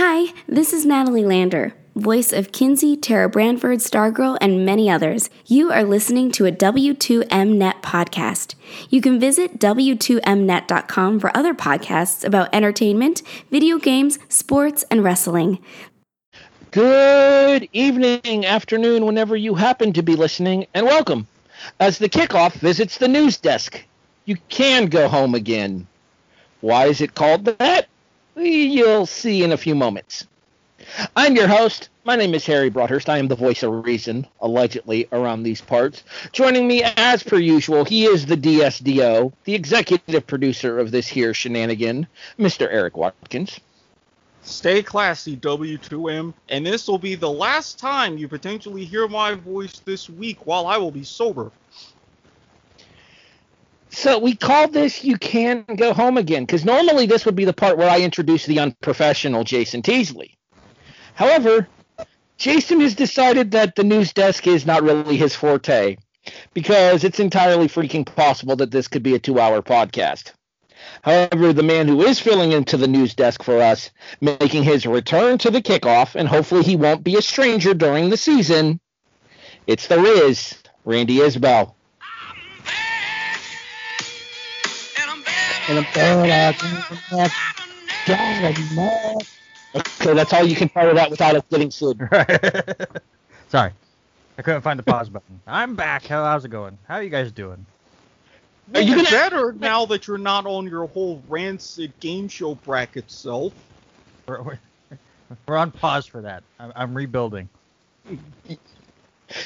Hi, this is Natalie Lander, voice of Kinsey, Tara Branford, Stargirl, and many others. You are listening to a W2Mnet podcast. You can visit W2Mnet.com for other podcasts about entertainment, video games, sports, and wrestling. Good evening, afternoon, whenever you happen to be listening, and welcome. As the kickoff visits the news desk, you can go home again. Why is it called that? You'll see in a few moments. I'm your host. My name is Harry Broadhurst. I am the voice of reason, allegedly, around these parts. Joining me, as per usual, he is the DSDO, the executive producer of this here shenanigan, Mr. Erik Watkins. Stay classy, W2M, and this will be the last time you potentially hear my voice this week while I will be sober. So we call this "You Can Go Home Again" because normally this would be the part where I introduce the unprofessional Jason Teasley. However, Jason has decided that the news desk is not really his forte because it's entirely freaking possible that this could be a two-hour podcast. However, the man who is filling into the news desk for us, making his return to the kickoff, and hopefully he won't be a stranger during the season, it's the Riz, Randy Isbelle. And I'm bad. Okay, that's all you can fire that without us getting sued. Sorry, I couldn't find the pause button. I'm back. How, how's it going? How are you guys doing? Are you gonna... better now that you're not on your whole rancid game show bracket self? We're, we're, we're on pause for that. I'm, I'm rebuilding.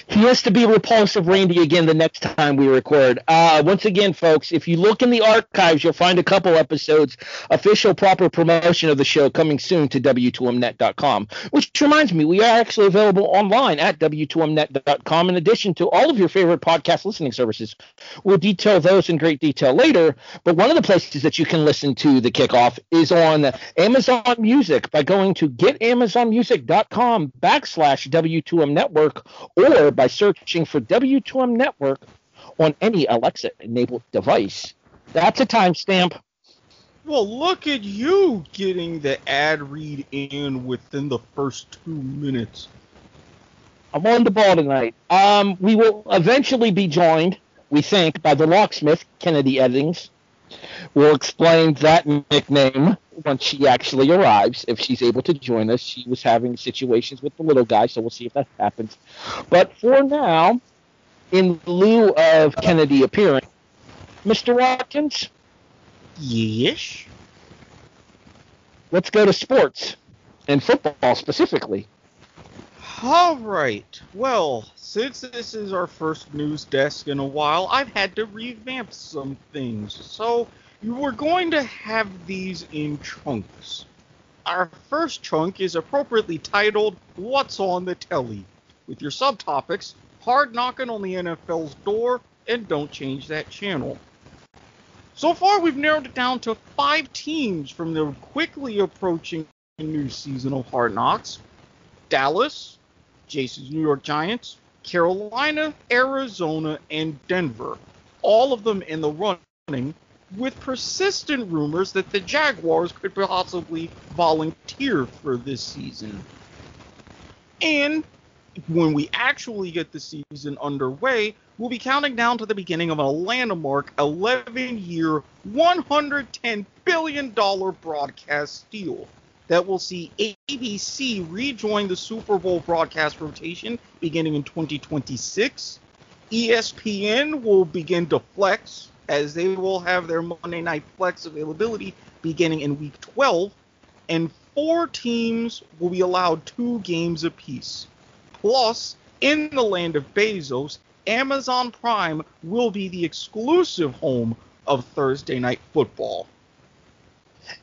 He has to be repulsive Randy again the next time we record. Uh, once again, folks, if you look in the archives, you'll find a couple episodes, official proper promotion of the show coming soon to W2Mnet.com. Which reminds me, we are actually available online at W2Mnet.com in addition to all of your favorite podcast listening services. We'll detail those in great detail later, but one of the places that you can listen to the kickoff is on Amazon Music by going to getamazonmusic.com backslash W2M Network or or by searching for W2M Network on any Alexa enabled device. That's a timestamp. Well, look at you getting the ad read in within the first two minutes. I'm on the ball tonight. Um, we will eventually be joined, we think, by the locksmith, Kennedy Eddings. We'll explain that nickname once she actually arrives, if she's able to join us. She was having situations with the little guy, so we'll see if that happens. But for now, in lieu of Kennedy appearing, Mr. Watkins? Yes? Let's go to sports, and football specifically. All right. Well, since this is our first news desk in a while, I've had to revamp some things. So, we're going to have these in chunks. Our first chunk is appropriately titled What's on the Telly, with your subtopics Hard Knocking on the NFL's Door and Don't Change That Channel. So far, we've narrowed it down to five teams from the quickly approaching new season of Hard Knocks Dallas, Jason's New York Giants, Carolina, Arizona, and Denver. All of them in the running, with persistent rumors that the Jaguars could possibly volunteer for this season. And when we actually get the season underway, we'll be counting down to the beginning of a landmark 11 year, $110 billion broadcast deal that will see ABC rejoin the Super Bowl broadcast rotation beginning in 2026. ESPN will begin to flex as they will have their Monday Night Flex availability beginning in week 12, and four teams will be allowed two games apiece. Plus, in the land of Bezos, Amazon Prime will be the exclusive home of Thursday Night Football.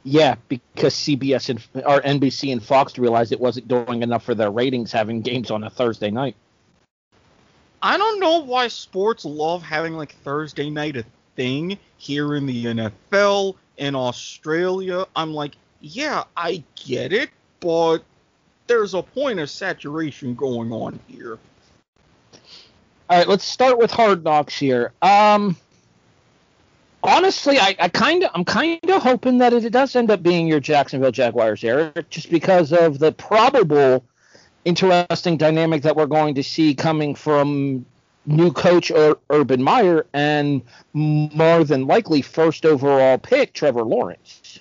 Yeah, because CBS and or NBC and Fox realized it wasn't doing enough for their ratings having games on a Thursday night. I don't know why sports love having like Thursday night a thing here in the NFL in Australia. I'm like, yeah, I get it, but there's a point of saturation going on here. All right, let's start with Hard Knocks here. Um, honestly, I, I kind of, I'm kind of hoping that it does end up being your Jacksonville Jaguars, Erik, just because of the probable interesting dynamic that we're going to see coming from new coach Ur- Urban Meyer and more than likely first overall pick Trevor Lawrence.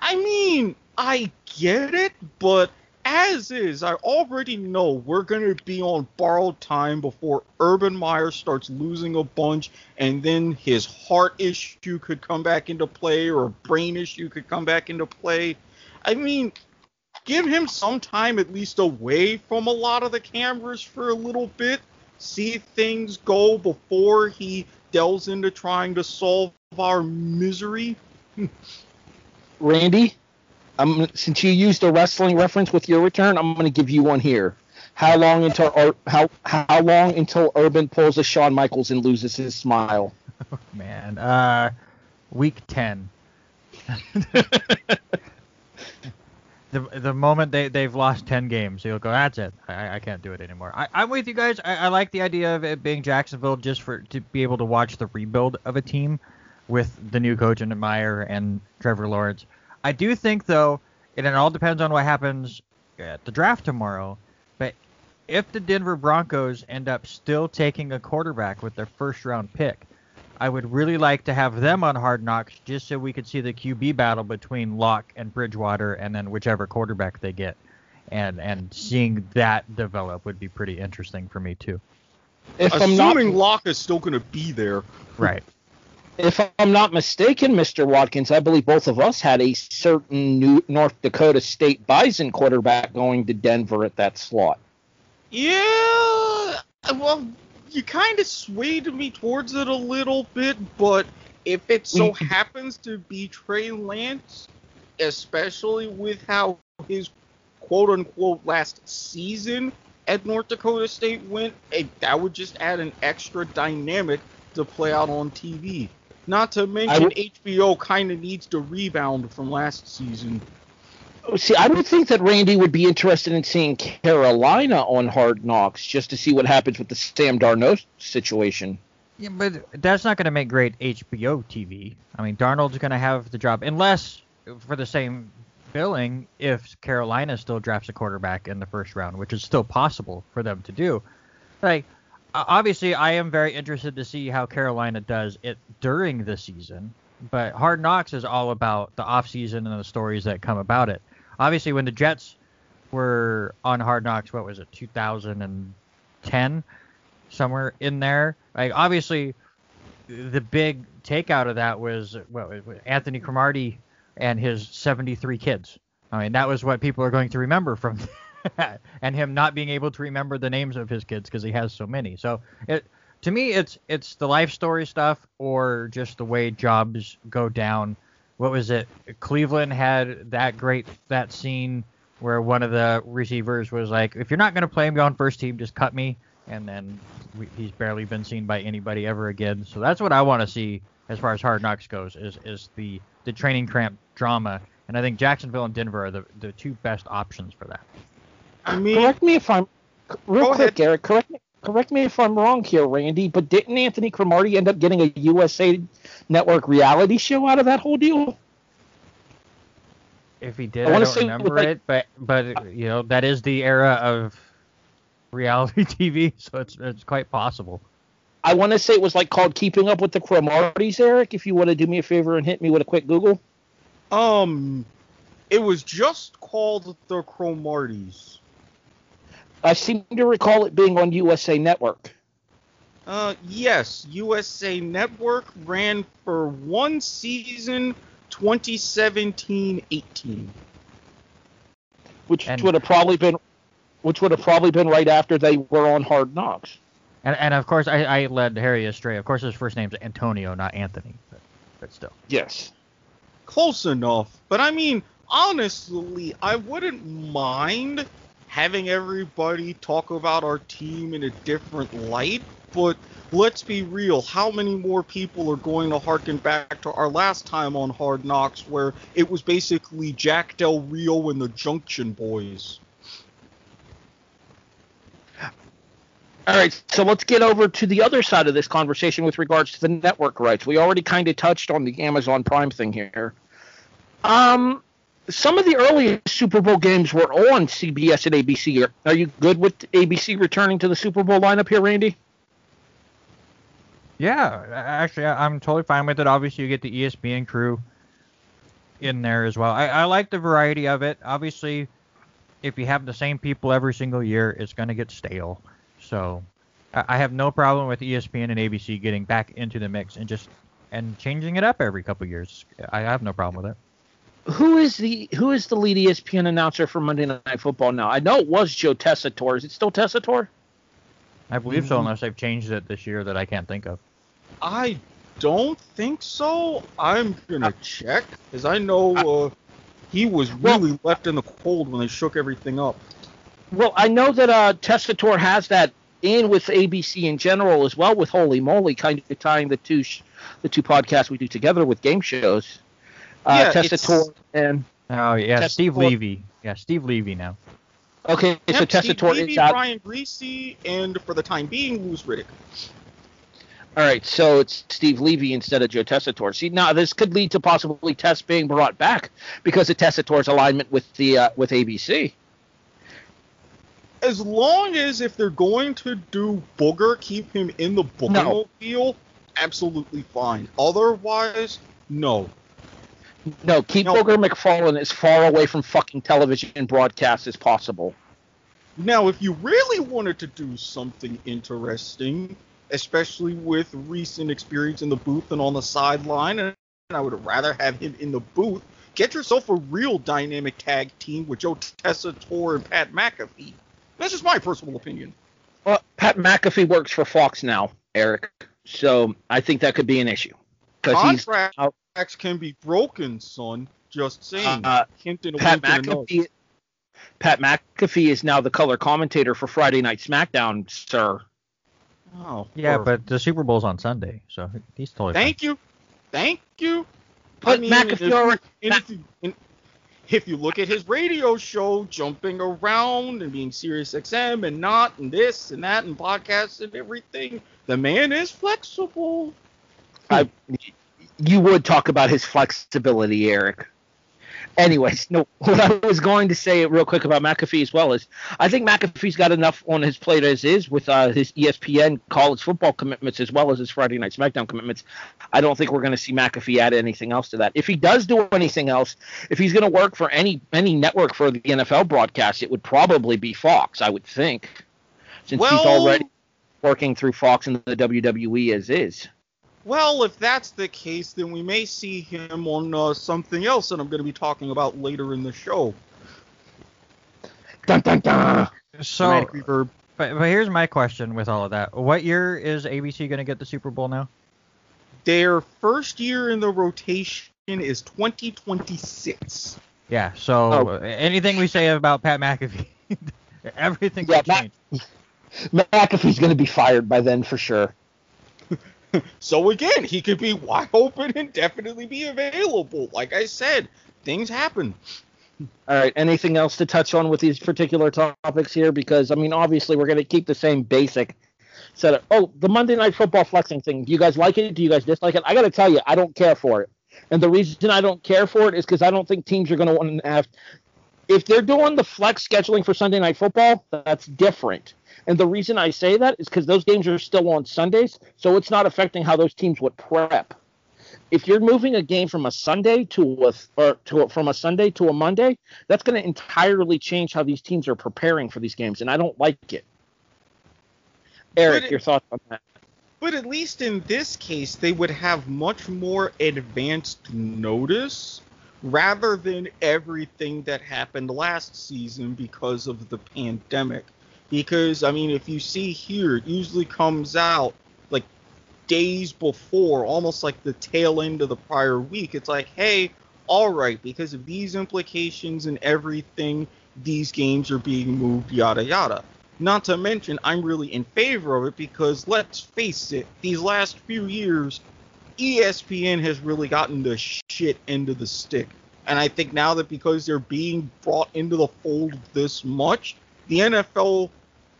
I mean, I get it, but as is, I already know we're going to be on borrowed time before Urban Meyer starts losing a bunch, and then his heart issue could come back into play or a brain issue could come back into play. I mean, give him some time at least away from a lot of the cameras for a little bit. See things go before he delves into trying to solve our misery. Randy, I'm, since you used a wrestling reference with your return, I'm going to give you one here. How long until how how long until Urban pulls a Shawn Michaels and loses his smile? Man, uh, week ten. the the moment they they've lost ten games, you'll go. That's it. I, I can't do it anymore. I, I'm with you guys. I, I like the idea of it being Jacksonville just for to be able to watch the rebuild of a team with the new coach and Meyer and Trevor Lawrence. I do think though, and it all depends on what happens at the draft tomorrow. But if the Denver Broncos end up still taking a quarterback with their first round pick, I would really like to have them on Hard Knocks just so we could see the QB battle between Lock and Bridgewater, and then whichever quarterback they get, and and seeing that develop would be pretty interesting for me too. If I'm Assuming not Locke is still going to be there. Right. if I'm not mistaken, Mr. Watkins, I believe both of us had a certain New North Dakota State Bison quarterback going to Denver at that slot. Yeah, well, you kind of swayed me towards it a little bit, but if it so happens to be Trey Lance, especially with how his quote unquote last season at North Dakota State went, eh, that would just add an extra dynamic to play out on TV. Not to mention, would- HBO kind of needs to rebound from last season. See, I would think that Randy would be interested in seeing Carolina on Hard Knocks just to see what happens with the Sam Darnold situation. Yeah, but that's not going to make great HBO TV. I mean, Darnold's going to have the job unless for the same billing if Carolina still drafts a quarterback in the first round, which is still possible for them to do. Like obviously I am very interested to see how Carolina does it during the season, but Hard Knocks is all about the offseason and the stories that come about it. Obviously when the Jets were on Hard Knocks, what was it, 2010? somewhere in there. Like obviously, the big takeout of that was well, Anthony Cromartie and his 73 kids. I mean, that was what people are going to remember from, and him not being able to remember the names of his kids because he has so many. So it to me, it's it's the life story stuff or just the way jobs go down. What was it? Cleveland had that great that scene where one of the receivers was like, "If you're not going to play me on first team, just cut me." And then we, he's barely been seen by anybody ever again. So that's what I want to see as far as Hard Knocks goes is is the the training camp drama. And I think Jacksonville and Denver are the, the two best options for that. I mean, Correct me if I'm real quick, ahead. Erik. Correct me. Correct me if I'm wrong here, Randy. But didn't Anthony Cromartie end up getting a USA Network reality show out of that whole deal? If he did, I I, don't say, remember like- it, but but you know that is the era of reality TV, so it's it's quite possible. I want to say it was like called Keeping Up with the Cromarties, Erik. If you want to do me a favor and hit me with a quick Google. Um, it was just called the Cromarties. I seem to recall it being on USA Network. Uh, yes, USA Network ran for one season, 2017-18. which And- would have probably been which would have probably been right after they were on Hard Knocks. And and of course I, I led Harry astray. Of course his first name's Antonio, not Anthony, but, but still. Yes. Close enough. But I mean, honestly, I wouldn't mind having everybody talk about our team in a different light, but let's be real, how many more people are going to harken back to our last time on Hard Knocks where it was basically Jack Del Rio and the Junction Boys? All right, so let's get over to the other side of this conversation with regards to the network rights. We already kind of touched on the Amazon Prime thing here. Um, some of the earliest Super Bowl games were on CBS and ABC. Are you good with ABC returning to the Super Bowl lineup here, Randy? Yeah, actually, I'm totally fine with it. Obviously, you get the ESPN crew in there as well. I, I like the variety of it. Obviously, if you have the same people every single year, it's going to get stale. So I, I have no problem with ESPN and ABC getting back into the mix and just and changing it up every couple years. I have no problem with it who is the who is the lead ESPN announcer for Monday Night Football now? I know it was Joe Tessitore. Is it still Tessitore? I believe so, unless they've changed it this year that I can't think of. I don't think so. I'm gonna check, because I know uh, he was really well, left in the cold when they shook everything up. Well, I know that uh, Tessitore has that in with ABC in general as well, with Holy Moly, kind of tying the two sh- the two podcasts we do together with game shows. Uh, yeah, Tessitore and oh yeah, Tessitore. Steve Levy. Yeah, Steve Levy now. Okay, yep, so Tessitore Steve Levy, is out. Brian Griese, and for the time being, Louis Riddick. All right, so it's Steve Levy instead of Joe Tessitore. See, now this could lead to possibly Tess being brought back because of Tessitore's alignment with the uh, with ABC. As long as if they're going to do Booger, keep him in the booking no. mobile, absolutely fine. Otherwise, no. No, keep no. Booger McFarland as far away from fucking television broadcast as possible. Now, if you really wanted to do something interesting, especially with recent experience in the booth and on the sideline, and I would rather have him in the booth, get yourself a real dynamic tag team with Joe Tessitore and Pat McAfee. That's just my personal opinion. Well, Pat McAfee works for Fox now, Erik, so I think that could be an issue because he's out contracts can be broken, son. Just saying. Uh, Pat McAfee. Pat McAfee is now the color commentator for Friday Night SmackDown, sir. Oh. Yeah, perfect. but the Super Bowl's on Sunday, so he's totally. Thank fine. you, thank you. But I mean, McAfee. If, if, if you look at his radio show, jumping around and being Sirius XM and not and this and that and podcasts and everything, the man is flexible. I, you would talk about his flexibility, Erik. Anyways, no. What I was going to say real quick about McAfee as well is, I think McAfee's got enough on his plate as is with uh, his ESPN college football commitments as well as his Friday Night SmackDown commitments. I don't think we're going to see McAfee add anything else to that. If he does do anything else, if he's going to work for any any network for the NFL broadcast, it would probably be Fox. I would think, since well, he's already working through Fox and the WWE as is. Well, if that's the case, then we may see him on uh, something else that I'm going to be talking about later in the show. Dun dun dun. So, but, but here's my question with all of that: What year is ABC going to get the Super Bowl now? Their first year in the rotation is 2026. Yeah. So oh. anything we say about Pat McAfee, everything yeah, change. McAfee's going to be fired by then for sure. so again, he could be wide open and definitely be available. Like I said, things happen. All right. Anything else to touch on with these particular topics here? Because I mean, obviously, we're going to keep the same basic setup. Oh, the Monday Night Football flexing thing. Do you guys like it? Do you guys dislike it? I got to tell you, I don't care for it. And the reason I don't care for it is because I don't think teams are going to want to have. If they're doing the flex scheduling for Sunday Night Football, that's different. And the reason I say that is because those games are still on Sundays, so it's not affecting how those teams would prep. If you're moving a game from a Sunday to a or to a, from a Sunday to a Monday, that's going to entirely change how these teams are preparing for these games, and I don't like it. Erik, it, your thoughts on that? But at least in this case, they would have much more advanced notice rather than everything that happened last season because of the pandemic because I mean, if you see here, it usually comes out like days before, almost like the tail end of the prior week. It's like, hey, all right, because of these implications and everything, these games are being moved, yada yada. Not to mention, I'm really in favor of it because let's face it, these last few years, ESPN has really gotten the shit end of the stick. And I think now that because they're being brought into the fold this much, the NFL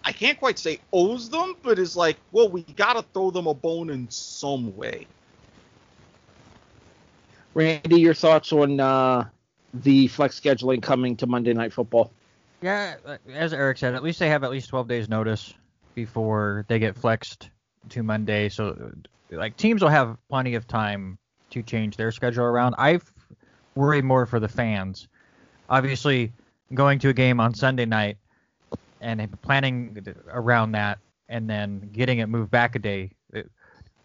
I can't quite say owes them, but is like, well, we gotta throw them a bone in some way. Randy, your thoughts on uh, the flex scheduling coming to Monday Night Football? Yeah, uh, as Erik said, at least they have at least 12 days notice before they get flexed to Monday. So, like, teams will have plenty of time to change their schedule around. I worry more for the fans. Obviously, going to a game on Sunday night and planning around that, and then getting it moved back a day.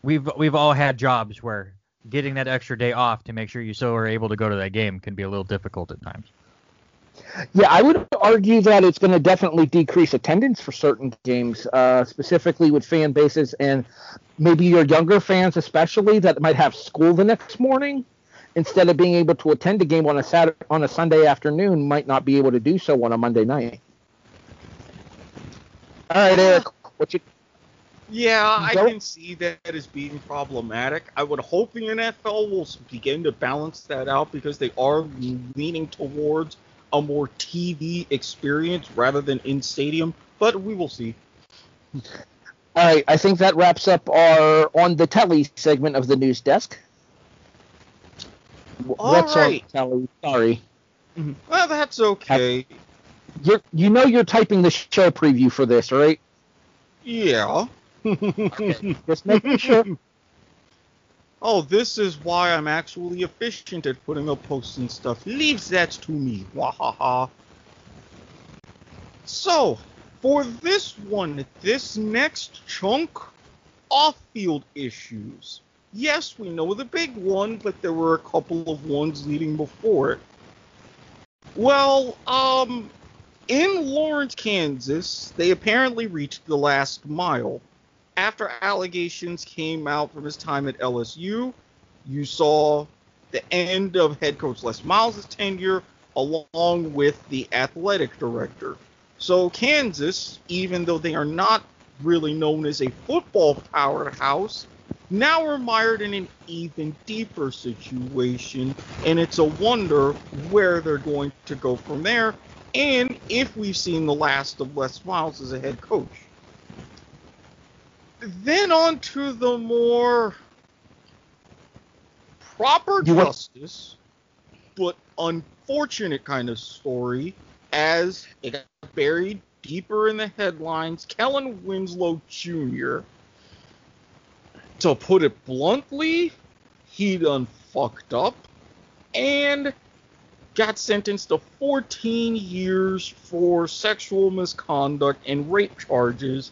We've we've all had jobs where getting that extra day off to make sure you still are able to go to that game can be a little difficult at times. Yeah, I would argue that it's going to definitely decrease attendance for certain games, uh, specifically with fan bases and maybe your younger fans, especially that might have school the next morning. Instead of being able to attend a game on a Saturday on a Sunday afternoon, might not be able to do so on a Monday night. All right, Erik, what you yeah, I can see that as being problematic. I would hope the NFL will begin to balance that out because they are leaning towards a more TV experience rather than in stadium, but we will see. All right, I think that wraps up our on the telly segment of the news desk. All What's right. on telly? Sorry. Mm-hmm. Well, that's okay. You you know you're typing the show preview for this, right? Yeah okay. Just making sure. Oh, this is why I'm actually efficient at putting up posts and stuff. Leave that to me. Wahaha. So, for this one, this next chunk, off-field issues. Yes, we know the big one, but there were a couple of ones leading before it. Well, um, in Lawrence, Kansas, they apparently reached the last mile after allegations came out from his time at LSU, you saw the end of head coach Les Miles' tenure along with the athletic director. So Kansas, even though they are not really known as a football powerhouse, now we're mired in an even deeper situation, and it's a wonder where they're going to go from there, and if we've seen the last of Les Miles as a head coach then on to the more proper you justice, want- but unfortunate kind of story as it got buried deeper in the headlines. Kellen Winslow Jr. To put it bluntly, he done fucked up and got sentenced to 14 years for sexual misconduct and rape charges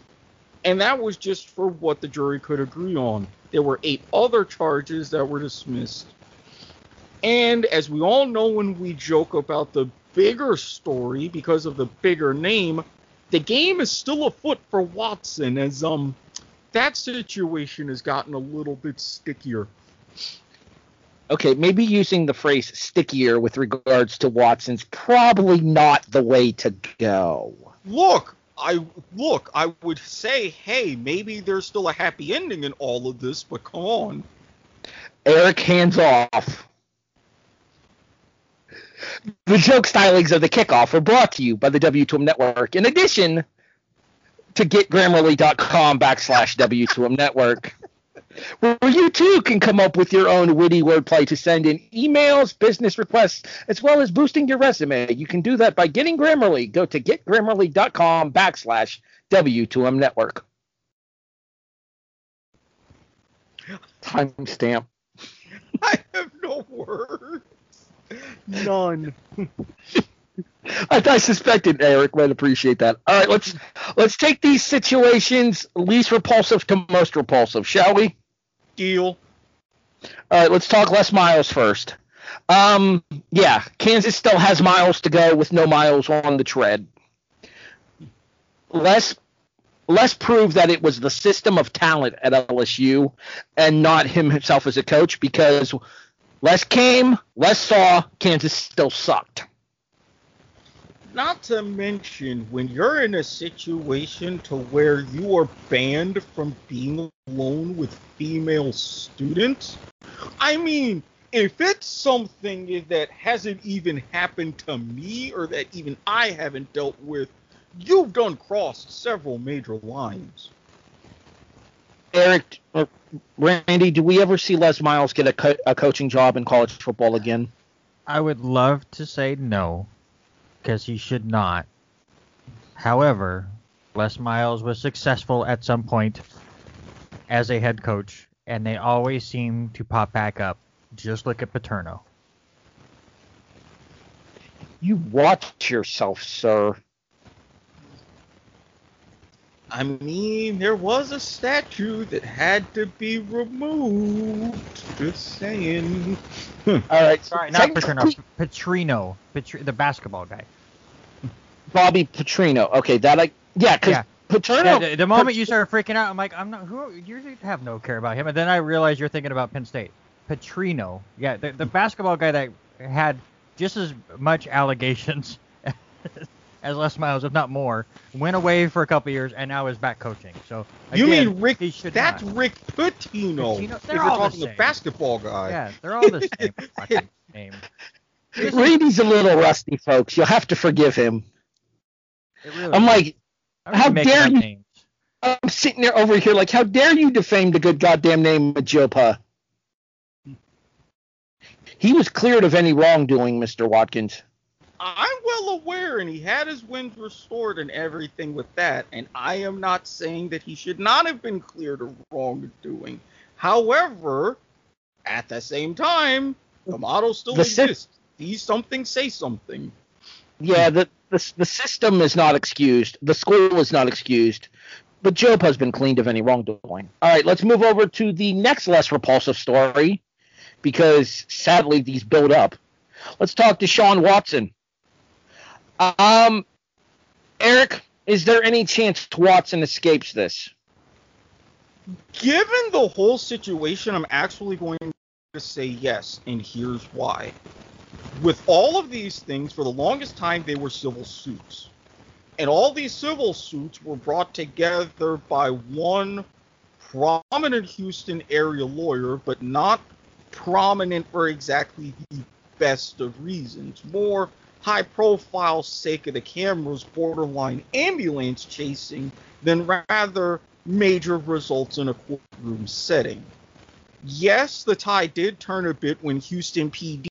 and that was just for what the jury could agree on. There were eight other charges that were dismissed. And as we all know when we joke about the bigger story because of the bigger name, the game is still afoot for Watson as um that situation has gotten a little bit stickier. Okay, maybe using the phrase stickier with regards to Watson's probably not the way to go. Look, I look, I would say, hey, maybe there's still a happy ending in all of this, but come on. Erik, hands off. The joke stylings of the kickoff are brought to you by the W2M Network. In addition to getgrammarly.com backslash W2M Network where you too can come up with your own witty wordplay to send in emails, business requests, as well as boosting your resume. You can do that by getting Grammarly. Go to getgrammarly.com backslash W2M network. Timestamp. I have no words. None. I, I, suspected Erik might appreciate that. All right, let's let's take these situations least repulsive to most repulsive, shall we? Deal. All right, let's talk Les Miles first. Um, yeah, Kansas still has miles to go with no miles on the tread. Les Les proved that it was the system of talent at LSU and not him himself as a coach because Les came, Les saw, Kansas still sucked. Not to mention when you're in a situation to where you are banned from being alone with female students. I mean, if it's something that hasn't even happened to me or that even I haven't dealt with, you've done crossed several major lines. Erik, or Randy, do we ever see Les Miles get a, co- a coaching job in college football again? I would love to say no, because he should not. However, Les Miles was successful at some point as a head coach, and they always seem to pop back up. Just look at Paterno. You watch yourself, sir. I mean, there was a statue that had to be removed. Just saying. Hmm. All right, Sorry, not Paterno. technically- Petrino, Petri- the basketball guy. Bobby Petrino. Okay, that I yeah, because Yeah. Paterno. Yeah, the, the moment you started freaking out, I'm like, I'm not. Who you have no care about him, and then I realized you're thinking about Penn State. Petrino, yeah, the, the basketball guy that had just as much allegations as Les Miles, if not more, went away for a couple years and now is back coaching. So you mean Rick? He should That's not. Rick Pitino. Pitino? If They're you're all the talking the basketball guy. Yeah, they're all the same fucking name. Randy's a little rusty, folks. You'll have to forgive him. Really I'm is. like, I'm how dare you- Names. I'm sitting there over here like, how dare you defame the good goddamn name of JoePa? He was cleared of any wrongdoing, Mr. Watkins. I'm well aware, and he had his wins restored and everything with that. And I am not saying that he should not have been cleared of wrongdoing. However, at the same time, the model still The exists. See something, say something. Yeah, the, the the system is not excused. The school is not excused. But Job has been cleaned of any wrongdoing. All right, let's move over to the next less repulsive story because sadly these build up. Let's talk to Sean Watson. Um, Erik, is there any chance Watson escapes this? Given the whole situation, I'm actually going to say yes, and here's why. With all of these things, for the longest time, they were civil suits. And all these civil suits were brought together by one prominent Houston area lawyer, but not prominent for exactly the best of reasons. More high profile sake of the cameras, borderline ambulance chasing, than rather major results in a courtroom setting. Yes, the tide did turn a bit when Houston PD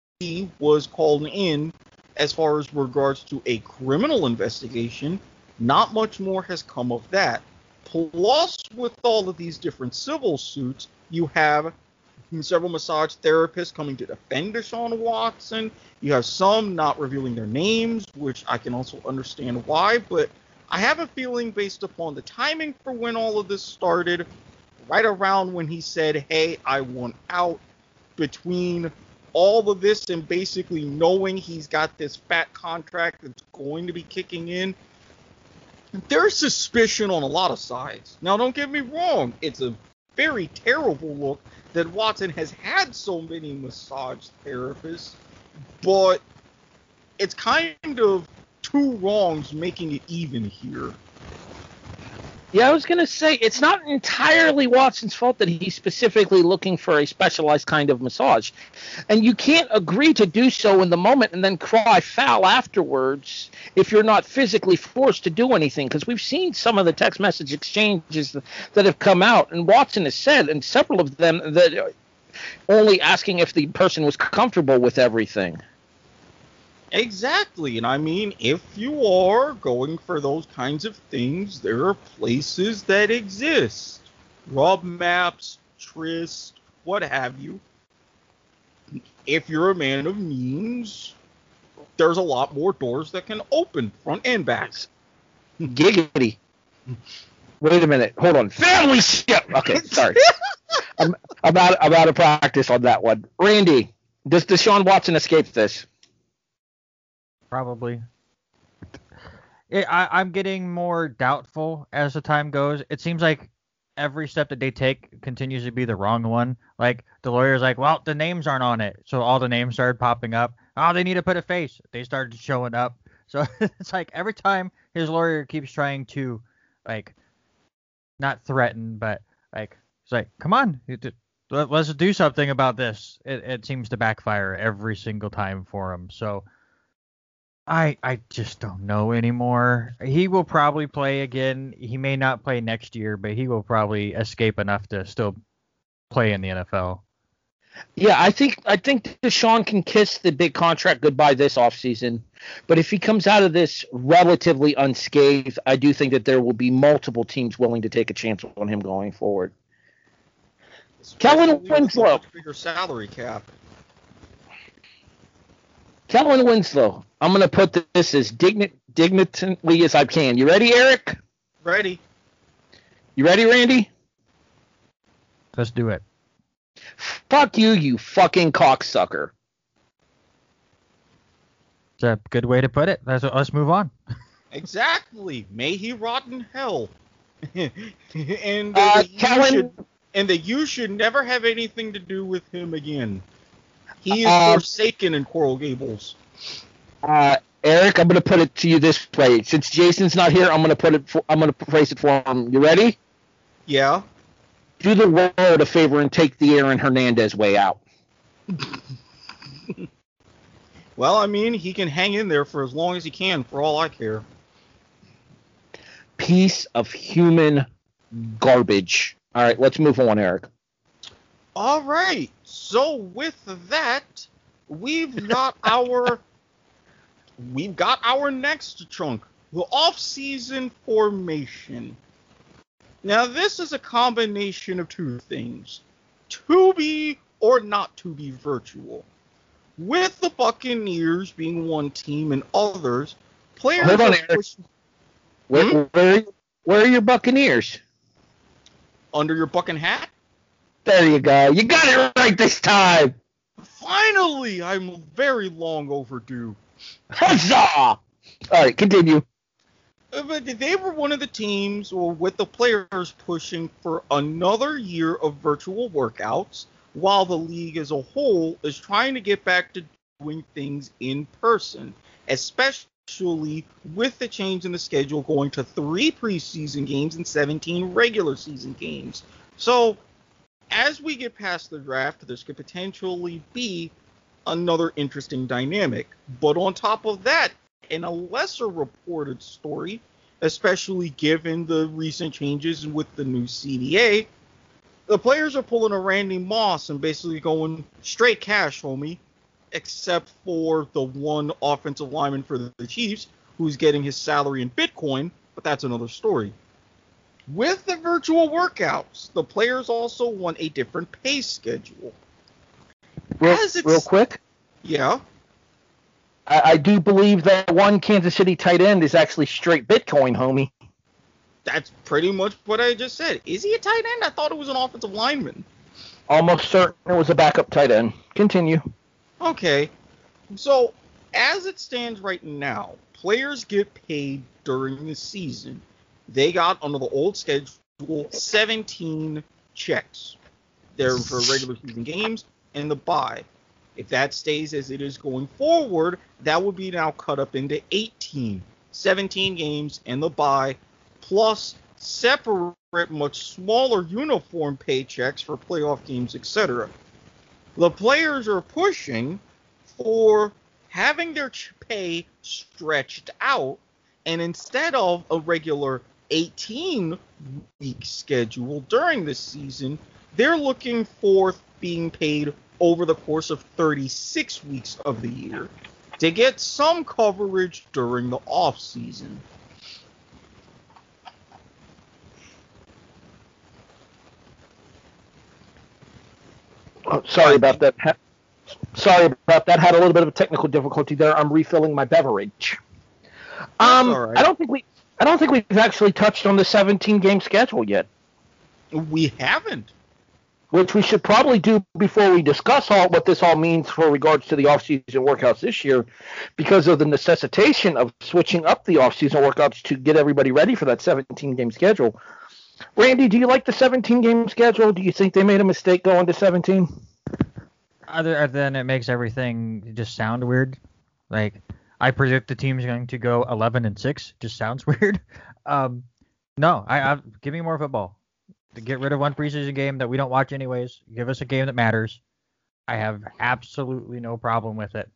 was called in as far as regards to a criminal investigation. Not much more has come of that. Plus, with all of these different civil suits, you have several massage therapists coming to defend Deshaun Watson. You have some not revealing their names, which I can also understand why, but I have a feeling based upon the timing for when all of this started, right around when he said, Hey, I want out, between all of this and basically knowing he's got this fat contract that's going to be kicking in, there's suspicion on a lot of sides. Now, don't get me wrong, it's a very terrible look that Watson has had so many massage therapists, but it's kind of two wrongs making it even here. Yeah, I was gonna say it's not entirely Watson's fault that he's specifically looking for a specialized kind of massage, and you can't agree to do so in the moment and then cry foul afterwards if you're not physically forced to do anything. Because we've seen some of the text message exchanges that have come out, and Watson has said, and several of them that only asking if the person was comfortable with everything. Exactly. And I mean, if you are going for those kinds of things, there are places that exist. Rob maps, Tryst, what have you. If you're a man of means, there's a lot more doors that can open front and back. Giggity. Wait a minute. Hold on. Family shit. Okay, sorry. I'm, I'm out. I'm out of practice on that one. Randy, does Deshaun Watson escape this? Probably. It, I, I'm getting more doubtful as the time goes. It seems like every step that they take continues to be the wrong one. Like the lawyer's like, well, the names aren't on it, so all the names started popping up. Oh, they need to put a face. They started showing up. So it's like every time his lawyer keeps trying to, like, not threaten, but like, it's like, come on, let- let's do something about this. It, it seems to backfire every single time for him. So I I just don't know anymore. He will probably play again. He may not play next year, but he will probably escape enough to still play in the NFL. Yeah, I think I think Deshaun can kiss the big contract goodbye this offseason. But if he comes out of this relatively unscathed, I do think that there will be multiple teams willing to take a chance on him going forward. Kellen Especially with a Winslow. Bigger salary cap. Kellen Winslow. I'm going to put this as digni- dignitantly as I can. You ready, Erik? Ready? You ready, Randy? Let's do it. Fuck you, you fucking cocksucker. It's a good way to put it. Let's, let's move on. Exactly. May he rot in hell. and Uh, that you Kellen- should, and that you should never have anything to do with him again. He is Uh, forsaken in Coral Gables. Uh, Erik, I'm going to put it to you this way. Since Jason's not here, I'm going to put it. For, I'm going to phrase it for him. You ready? Yeah. Do the world a favor and take the Aaron Hernandez way out. Well, I mean, he can hang in there for as long as he can, for all I care. Piece of human garbage. All right, let's move on, Erik. All right. So with that, we've got our we've got our next chunk, the off-season formation. Now this is a combination of two things: to be or not to be virtual. With the Buccaneers being one team and others, players Hold on, Erik. push- Where, Hmm? where, where are your Buccaneers? under your bucking hat. There you go. You got it right this time. Finally, I'm very long overdue. Huzzah! All right, continue. Uh, But they were one of the teams, or with the players pushing for another year of virtual workouts, while the league as a whole is trying to get back to doing things in person, especially with the change in the schedule going to three preseason games and 17 regular season games. So, as we get past the draft, this could potentially be another interesting dynamic. But on top of that, in a lesser reported story, especially given the recent changes with the new CBA, the players are pulling a Randy Moss and basically going straight cash, homie, except for the one offensive lineman for the Chiefs who's getting his salary in Bitcoin, but that's another story. With the virtual workouts, the players also want a different pay schedule. Real, real quick, Yeah, I, I do believe that one Kansas City tight end is actually straight Bitcoin, homie. that's pretty much what I just said. Is he a tight end? I thought it was an offensive lineman. Almost certain it was a backup tight end. Continue. Okay. So, as it stands right now, players get paid during the season. They got, under the old schedule, 17 checks. They're for regular season games and the bye. If that stays as it is going forward, that would be now cut up into 18. 17 games and the bye, plus separate, much smaller uniform paychecks for playoff games, etc. The players are pushing for having their pay stretched out, and instead of a regular 18 week schedule during the season, they're looking for being paid over the course of 36 weeks of the year to get some coverage during the off season. Oh, sorry about that. Ha- Sorry about that. Had a little bit of a technical difficulty there. I'm refilling my beverage. Um, right. I don't think we, I don't think we've actually touched on the 17 game schedule yet, We haven't. which we should probably do before we discuss all what this all means for regards to the offseason workouts this year, because of the necessitation of switching up the offseason workouts to get everybody ready for that 17 game schedule. Randy, do you like the 17 game schedule? Do you think they made a mistake going to 17? Other other than it makes everything just sound weird. Like I predict the team's going to go 11 and six. Just sounds weird. Um, no, I, I give me more football. To get rid of one preseason game that we don't watch anyways. Give us a game that matters. I have absolutely no problem with it.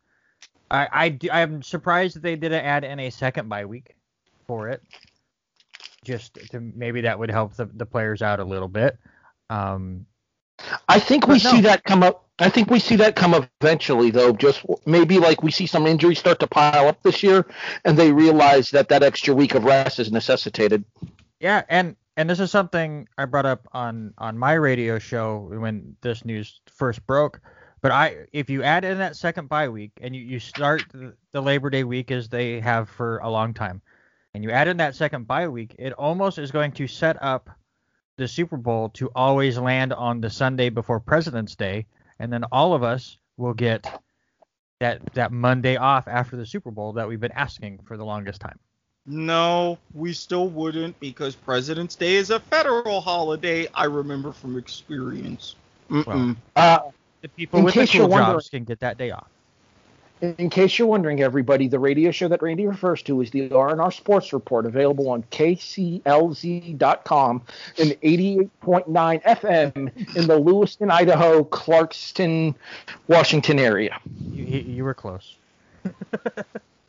I, I I'm surprised that they didn't add in a second bye week for it. Just to maybe that would help the, the players out a little bit. Um, I think we no. see that come up. I think we see that come eventually, though. Just maybe like we see some injuries start to pile up this year, and they realize that that extra week of rest is necessitated. Yeah, and and this is something I brought up on on my radio show when this news first broke. But I, if you add in that second bye week and you, you start the, the Labor Day week as they have for a long time, and you add in that second bye week, it almost is going to set up the Super Bowl to always land on the Sunday before President's Day, and then all of us will get that that Monday off after the Super Bowl that we've been asking for the longest time. No, we still wouldn't because President's Day is a federal holiday. I remember from experience. Mm-mm. Uh, The people In with the cool jobs can get that day off. In case you're wondering, everybody, the radio show that Randy refers to is the R&R Sports Report, available on KCLZ.com and 88.9 FM in the Lewiston, Idaho, Clarkston, Washington area. You, you you were close.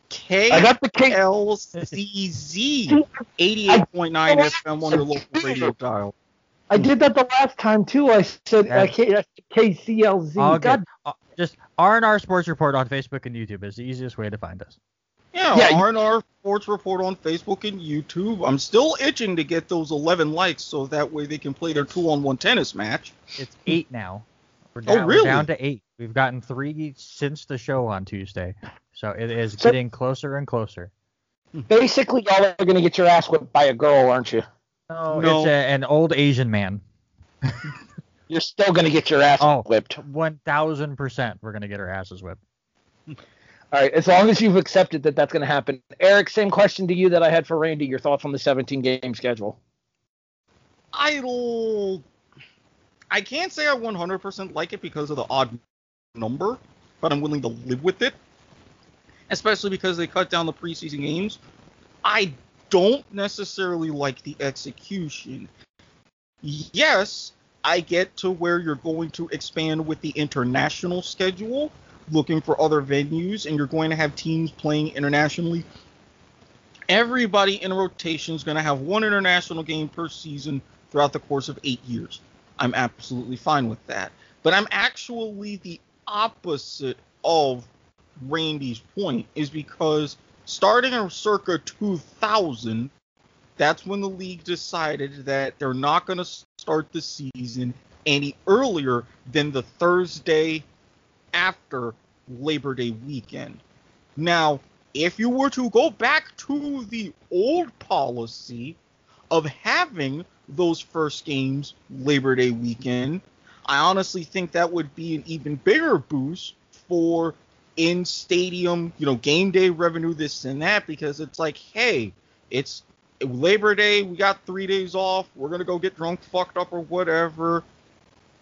K I got the K. L C Z 88.9 FM on your local radio dial. I did that the last time too. I said Yeah. uh, K- KCLZ. All God, good. Just R and R Sports Report on Facebook and YouTube is the easiest way to find us. Yeah, Yeah, R&R Sports Report on Facebook and YouTube. I'm still itching to get those 11 likes so that way they can play their two-on-one tennis match. It's eight now. We're Oh, down, we're really? down to eight. We've gotten three since the show on Tuesday, so it is So- getting closer and closer. basically, y'all are gonna get your ass whipped by a girl, aren't you? No, No. it's a, an old Asian man. You're still gonna get your ass Oh. whipped. One thousand percent, we're gonna get our asses whipped. All right, as long as you've accepted that that's gonna happen. Erik, same question to you that I had for Randy. Your thoughts on the 17 game schedule? I I can't say I 100% like it because of the odd number, but I'm willing to live with it. Especially because they cut down the preseason games. I don't necessarily like the execution. Yes, I get to where you're going to expand with the international schedule, looking for other venues, and you're going to have teams playing internationally. Everybody in rotation is going to have one international game per season throughout the course of eight years. I'm absolutely fine with that. But I'm actually the opposite of Randy's point, is because starting in circa 2000, that's when the league decided that they're not going to start the season any earlier than the Thursday after Labor Day weekend. Now, if you were to go back to the old policy of having those first games Labor Day weekend, I honestly think that would be an even bigger boost for in stadium, you know, game day revenue, this and that, because it's like, hey, it's Labor Day, we got three days off, we're gonna go get drunk, fucked up, or whatever.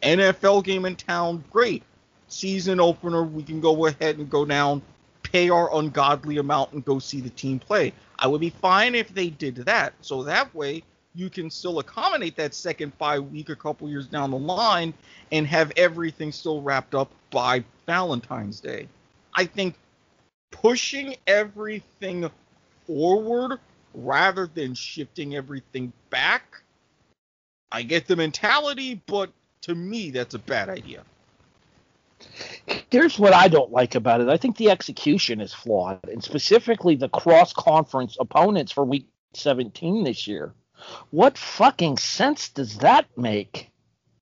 NFL game in town, great. Season opener, we can go ahead and go down, pay our ungodly amount, and go see the team play. I would be fine if they did that. So that way, you can still accommodate that second bye week a couple years down the line and have everything still wrapped up by Valentine's Day. I think pushing everything forward rather than shifting everything back, I get the mentality, but to me, that's a bad idea. Here's what I don't like about it. I think the execution is flawed, and specifically the cross conference opponents for week 17 this year. What fucking sense does that make?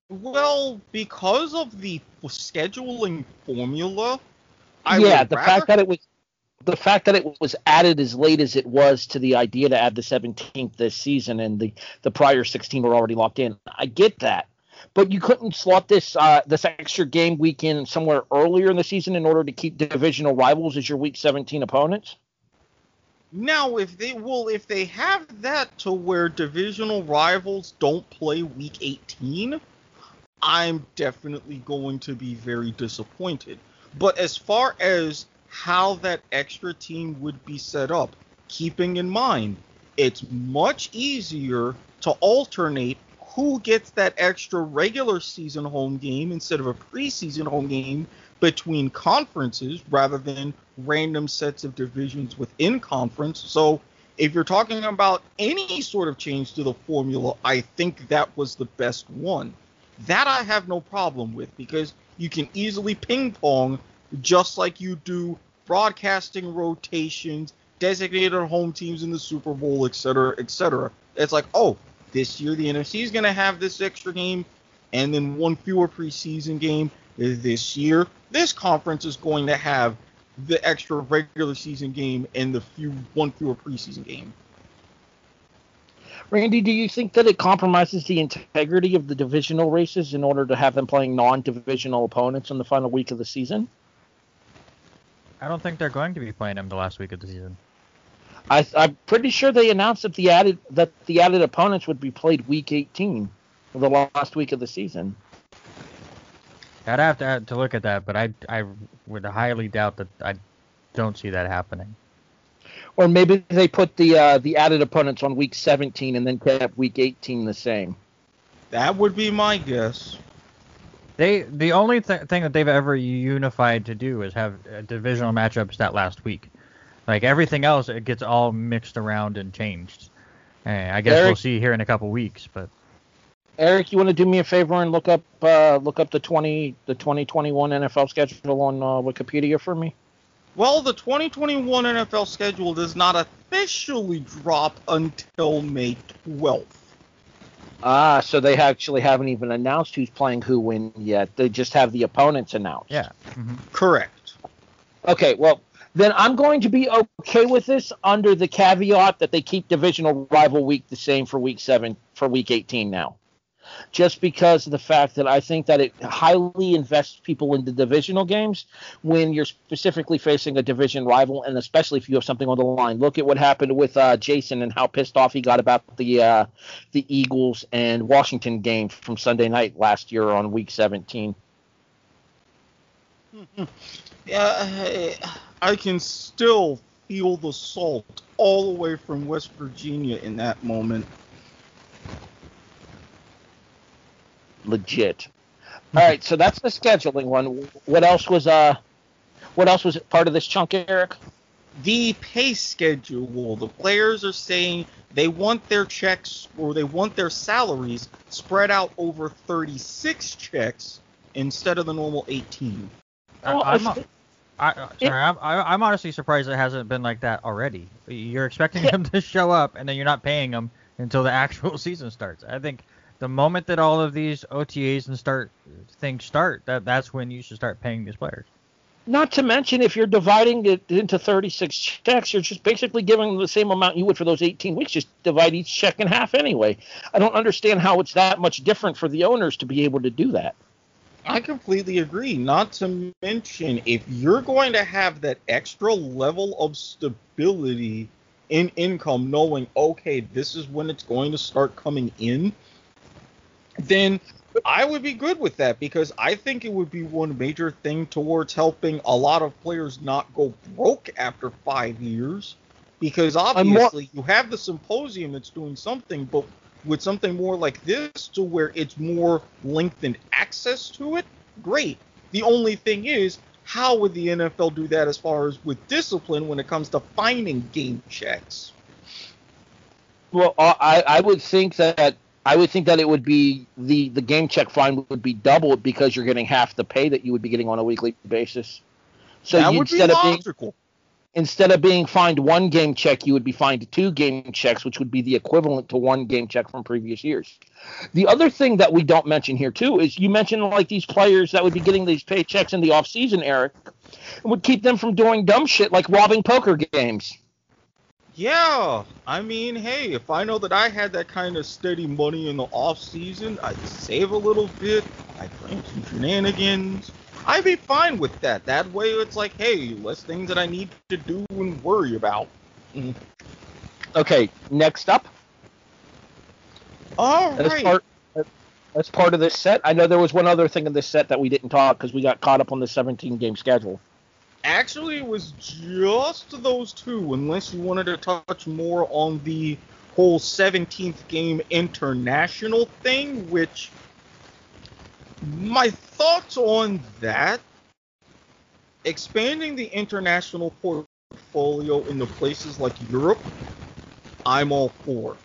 Well, because of the scheduling formula, I yeah, the fact that it was the fact that it was added as late as it was to the idea to add the 17th this season and the the prior 16 were already locked in. I get that. But you couldn't slot this uh, this extra game weekend somewhere earlier in the season in order to keep divisional rivals as your week 17 opponents? Now, if they well, if they have that to where divisional rivals don't play week 18, I'm definitely going to be very disappointed. But as far as how that extra team would be set up, keeping in mind it's much easier to alternate who gets that extra regular season home game instead of a preseason home game between conferences rather than random sets of divisions within conference. So if you're talking about any sort of change to the formula, I think that was the best one. That I have no problem with because you can easily ping pong just like you do broadcasting rotations, designated home teams in the Super Bowl, etc., etc. It's like, oh, this year the NFC is going to have this extra game and then one fewer preseason game. This year, this conference is going to have the extra regular season game and the few one fewer preseason game. Randy, do you think that it compromises the integrity of the divisional races in order to have them playing non-divisional opponents in the final week of the season? I don't think they're going to be playing them the last week of the season. I, am pretty sure they announced that the added that the added opponents would be played week 18, the last week of the season. I'd have to to look at that, but I I would highly doubt that. I don't see that happening. Or maybe they put the uh, the added opponents on week 17 and then kept week 18 the same. That would be my guess. They the only th- thing that they've ever unified to do is have uh, divisional matchups that last week. Like everything else, it gets all mixed around and changed. Eh, I guess Erik, we'll see here in a couple weeks, but. Erik, you want to do me a favor and look up uh, look up the twenty the 2021 NFL schedule on uh, Wikipedia for me? Well, the 2021 NFL schedule does not officially drop until May 12th. Ah, so they actually haven't even announced who's playing who when yet. They just have the opponents announced. Yeah. Mm-hmm. Correct. Okay, well, then I'm going to be okay with this under the caveat that they keep divisional rival week the same for week 7 for week 18 now just because of the fact that I think that it highly invests people in the divisional games when you're specifically facing a division rival, and especially if you have something on the line. Look at what happened with uh, Jason and how pissed off he got about the uh, the Eagles and Washington game from Sunday night last year on Week 17. Yeah, I can still feel the salt all the way from West Virginia in that moment. Legit. All right, so that's the scheduling one. What else was uh what else was part of this chunk, Erik? The pay schedule. The players are saying they want their checks or they want their salaries spread out over 36 checks instead of the normal 18. I, am I, sorry, I'm, I'm honestly surprised it hasn't been like that already. You're expecting them to show up and then you're not paying them until the actual season starts. I think the moment that all of these OTAs and start things start, that that's when you should start paying these players. Not to mention, if you're dividing it into 36 checks, you're just basically giving them the same amount you would for those 18 weeks. Just divide each check in half anyway. I don't understand how it's that much different for the owners to be able to do that. I completely agree. Not to mention, if you're going to have that extra level of stability in income, knowing, okay, this is when it's going to start coming in, then I would be good with that because I think it would be one major thing towards helping a lot of players not go broke after five years. Because obviously more, you have the symposium that's doing something, but with something more like this to where it's more lengthened access to it, great. The only thing is, how would the NFL do that as far as with discipline when it comes to finding game checks? Well, I, I would think that I would think that it would be the the game check fine would be doubled because you're getting half the pay that you would be getting on a weekly basis. So that would instead be logical. Of being, instead of being fined one game check, you would be fined two game checks, which would be the equivalent to one game check from previous years. The other thing that we don't mention here too is you mentioned like these players that would be getting these paychecks in the off season, Erik, would keep them from doing dumb shit like robbing poker games. Yeah, I mean, hey, if I know that I had that kind of steady money in the off season, I'd save a little bit, I'd play some shenanigans. I'd be fine with that. That way, it's like, hey, less things that I need to do and worry about. Mm. Okay, next up. All right. As part, as part of this set, I know there was one other thing in this set that we didn't talk because we got caught up on the 17 game schedule. Actually, it was just those two, unless you wanted to touch more on the whole 17th game international thing, which my thoughts on that expanding the international portfolio into places like Europe, I'm all for.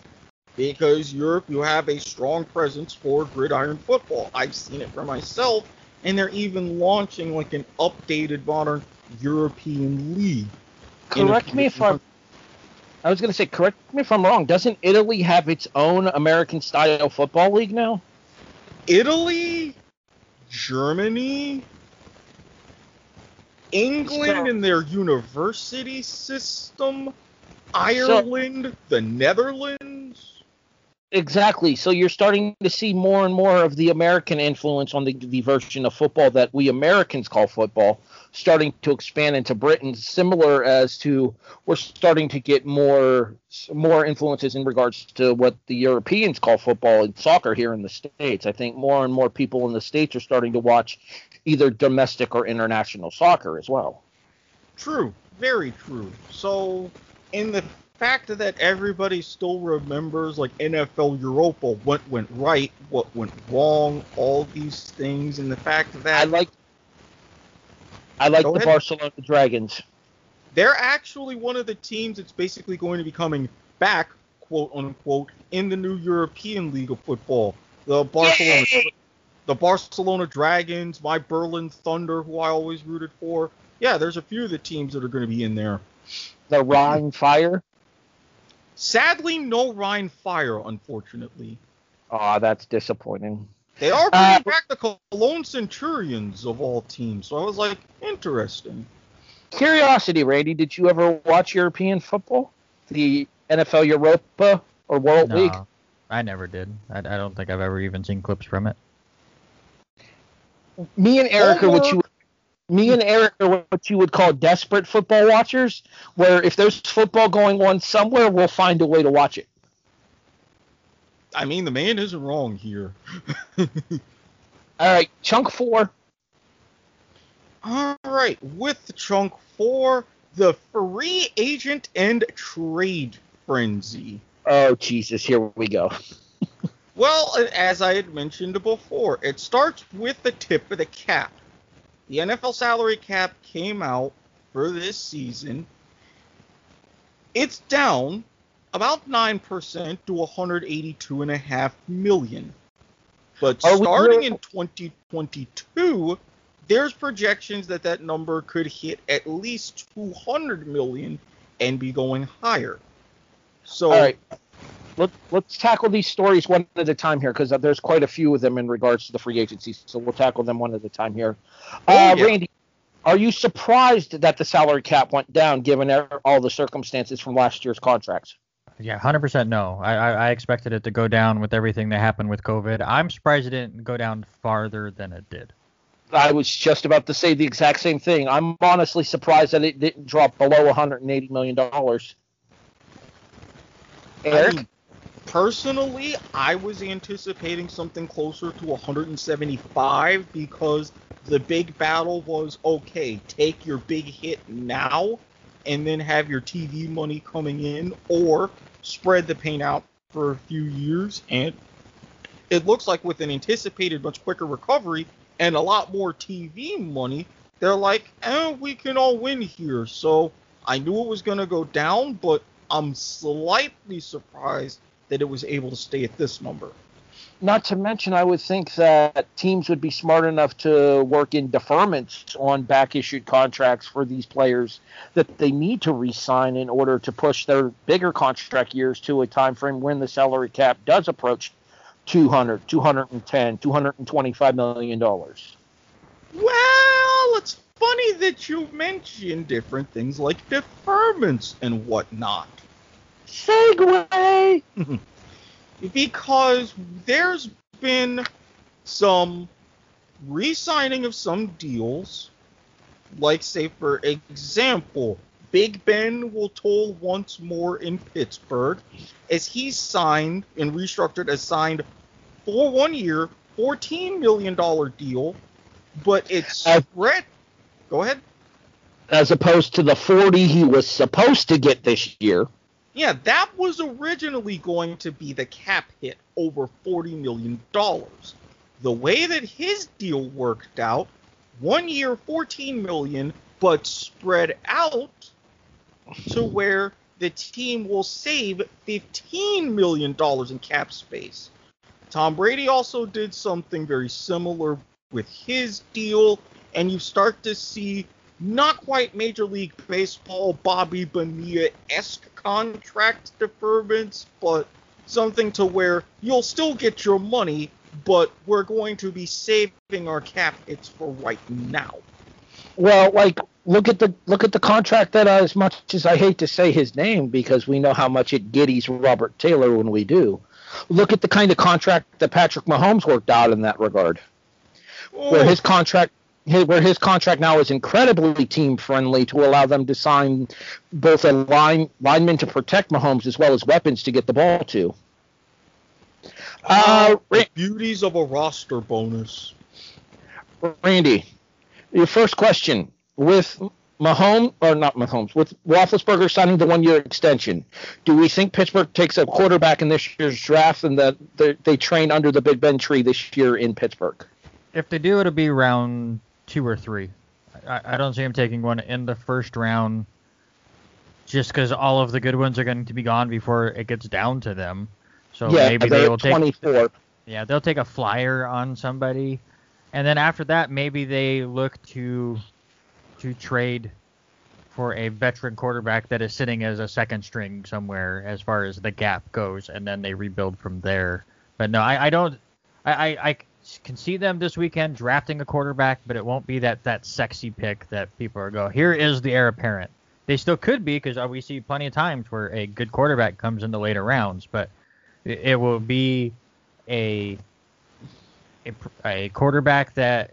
Because Europe, you have a strong presence for gridiron football. I've seen it for myself, and they're even launching like an updated modern European league. Correct me if I'm. I was going to say, correct me if I'm wrong. Doesn't Italy have its own American style football league now? Italy, Germany, England in their university system, Ireland, the Netherlands. Exactly. So you're starting to see more and more of the American influence on the, the version of football that we Americans call football starting to expand into Britain, similar as to we're starting to get more more influences in regards to what the Europeans call football and soccer here in the States. I think more and more people in the States are starting to watch either domestic or international soccer as well. True, very true. So in the fact that everybody still remembers like NFL Europa, what went right, what went wrong, all these things, and the fact that I like I like the ahead. Barcelona Dragons. They're actually one of the teams that's basically going to be coming back, quote unquote, in the new European League of Football. The Barcelona Yay! the Barcelona Dragons, my Berlin Thunder, who I always rooted for. Yeah, there's a few of the teams that are going to be in there. The Rhine Fire? Sadly, no Rhine Fire, unfortunately. Ah, that's disappointing. They are bringing uh, back the Cologne Centurions of all teams, so I was like, interesting. Curiosity, Randy, did you ever watch European football? The NFL Europa or World no, League? I never did. I, I, don't think I've ever even seen clips from it. Me and Erik are what you me and Erik are what you would call desperate football watchers, where if there's football going on somewhere, we'll find a way to watch it. I mean, the man isn't wrong here. All right, chunk four. All right, with chunk four, the free agent and trade frenzy. Oh Jesus, here we go. well, as I had mentioned before, it starts with the tip of the cap. The NFL salary cap came out for this season. It's down about 9% to 182.5 million. But starting in 2022, there's projections that that number could hit at least 200 million and be going higher. So All right. Let, let's tackle these stories one at a time here because there's quite a few of them in regards to the free agency. So we'll tackle them one at a time here. Oh, uh, yeah. Randy, are you surprised that the salary cap went down given all the circumstances from last year's contracts? Yeah, hundred percent no. I, I, I expected it to go down with everything that happened with COVID. I'm surprised it didn't go down farther than it did. I was just about to say the exact same thing. I'm honestly surprised that it didn't drop below 180 million dollars. Erik, I mean, personally, I was anticipating something closer to 175 because the big battle was okay, take your big hit now and then have your TV money coming in, or spread the pain out for a few years. And it looks like with an anticipated much quicker recovery and a lot more TV money, they're like, eh, we can all win here. So I knew it was going to go down, but I'm slightly surprised that it was able to stay at this number. Not to mention, I would think that teams would be smart enough to work in deferments on back issued contracts for these players that they need to re sign in order to push their bigger contract years to a time frame when the salary cap does approach 200, 210, 225 million dollars. Well, it's funny that you mention different things like deferments and whatnot. Segue. because there's been some re-signing of some deals, like say for example, Big Ben will toll once more in Pittsburgh, as he's signed and restructured as signed for one year, fourteen million dollar deal, but it's spread. Go ahead. As opposed to the forty he was supposed to get this year. Yeah, that was originally going to be the cap hit over $40 million. The way that his deal worked out, one year 14 million, but spread out to where the team will save $15 million in cap space. Tom Brady also did something very similar with his deal, and you start to see not quite Major League Baseball Bobby Bonilla esque contract deferments, but something to where you'll still get your money, but we're going to be saving our cap hits for right now. Well, like look at the look at the contract that uh, as much as I hate to say his name because we know how much it giddies Robert Taylor when we do. Look at the kind of contract that Patrick Mahomes worked out in that regard. Where his contract where his contract now is incredibly team friendly to allow them to sign both a line lineman to protect Mahomes as well as weapons to get the ball to. Uh, uh beauties of a roster bonus. Randy, your first question with Mahomes or not Mahomes with Roethlisberger signing the one-year extension. Do we think Pittsburgh takes a quarterback in this year's draft and that they train under the Big Ben tree this year in Pittsburgh? If they do, it'll be round two or three. I, I don't see him taking one in the first round, just because all of the good ones are going to be gone before it gets down to them. So yeah, maybe they will 24. take. Yeah, they'll take a flyer on somebody, and then after that, maybe they look to to trade for a veteran quarterback that is sitting as a second string somewhere as far as the gap goes, and then they rebuild from there. But no, I, I don't. I, I, I can see them this weekend drafting a quarterback, but it won't be that that sexy pick that people are go. Here is the heir apparent. They still could be because uh, we see plenty of times where a good quarterback comes in the later rounds, but it, will be a, a a quarterback that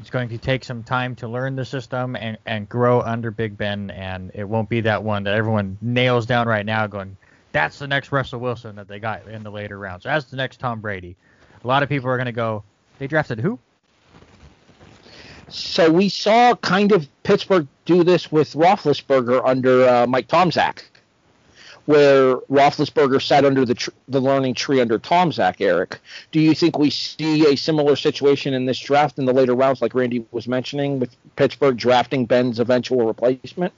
is going to take some time to learn the system and, and grow under Big Ben, and it won't be that one that everyone nails down right now, going, that's the next Russell Wilson that they got in the later rounds. That's the next Tom Brady a lot of people are going to go, they drafted who? So we saw kind of Pittsburgh do this with Roethlisberger under uh, Mike Tomczak, where Roethlisberger sat under the tr- the learning tree under Tomczak. Erik, do you think we see a similar situation in this draft in the later rounds, like Randy was mentioning, with Pittsburgh drafting Ben's eventual replacement?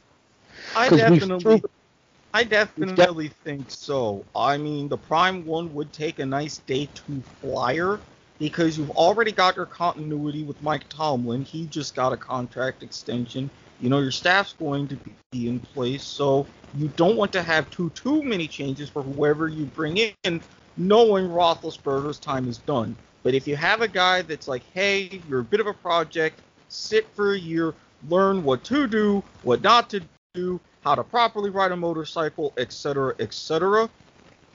I definitely, I definitely think so. I mean, the Prime one would take a nice day two flyer because you've already got your continuity with Mike Tomlin. He just got a contract extension. You know, your staff's going to be in place, so you don't want to have too too many changes for whoever you bring in, knowing Roethlisberger's time is done. But if you have a guy that's like, hey, you're a bit of a project, sit for a year, learn what to do, what not to do, how to properly ride a motorcycle, etc., etc.,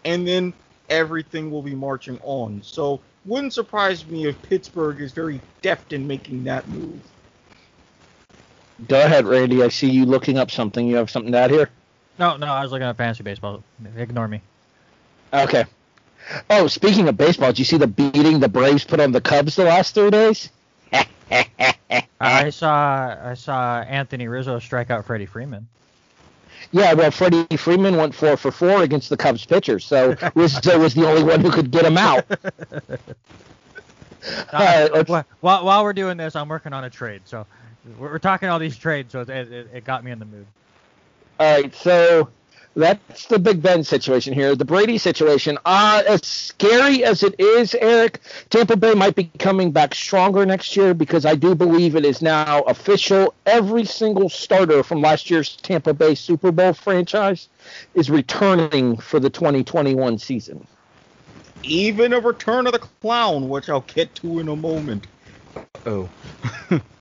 and then everything will be marching on. So, wouldn't surprise me if Pittsburgh is very deft in making that move. Go ahead, Randy. I see you looking up something. You have something to add here? No, no, I was looking at fantasy baseball. Ignore me. Okay. Oh, speaking of baseball, did you see the beating the Braves put on the Cubs the last three days? I saw I saw Anthony Rizzo strike out Freddie Freeman. Yeah, well, Freddie Freeman went four for four against the Cubs pitchers, so Rizzo was the only one who could get him out. Uh, while, while we're doing this, I'm working on a trade, so we're, we're talking all these trades, so it, it, it got me in the mood. All right, so that's the Big Ben situation here. The Brady situation, uh, as scary as it is, Erik, Tampa Bay might be coming back stronger next year because I do believe it is now official. Every single starter from last year's Tampa Bay Super Bowl franchise is returning for the 2021 season. Even a return of the clown, which I'll get to in a moment. Oh.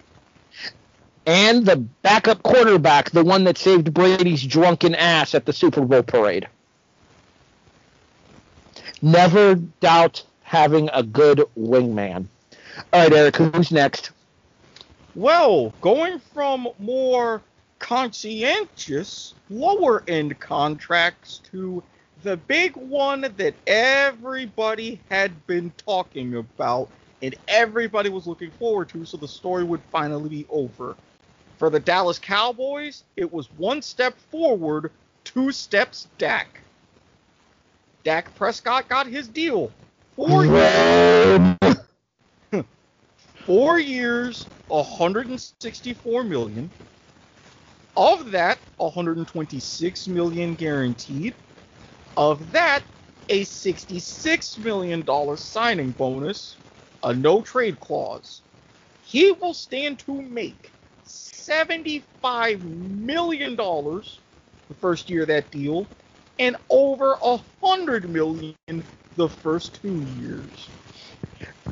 and the backup quarterback, the one that saved Brady's drunken ass at the Super Bowl parade. Never doubt having a good wingman. All right, Erik, who's next? Well, going from more conscientious, lower end contracts to the big one that everybody had been talking about and everybody was looking forward to, so the story would finally be over. For the Dallas Cowboys, it was one step forward, two steps Dak. Dak Prescott got his deal. Four years. Four years, 164 million. Of that, 126 million guaranteed. Of that, a 66 million dollar signing bonus, a no trade clause. He will stand to make 75 million dollars the first year of that deal and over a hundred million the first two years.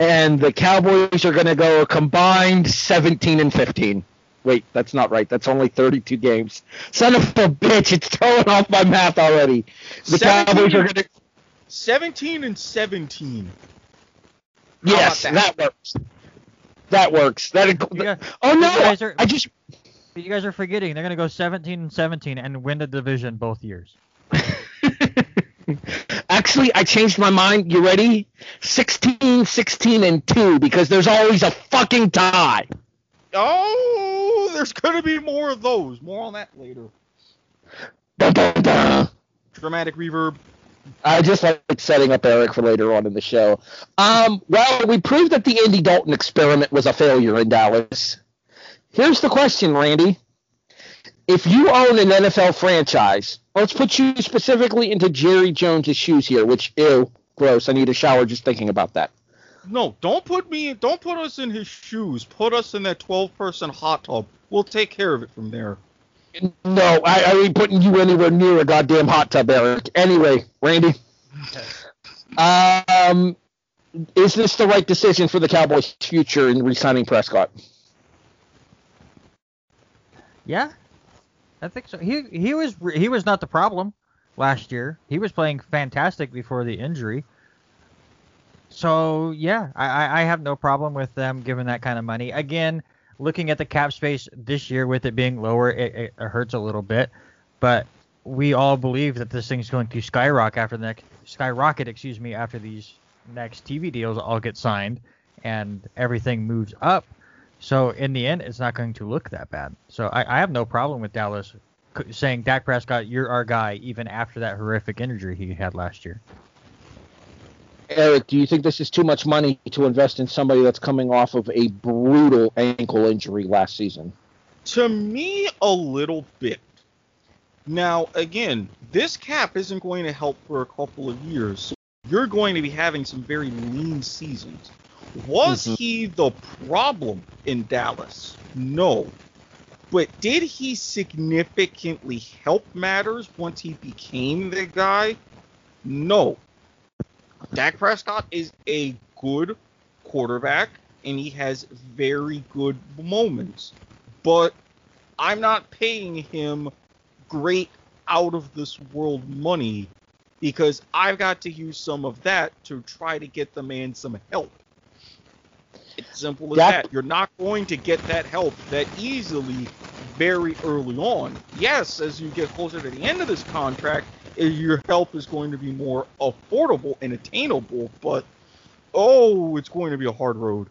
And the Cowboys are going to go a combined 17 and 15. Wait, that's not right. That's only 32 games. Son of a bitch, it's throwing off my math already. The 17 Cowboys are going to. 17 and 17. Yes, that? that? works. That works. That. Guys- oh no! are- I just. You guys are forgetting they're gonna go 17 and 17 and win the division both years. Actually, I changed my mind. You ready? 16, 16, and 2 because there's always a fucking tie. Oh, there's going to be more of those. More on that later. Dun, dun, dun. Dramatic reverb. I just like setting up Erik for later on in the show. Um, well, we proved that the Andy Dalton experiment was a failure in Dallas. Here's the question, Randy. If you own an NFL franchise, let's put you specifically into Jerry Jones' shoes here, which, ew, gross. I need a shower just thinking about that. No, don't put me. Don't put us in his shoes. Put us in that 12-person hot tub. We'll take care of it from there. No, I, I ain't putting you anywhere near a goddamn hot tub, Erik. Anyway, Randy. Um, is this the right decision for the Cowboys' future in re-signing Prescott? Yeah, I think so. He he was he was not the problem last year. He was playing fantastic before the injury. So yeah, I, I- I have no problem with them giving that kind of money. Again, looking at the cap space this year with it being lower, it, it, hurts a little bit. But we all believe that this thing's going to skyrocket after the next skyrocket, excuse me, after these next TV deals all get signed and everything moves up. So in the end, it's not going to look that bad. So I, I have no problem with Dallas saying Dak Prescott, you're our guy, even after that horrific injury he had last year. Erik, do you think this is too much money to invest in somebody that's coming off of a brutal ankle injury last season? To me, a little bit. Now, again, this cap isn't going to help for a couple of years. You're going to be having some very lean seasons. Was Mhm. he the problem in Dallas? No. But did he significantly help matters once he became the guy? No. Dak Prescott is a good quarterback and he has very good moments. But I'm not paying him great out of this world money because I've got to use some of that to try to get the man some help. It's simple as Dak- that. You're not going to get that help that easily very early on. Yes, as you get closer to the end of this contract, Eh, your help is going to be more affordable and attainable, but oh, it's going to be a hard road.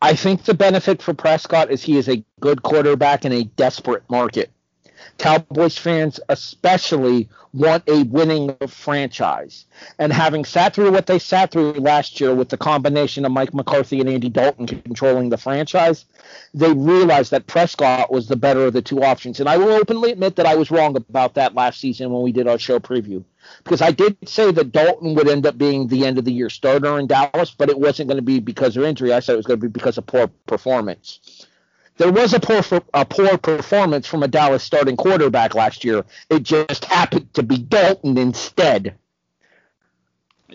I think the benefit for Prescott is he is a good quarterback in a desperate market. Cowboys fans especially want a winning franchise. And having sat through what they sat through last year with the combination of Mike McCarthy and Andy Dalton controlling the franchise, they realized that Prescott was the better of the two options. And I will openly admit that I was wrong about that last season when we did our show preview. Because I did say that Dalton would end up being the end of the year starter in Dallas, but it wasn't going to be because of injury. I said it was going to be because of poor performance. There was a poor a poor performance from a Dallas starting quarterback last year. It just happened to be Dalton instead.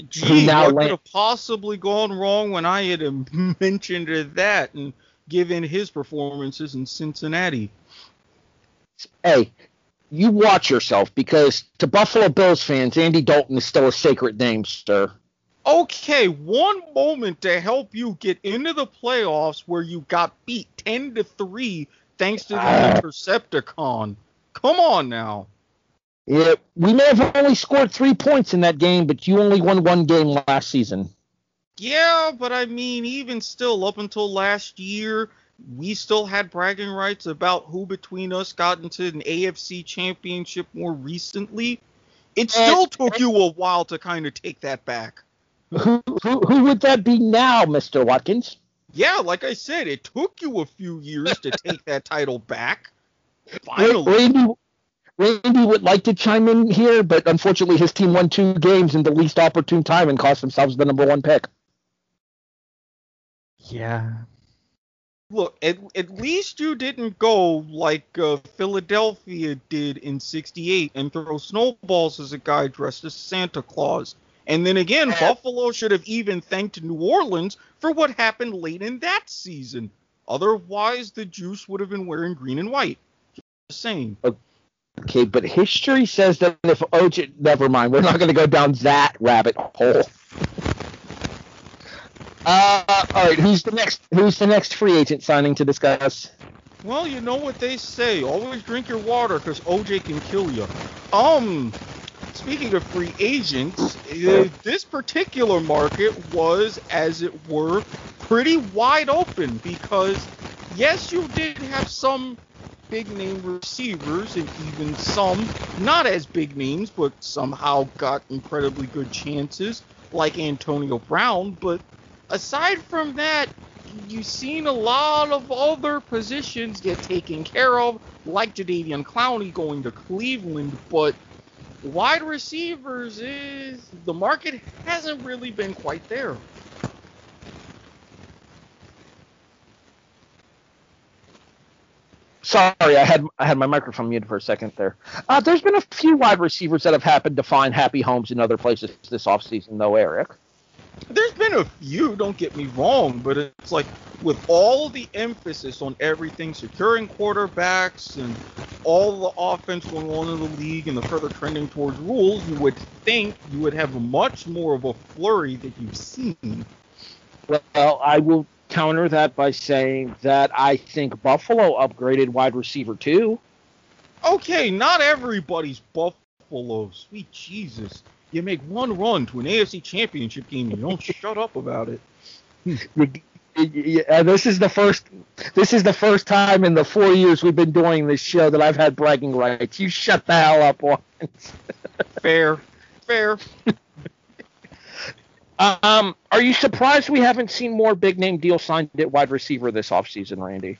Gee, now what could have possibly gone wrong when I had mentioned that and given his performances in Cincinnati? Hey, you watch yourself because to Buffalo Bills fans, Andy Dalton is still a sacred name, sir. Okay, one moment to help you get into the playoffs where you got beat 10 to 3 thanks to the Ah. Intercepticon. Come on now. Yeah, we may have only scored three points in that game, but you only won one game last season. Yeah, but I mean, even still, up until last year, we still had bragging rights about who between us got into an AFC championship more recently, it still took you a while to kind of take that back. Who, who, who would that be now, Mr. Watkins? Yeah, like I said, it took you a few years to take that title back. Finally. Randy, Randy would like to chime in here, but unfortunately his team won two games in the least opportune time and cost themselves the number one pick. Yeah. Look, at, at least you didn't go like uh, Philadelphia did in 68 and throw snowballs as a guy dressed as Santa Claus. And then again, Buffalo should have even thanked New Orleans for what happened late in that season. Otherwise, the Juice would have been wearing green and white. Just saying. Okay, but history says that if OJ, never mind, we're not going to go down that rabbit hole. Uh, all right, who's the next? Who's the next free agent signing to discuss? Well, you know what they say. Always drink your water, cause OJ can kill you. Um, speaking of free agents, uh, this particular market was, as it were, pretty wide open because, yes, you did have some big name receivers and even some not as big names, but somehow got incredibly good chances, like Antonio Brown, but aside from that, you've seen a lot of other positions get taken care of, like Jadeveon Clowney going to Cleveland, but wide receivers is the market hasn't really been quite there. Sorry, I had I had my microphone muted for a second there. Uh, there's been a few wide receivers that have happened to find happy homes in other places this offseason, though, Erik. There's been a few, don't get me wrong, but it's like with all the emphasis on everything, securing quarterbacks and all the offense going on in the league and the further trending towards rules, you would think you would have much more of a flurry that you've seen. Well, I will counter that by saying that I think Buffalo upgraded wide receiver too. Okay, not everybody's Buffalo. Sweet Jesus you make one run to an AFC Championship game and you don't shut up about it. Yeah, this is the first. This is the first time in the four years we've been doing this show that I've had bragging rights. You shut the hell up once. fair, fair. um, are you surprised we haven't seen more big name deals signed at wide receiver this offseason, Randy?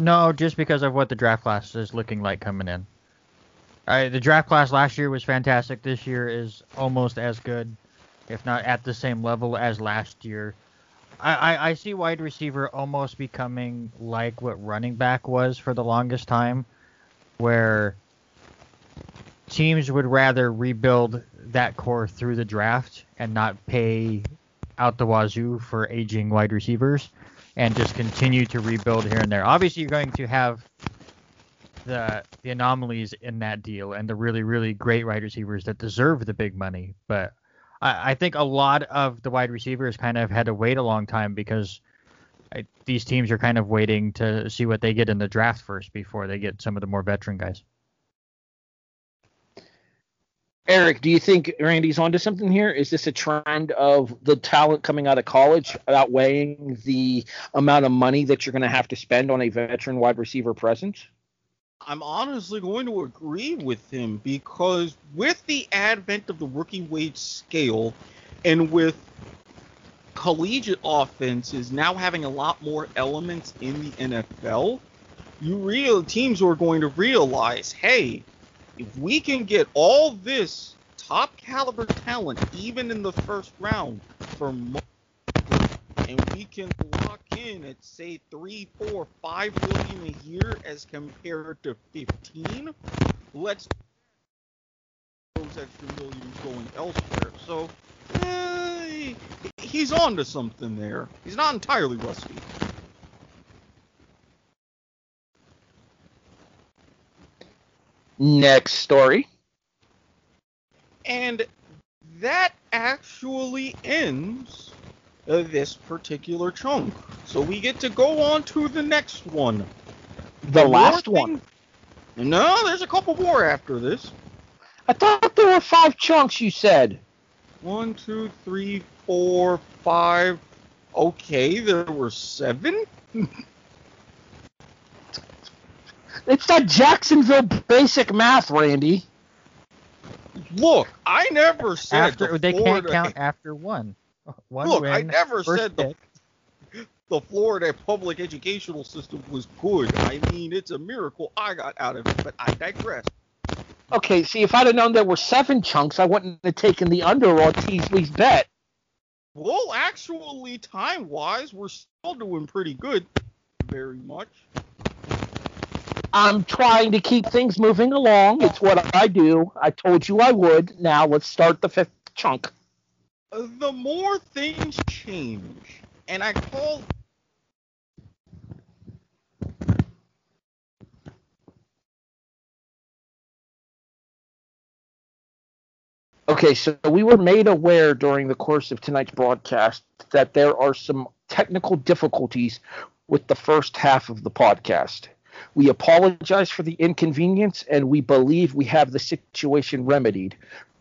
No, just because of what the draft class is looking like coming in. Uh, the draft class last year was fantastic. This year is almost as good, if not at the same level as last year. I, I, I see wide receiver almost becoming like what running back was for the longest time, where teams would rather rebuild that core through the draft and not pay out the wazoo for aging wide receivers and just continue to rebuild here and there. Obviously, you're going to have the the anomalies in that deal and the really really great wide receivers that deserve the big money. But I, I think a lot of the wide receivers kind of had to wait a long time because I, these teams are kind of waiting to see what they get in the draft first before they get some of the more veteran guys. Erik, do you think Randy's onto something here? Is this a trend of the talent coming out of college outweighing the amount of money that you're going to have to spend on a veteran wide receiver presence? I'm honestly going to agree with him because with the advent of the rookie wage scale and with collegiate offenses now having a lot more elements in the NFL, you real teams are going to realize, hey, if we can get all this top caliber talent even in the first round for and we can lock in at say three, four, five million a year as compared to fifteen, let's those extra millions going elsewhere. So eh, he's on to something there. He's not entirely rusty. Next story. And that actually ends uh, this particular chunk. So we get to go on to the next one. The, the last one? No, there's a couple more after this. I thought there were five chunks, you said. One, two, three, four, five. Okay, there were seven? It's that Jacksonville basic math, Randy. Look, I never said After the they can't count after one. One Look, win, I never said the, the Florida public educational system was good. I mean, it's a miracle I got out of it, but I digress. Okay, see, if I'd have known there were seven chunks, I wouldn't have taken the under on Teasley's bet. Well, actually, time wise, we're still doing pretty good. Very much. I'm trying to keep things moving along. It's what I do. I told you I would. Now let's start the fifth chunk. The more things change, and I call Okay, so we were made aware during the course of tonight's broadcast that there are some technical difficulties with the first half of the podcast. We apologize for the inconvenience and we believe we have the situation remedied.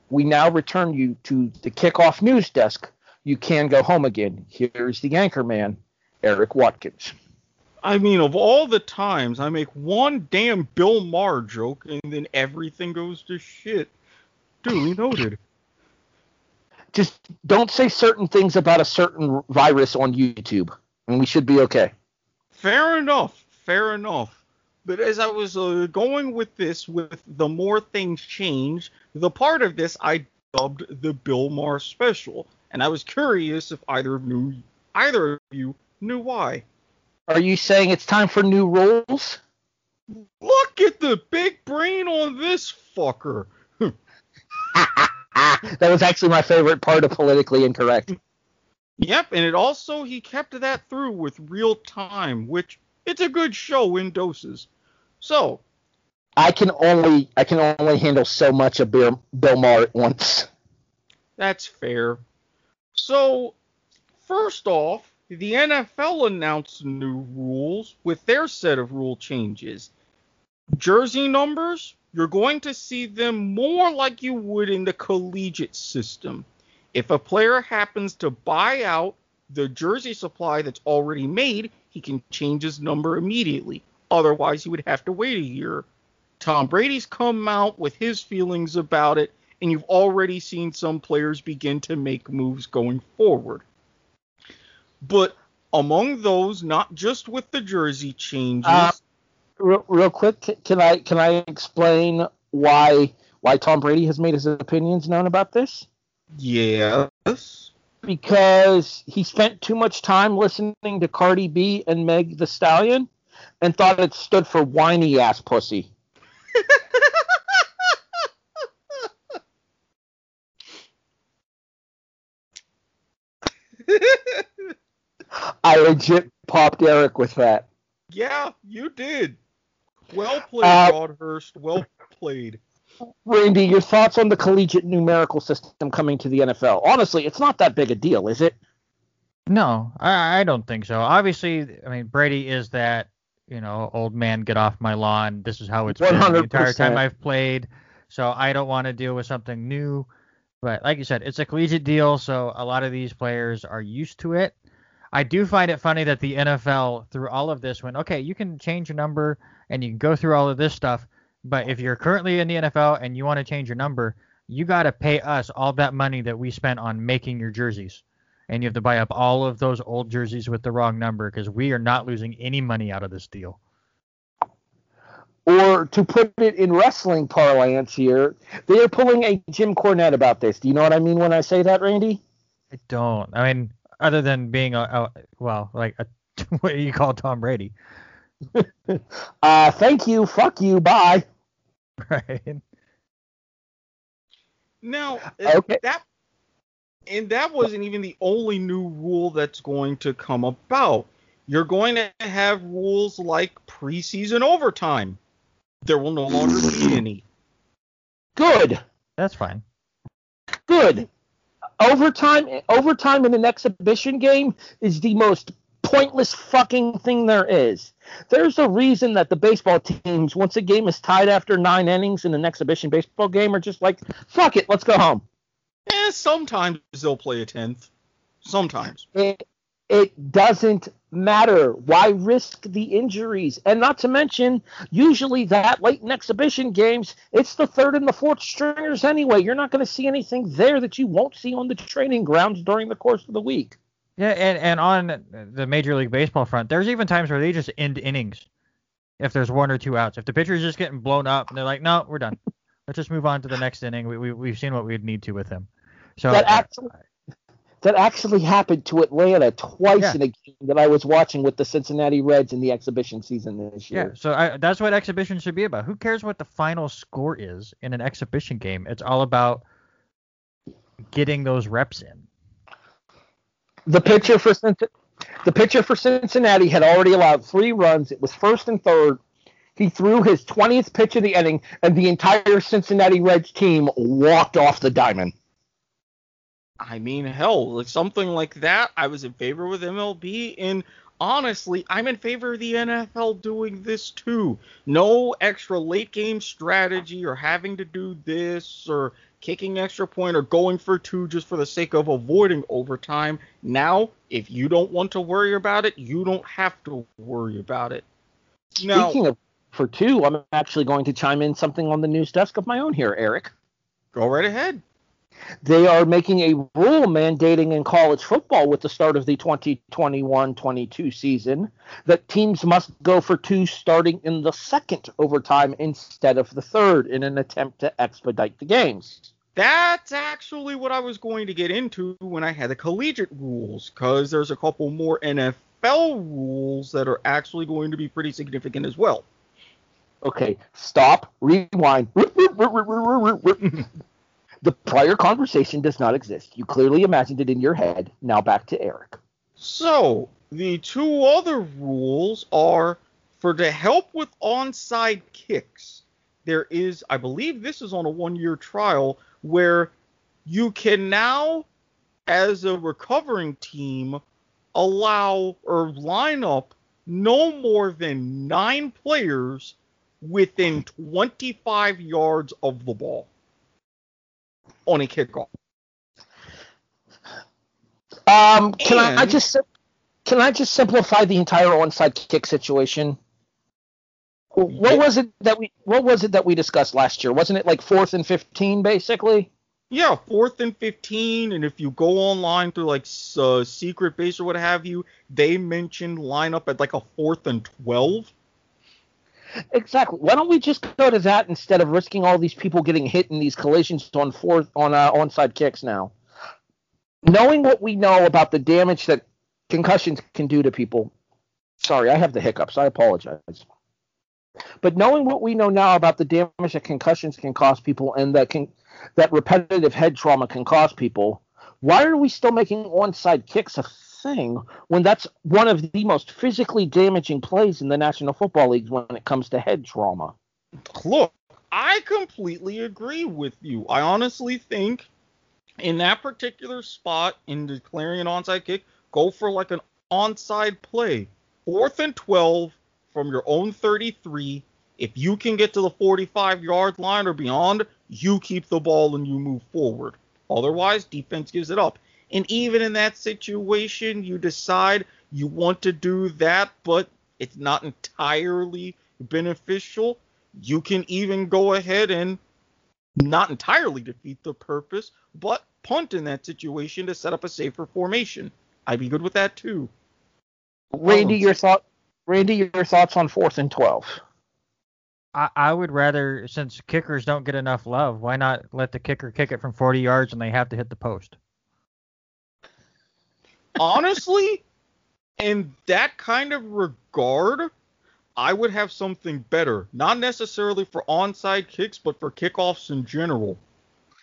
We now return you to the kickoff news desk. You can go home again. Here's the anchor man, Erik Watkins. I mean, of all the times I make one damn Bill Maher joke and then everything goes to shit. Duly noted. Just don't say certain things about a certain virus on YouTube, and we should be okay. Fair enough. Fair enough. But as I was uh, going with this, with the more things change, the part of this I dubbed the Bill Maher special, and I was curious if either of knew either of you knew why. Are you saying it's time for new rules? Look at the big brain on this fucker. that was actually my favorite part of politically incorrect. Yep, and it also he kept that through with real time, which it's a good show in doses. So, I can only I can only handle so much of Bill, Bill Maher at once. That's fair. So, first off, the NFL announced new rules with their set of rule changes. Jersey numbers, you're going to see them more like you would in the collegiate system. If a player happens to buy out the jersey supply that's already made, he can change his number immediately. Otherwise, he would have to wait a year. Tom Brady's come out with his feelings about it, and you've already seen some players begin to make moves going forward. But among those, not just with the jersey changes, Uh, Real, real quick, can I can I explain why why Tom Brady has made his opinions known about this? yes. Because he spent too much time listening to Cardi B and Meg the Stallion, and thought it stood for whiny ass pussy. I legit popped Erik with that. yeah, you did. Well played, Uh, Broadhurst. Well played. Randy, your thoughts on the collegiate numerical system coming to the NFL? Honestly, it's not that big a deal, is it? No, I, I don't think so. Obviously, I mean Brady is that you know old man get off my lawn. This is how it's been the entire time I've played. So I don't want to deal with something new. But like you said, it's a collegiate deal, so a lot of these players are used to it. I do find it funny that the NFL through all of this went, okay, you can change your number and you can go through all of this stuff, but if you're currently in the NFL and you want to change your number, you got to pay us all that money that we spent on making your jerseys and you have to buy up all of those old jerseys with the wrong number because we are not losing any money out of this deal. Or to put it in wrestling parlance here, they are pulling a Jim Cornette about this. Do you know what I mean when I say that, Randy? I don't. I mean, other than being a, a well, like a, what do you call Tom Brady, Uh, thank you, fuck you, bye. right? Now, Okay. that and that wasn't even the only new rule that's going to come about. You're going to have rules like preseason overtime. There will no longer be any. Good, That's fine. good. Overtime, overtime in an exhibition game is the most pointless fucking thing there is. There's a reason that the baseball teams, once a game is tied after nine innings in an exhibition baseball game, are just like, fuck it, let's go home. Eh, sometimes they'll play a tenth. Sometimes. Eh, It doesn't matter. Why risk the injuries? And not to mention, usually that late in exhibition games, it's the third and the fourth stringers anyway. You're not going to see anything there that you won't see on the training grounds during the course of the week. Yeah, and, and on the Major League Baseball front, there's even times where they just end innings if there's one or two outs. If the pitcher's just getting blown up and they're like, no, we're done. Let's just move on to the next inning. We, we, we've seen what we'd need to with him. So that uh, actually, that actually happened to Atlanta twice yeah. in a game that I was watching with the Cincinnati Reds in the exhibition season this year. Yeah, so I, that's what exhibition should be about. Who cares what the final score is in an exhibition game? It's all about getting those reps in. The pitcher for the pitcher for Cincinnati had already allowed three runs. It was first and third. He threw his 20th pitch of the inning, and the entire Cincinnati Reds team walked off the diamond. I mean, hell, like something like that, I was in favor with MLB, and honestly, I'm in favor of the NFL doing this too. No extra late game strategy or having to do this or kicking extra point or going for two just for the sake of avoiding overtime. Now, if you don't want to worry about it, you don't have to worry about it. Now, Speaking of for two, I'm actually going to chime in something on the news desk of my own here, Erik. Go right ahead. They are making a rule mandating in college football with the start of the 2021 22 season that teams must go for two starting in the second overtime instead of the third in an attempt to expedite the games. That's actually what I was going to get into when I had the collegiate rules, because there's a couple more NFL rules that are actually going to be pretty significant as well. Okay, stop, rewind. the prior conversation does not exist. You clearly imagined it in your head. Now back to Erik. So, the two other rules are for to help with onside kicks. There is, I believe this is on a one year trial, where you can now, as a recovering team, allow or line up no more than nine players within 25 yards of the ball on a kickoff. Um, can and, I, I just can I just simplify the entire onside kick situation? What was it that we What was it that we discussed last year? Wasn't it like fourth and fifteen, basically? Yeah, fourth and fifteen, and if you go online through like uh, secret base or what have you, they mentioned line up at like a fourth and twelve. Exactly. Why don't we just go to that instead of risking all these people getting hit in these collisions on fourth on uh, onside kicks now? Knowing what we know about the damage that concussions can do to people. Sorry, I have the hiccups. I apologize. But knowing what we know now about the damage that concussions can cause people and that can that repetitive head trauma can cause people, why are we still making onside kicks a thing when that's one of the most physically damaging plays in the National Football League when it comes to head trauma? Look, I completely agree with you. I honestly think in that particular spot in declaring an onside kick, go for like an onside play. Fourth and 12 from your own 33. If you can get to the 45 yard line or beyond, you keep the ball and you move forward. Otherwise, defense gives it up. And even in that situation, you decide you want to do that, but it's not entirely beneficial. You can even go ahead and not entirely defeat the purpose, but punt in that situation to set up a safer formation. I'd be good with that too. Randy, um, your thought Randy, your thoughts on fourth and twelve? I, I would rather, since kickers don't get enough love, why not let the kicker kick it from 40 yards and they have to hit the post? Honestly, in that kind of regard, I would have something better. Not necessarily for onside kicks, but for kickoffs in general.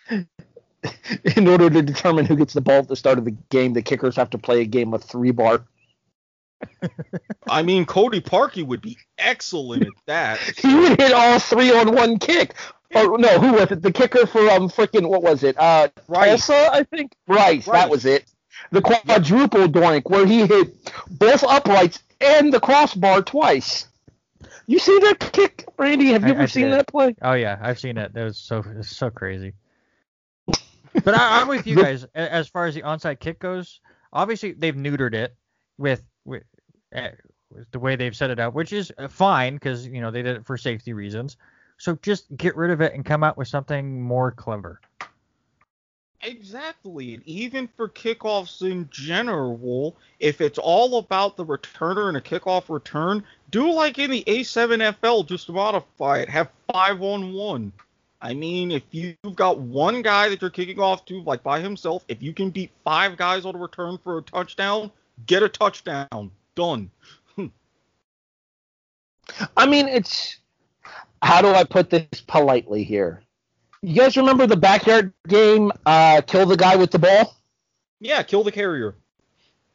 in order to determine who gets the ball at the start of the game, the kickers have to play a game of three bar. I mean, Cody Parkey would be excellent at that. he would hit all three on one kick. Or no, who was it? The kicker for um freaking what was it? Uh, Rice. Tulsa, I think. Rice, Rice, that was it. The quadruple doink where he hit both uprights and the crossbar twice. You see that kick, Randy? Have you I, ever I seen that play? Oh yeah, I've seen it. That was so was so crazy. But I, am with you guys as far as the onside kick goes. Obviously, they've neutered it with with, uh, with the way they've set it up, which is uh, fine because you know they did it for safety reasons. So just get rid of it and come out with something more clever. Exactly. And even for kickoffs in general, if it's all about the returner and a kickoff return, do like in the A7FL, just modify it. Have five on one. I mean, if you've got one guy that you're kicking off to, like by himself, if you can beat five guys on a return for a touchdown, get a touchdown. Done. I mean, it's how do I put this politely here? You guys remember the backyard game, uh, kill the guy with the ball? Yeah, kill the carrier.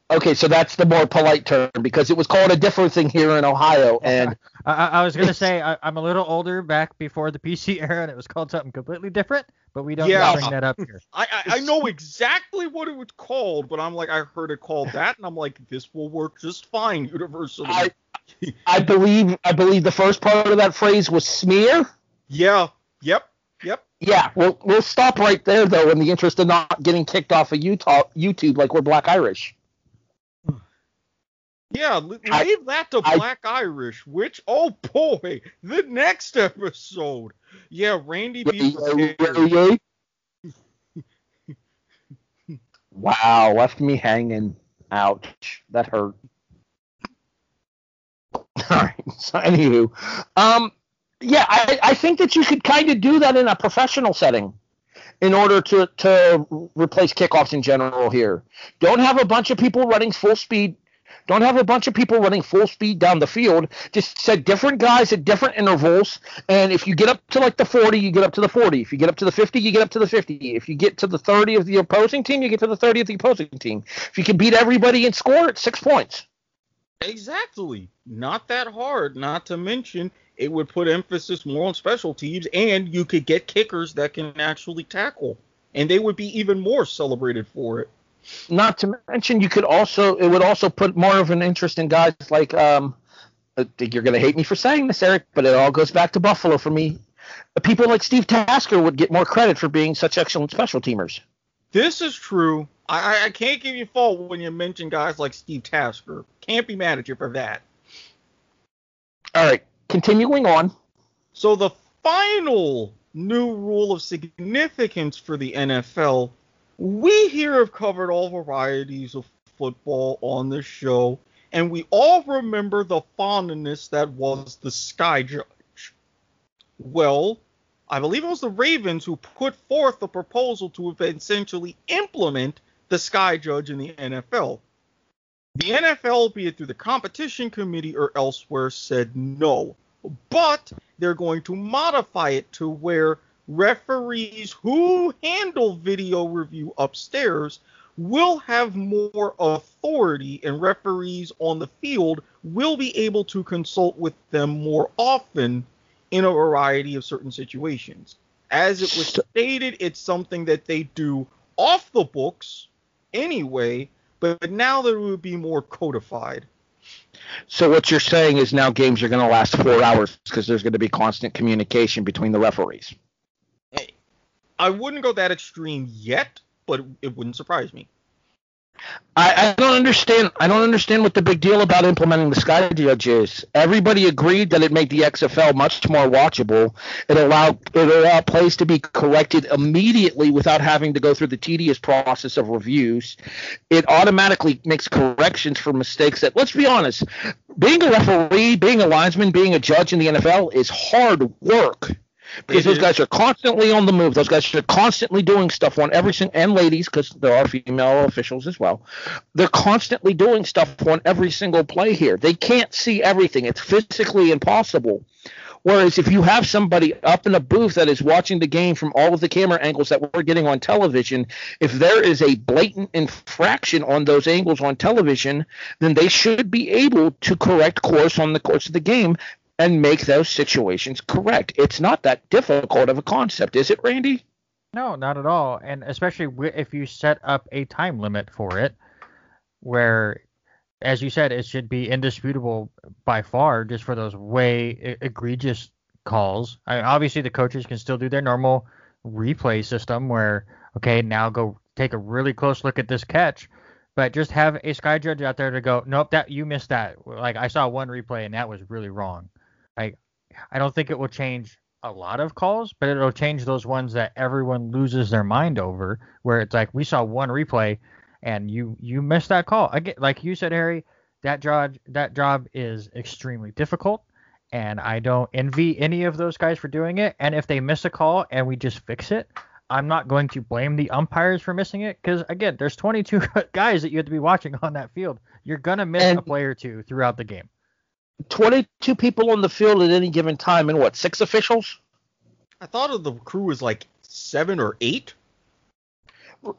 Okay, so that's the more polite term because it was called a different thing here in Ohio, and I, I was gonna say I, am a little older back before the PC era, and it was called something completely different, but we don't yeah. bring that up here. I, I, I know exactly what it was called, but I'm like I heard it called that, and I'm like this will work just fine universally. I, I believe I believe the first part of that phrase was smear. Yeah. Yep. Yeah, we'll we'll stop right there though, in the interest of not getting kicked off of Utah YouTube like we're Black Irish. Yeah, leave I, that to I, Black Irish. Which oh boy, the next episode. Yeah, Randy B. wow, left me hanging. Ouch, that hurt. All right. So anywho, um, yeah, I, I think that you could kind of do that in a professional setting in order to to replace kickoffs in general here. Don't have a bunch of people running full speed. Don't have a bunch of people running full speed down the field. Just set different guys at different intervals. And if you get up to like the 40, you get up to the 40. If you get up to the 50, you get up to the 50. If you get to the 30 of the opposing team, you get to the 30 of the opposing team. If you can beat everybody and score, it's six points. Exactly. Not that hard. Not to mention, it would put emphasis more on special teams, and you could get kickers that can actually tackle, and they would be even more celebrated for it. Not to mention, you could also it would also put more of an interest in guys like um. I think you're going to hate me for saying this, Erik, but it all goes back to Buffalo for me. People like Steve Tasker would get more credit for being such excellent special teamers. This is true. I, I can't give you fault when you mention guys like Steve Tasker. Can't be mad at you for that. All right, continuing on. So the final new rule of significance for the NFL we here have covered all varieties of football on this show, and we all remember the fondness that was the Sky Judge. Well, I believe it was the Ravens who put forth the proposal to essentially implement the Sky Judge in the NFL. The NFL, be it through the competition committee or elsewhere, said no. But they're going to modify it to where referees who handle video review upstairs will have more authority and referees on the field will be able to consult with them more often in a variety of certain situations. As it was stated, it's something that they do off the books anyway, but now that it would be more codified. So what you're saying is now games are going to last four hours because there's going to be constant communication between the referees. I wouldn't go that extreme yet, but it wouldn't surprise me. I, I, don't understand. I don't understand what the big deal about implementing the Sky Judge is. Everybody agreed that it made the XFL much more watchable. It allowed it allowed plays to be corrected immediately without having to go through the tedious process of reviews. It automatically makes corrections for mistakes that, let's be honest, being a referee, being a linesman, being a judge in the NFL is hard work because those guys are constantly on the move. Those guys are constantly doing stuff on every single and ladies because there are female officials as well. They're constantly doing stuff on every single play here. They can't see everything. It's physically impossible. Whereas if you have somebody up in a booth that is watching the game from all of the camera angles that we're getting on television, if there is a blatant infraction on those angles on television, then they should be able to correct course on the course of the game and make those situations correct. It's not that difficult of a concept, is it, Randy? No, not at all. And especially if you set up a time limit for it, where, as you said, it should be indisputable by far, just for those way egregious calls. I mean, obviously, the coaches can still do their normal replay system where, okay, now go take a really close look at this catch. But just have a sky judge out there to go, nope, that you missed that. Like I saw one replay and that was really wrong. Like I don't think it will change a lot of calls, but it'll change those ones that everyone loses their mind over, where it's like we saw one replay and you you missed that call. Again, like you said, Harry, that job that job is extremely difficult, and I don't envy any of those guys for doing it. And if they miss a call and we just fix it, I'm not going to blame the umpires for missing it because again, there's 22 guys that you have to be watching on that field. You're gonna miss And- a play or two throughout the game. 22 people on the field at any given time, and what, six officials? I thought of the crew was like seven or eight.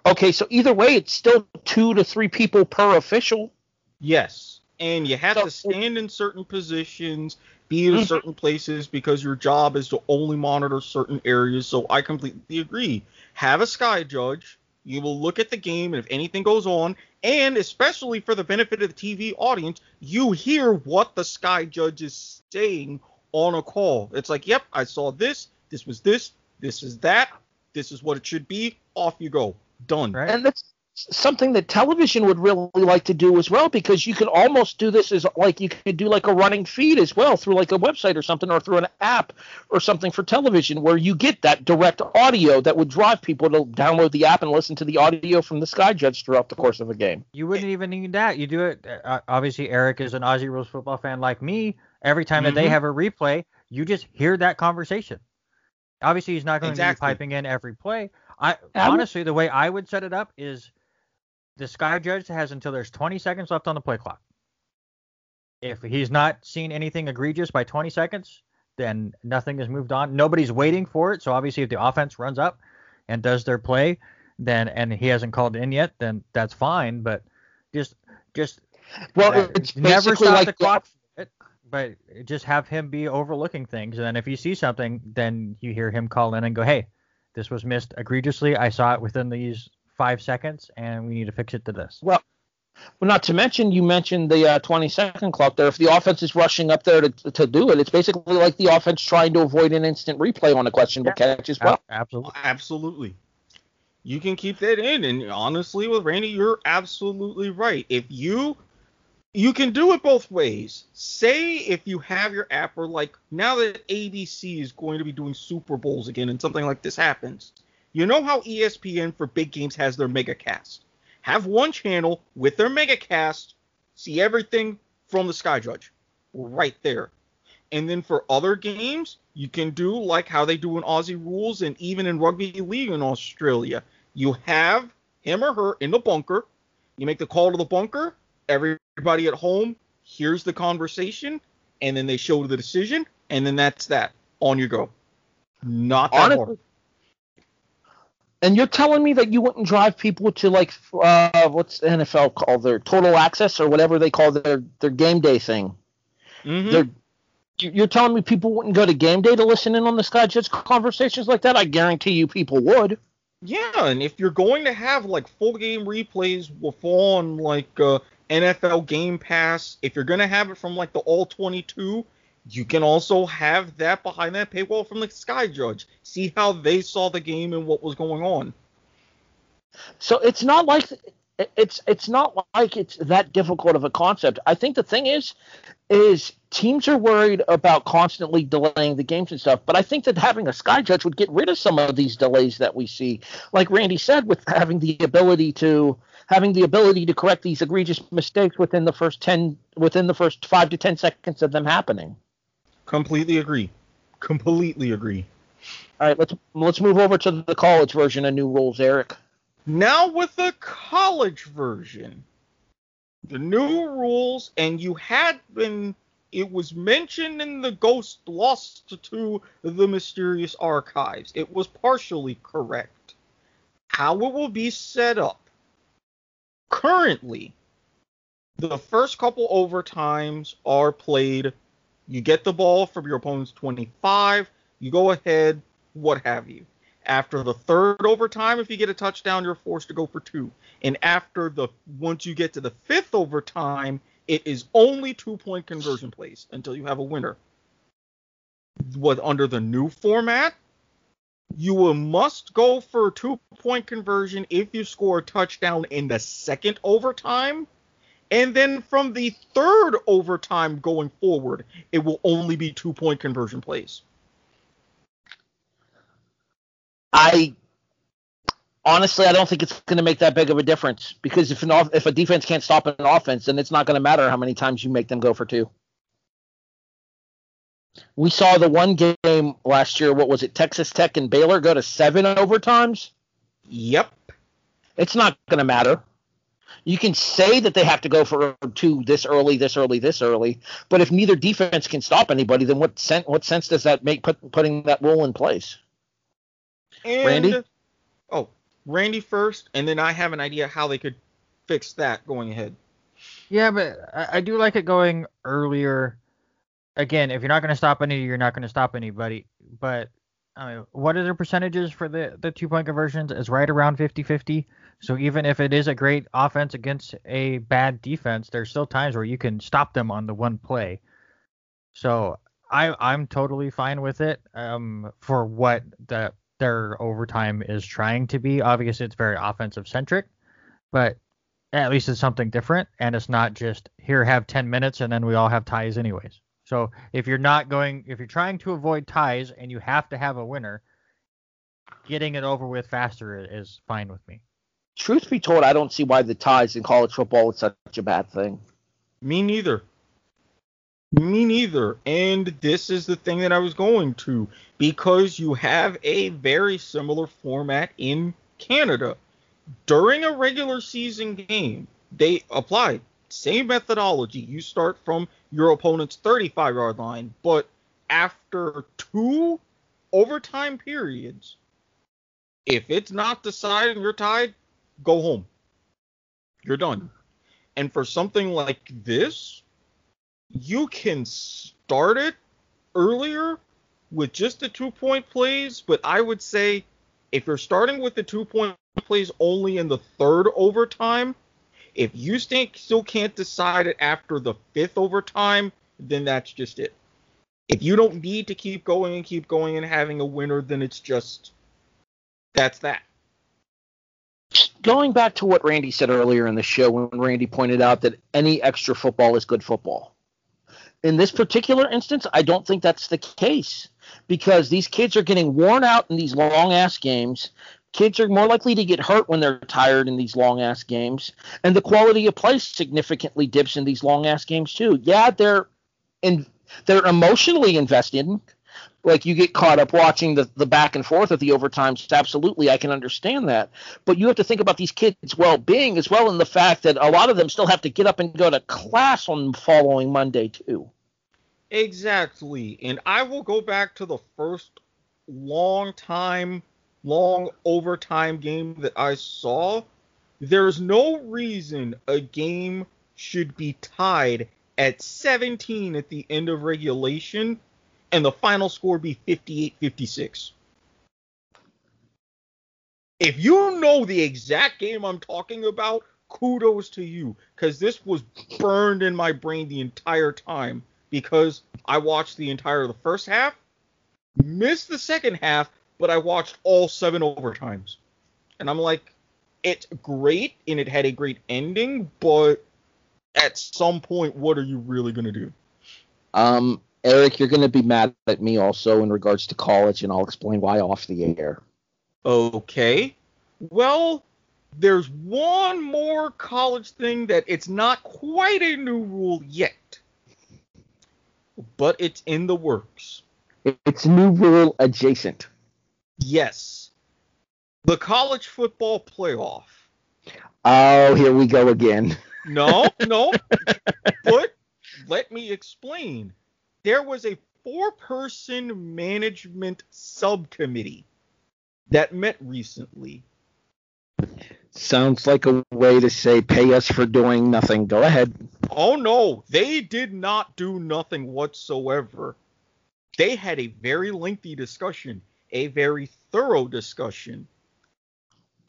Okay, so either way, it's still two to three people per official. Yes, and you have So- to stand in certain positions, be in Mhm. certain places because your job is to only monitor certain areas. So I completely agree. Have a sky judge. You will look at the game, and if anything goes on, and especially for the benefit of the TV audience, you hear what the sky judge is saying on a call. It's like, yep, I saw this. This was this. This is that. This is what it should be. Off you go. Done. Right. And that's something that television would really like to do as well because you could almost do this as like you could do like a running feed as well through like a website or something or through an app or something for television where you get that direct audio that would drive people to download the app and listen to the audio from the sky judge throughout the course of a game. You wouldn't even need that. You do it. Uh, obviously, Erik is an Aussie rules football fan like me. Every time that they Mhm. have a replay, you just hear that conversation. Obviously, he's not going to be piping in every play. I I honestly, the way I would set it up is the sky judge has until there's 20 seconds left on the play clock. If he's not seen anything egregious by 20 seconds, then nothing is moved on. Nobody's waiting for it. So obviously, if the offense runs up and does their play, then and he hasn't called in yet, then that's fine. But just just Well, uh, it's never stop like the clock, it, but just have him be overlooking things. And then if you see something, then you hear him call in and go, "Hey, this was missed egregiously. I saw it within these five seconds, and we need to fix it to this." Well, well, not to mention you mentioned the uh, 20 second clock there. If the offense is rushing up there to, to do it, it's basically like the offense trying to avoid an instant replay on a questionable catch as well. Absolutely. Absolutely. You can keep that in, and honestly, with Randy, you're absolutely right. If you you can do it both ways. Say if you have your app, or like now that ABC is going to be doing Super Bowls again, and something like this happens, you know how ESPN for big games has their mega cast. Have one channel with their mega cast, see everything from the Sky Judge, right there. And then for other games, you can do like how they do in Aussie rules and even in rugby league in Australia. You have him or her in the bunker. You make the call to the bunker. Everybody at home hears the conversation, and then they show the decision, and then that's that. On you go. Not that Honestly, hard. And you're telling me that you wouldn't drive people to like uh, what's the NFL called their total access or whatever they call their their game day thing. Mhm. They're you- you're telling me people wouldn't go to game day to listen in on the Sky Judge conversations like that? I guarantee you people would. Yeah, and if you're going to have like full game replays with on like uh, NFL Game Pass, if you're going to have it from like the all 22, you can also have that behind that paywall from the Sky Judge. See how they saw the game and what was going on. So it's not like it's it's not like it's that difficult of a concept. I think the thing is is teams are worried about constantly delaying the games and stuff, but I think that having a sky judge would get rid of some of these delays that we see. Like Randy said with having the ability to having the ability to correct these egregious mistakes within the first 10 within the first 5 to 10 seconds of them happening. Completely agree. Completely agree. All right, let's let's move over to the college version of new rules, Erik. Now with the college version, the new rules, and you had been, it was mentioned in the Ghost Lost to the Mysterious Archives. It was partially correct. How it will be set up. Currently, the first couple overtimes are played. You get the ball from your opponent's 25, you go ahead, what have you. After the third overtime, if you get a touchdown, you're forced to go for two. And after the once you get to the fifth overtime, it is only two point conversion plays until you have a winner. What under the new format, You will must go for two point conversion if you score a touchdown in the second overtime. And then from the third overtime going forward, it will only be two point conversion plays. I honestly, I don't think it's going to make that big of a difference because if an off, if a defense can't stop an offense, then it's not going to matter how many times you make them go for two. We saw the one game last year. What was it? Texas Tech and Baylor go to seven overtimes. Yep. It's not going to matter. You can say that they have to go for two this early, this early, this early, but if neither defense can stop anybody, then what sense what sense does that make put, putting that rule in place? And, Randy? Oh, Randy first, and then I have an idea how they could fix that going ahead. Yeah, but I, I do like it going earlier. Again, if you're not going to stop any, you're not going to stop anybody. But I mean, what are the percentages for the, the two point conversions? Is right around 50 50. So even if it is a great offense against a bad defense, there's still times where you can stop them on the one play. So I I'm totally fine with it. Um, for what the their overtime is trying to be. Obviously, it's very offensive centric, but at least it's something different, and it's not just here have 10 minutes and then we all have ties anyways. So if you're not going, if you're trying to avoid ties and you have to have a winner, getting it over with faster is fine with me. Truth be told, I don't see why the ties in college football is such a bad thing. Me neither. Me neither. And this is the thing that I was going to because you have a very similar format in Canada. During a regular season game, they apply same methodology. You start from your opponent's 35 yard line, but after two overtime periods, if it's not decided and you're tied, go home. You're done. And for something like this, you can start it earlier with just the two point plays, but I would say if you're starting with the two point plays only in the third overtime, if you still can't decide it after the fifth overtime, then that's just it. If you don't need to keep going and keep going and having a winner, then it's just that's that. Going back to what Randy said earlier in the show, when Randy pointed out that any extra football is good football. In this particular instance, I don't think that's the case because these kids are getting worn out in these long ass games. Kids are more likely to get hurt when they're tired in these long ass games, and the quality of play significantly dips in these long ass games too. Yeah, they're in, they're emotionally invested. Like you get caught up watching the, the back and forth of the overtimes. Absolutely, I can understand that. But you have to think about these kids' well being as well, and the fact that a lot of them still have to get up and go to class on the following Monday too. Exactly. And I will go back to the first long time, long overtime game that I saw. There's no reason a game should be tied at 17 at the end of regulation and the final score be 58 56. If you know the exact game I'm talking about, kudos to you because this was burned in my brain the entire time because I watched the entire the first half, missed the second half, but I watched all seven overtimes. And I'm like, it's great and it had a great ending, but at some point, what are you really going to do? Um, Erik, you're going to be mad at me also in regards to college, and I'll explain why off the air. Okay. Well, there's one more college thing that it's not quite a new rule yet, but it's in the works. It's new rule adjacent. Yes. The college football playoff. Oh, here we go again. No, no. but let me explain. There was a four person management subcommittee that met recently. Sounds like a way to say pay us for doing nothing. Go ahead. Oh no, they did not do nothing whatsoever. They had a very lengthy discussion, a very thorough discussion.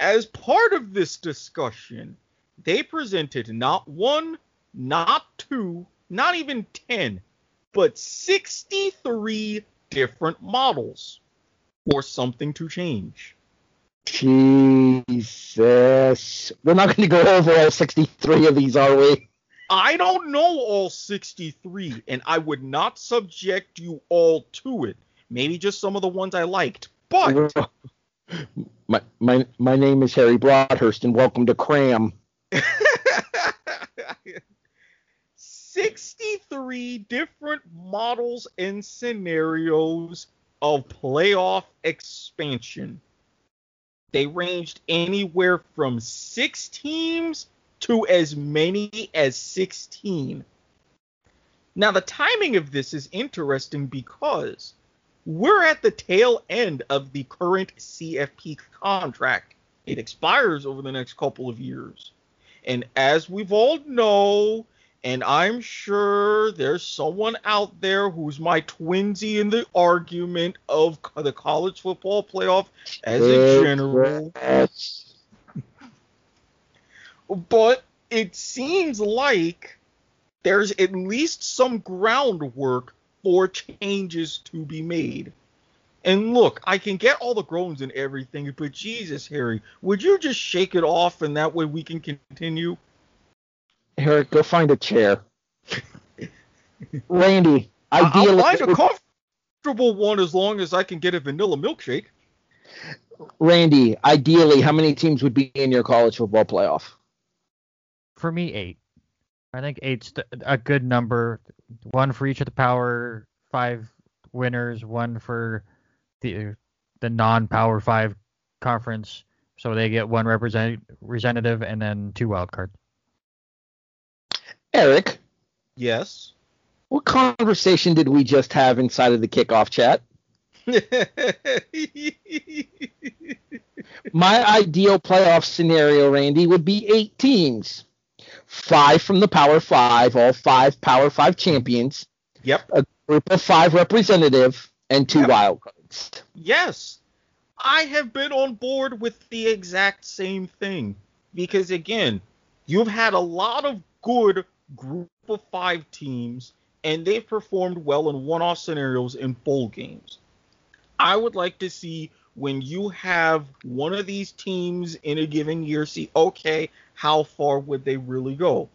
As part of this discussion, they presented not one, not two, not even 10, but 63 different models. for something to change. Jesus. We're not going to go over all 63 of these, are we? I don't know all 63, and I would not subject you all to it. Maybe just some of the ones I liked. But my my my name is Harry Broadhurst, and welcome to Cram. 63 different models and scenarios of playoff expansion. They ranged anywhere from six teams to as many as 16. Now, the timing of this is interesting because we're at the tail end of the current CFP contract. It expires over the next couple of years. And as we've all know, and I'm sure there's someone out there who's my twinsy in the argument of the college football playoff as a general. but it seems like there's at least some groundwork for changes to be made. And look, I can get all the groans and everything, but Jesus, Harry, would you just shake it off and that way we can continue? Erik, go find a chair. Randy, ideally, I'll find a comfortable one as long as I can get a vanilla milkshake. Randy, ideally, how many teams would be in your college football playoff? For me, eight. I think eight's a good number. One for each of the Power Five winners, one for the the non-Power Five conference, so they get one represent, representative and then two wild cards. Erik. Yes. What conversation did we just have inside of the kickoff chat? My ideal playoff scenario, Randy, would be eight teams. Five from the Power Five, all five Power Five champions. Yep. A group of five representative and two yep. wild cards. Yes. I have been on board with the exact same thing. Because again, you've had a lot of good group of five teams, and they've performed well in one off scenarios in bowl games. I would like to see when you have one of these teams in a given year, see, okay, how far would they really go?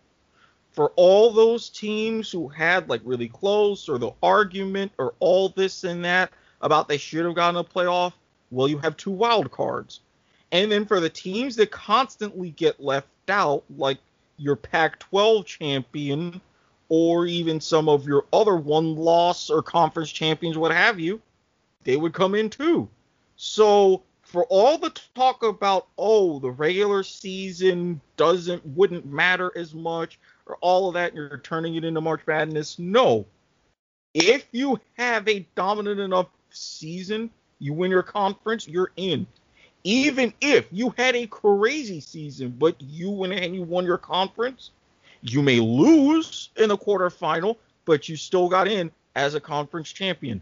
For all those teams who had like really close or the argument or all this and that about they should have gotten a playoff, well, you have two wild cards. And then for the teams that constantly get left out, like your Pac 12 champion or even some of your other one loss or conference champions, what have you, they would come in too. So for all the talk about oh the regular season doesn't wouldn't matter as much or all of that and you're turning it into March Madness, no. If you have a dominant enough season, you win your conference, you're in even if you had a crazy season, but you went and you won your conference, you may lose in the quarterfinal, but you still got in as a conference champion.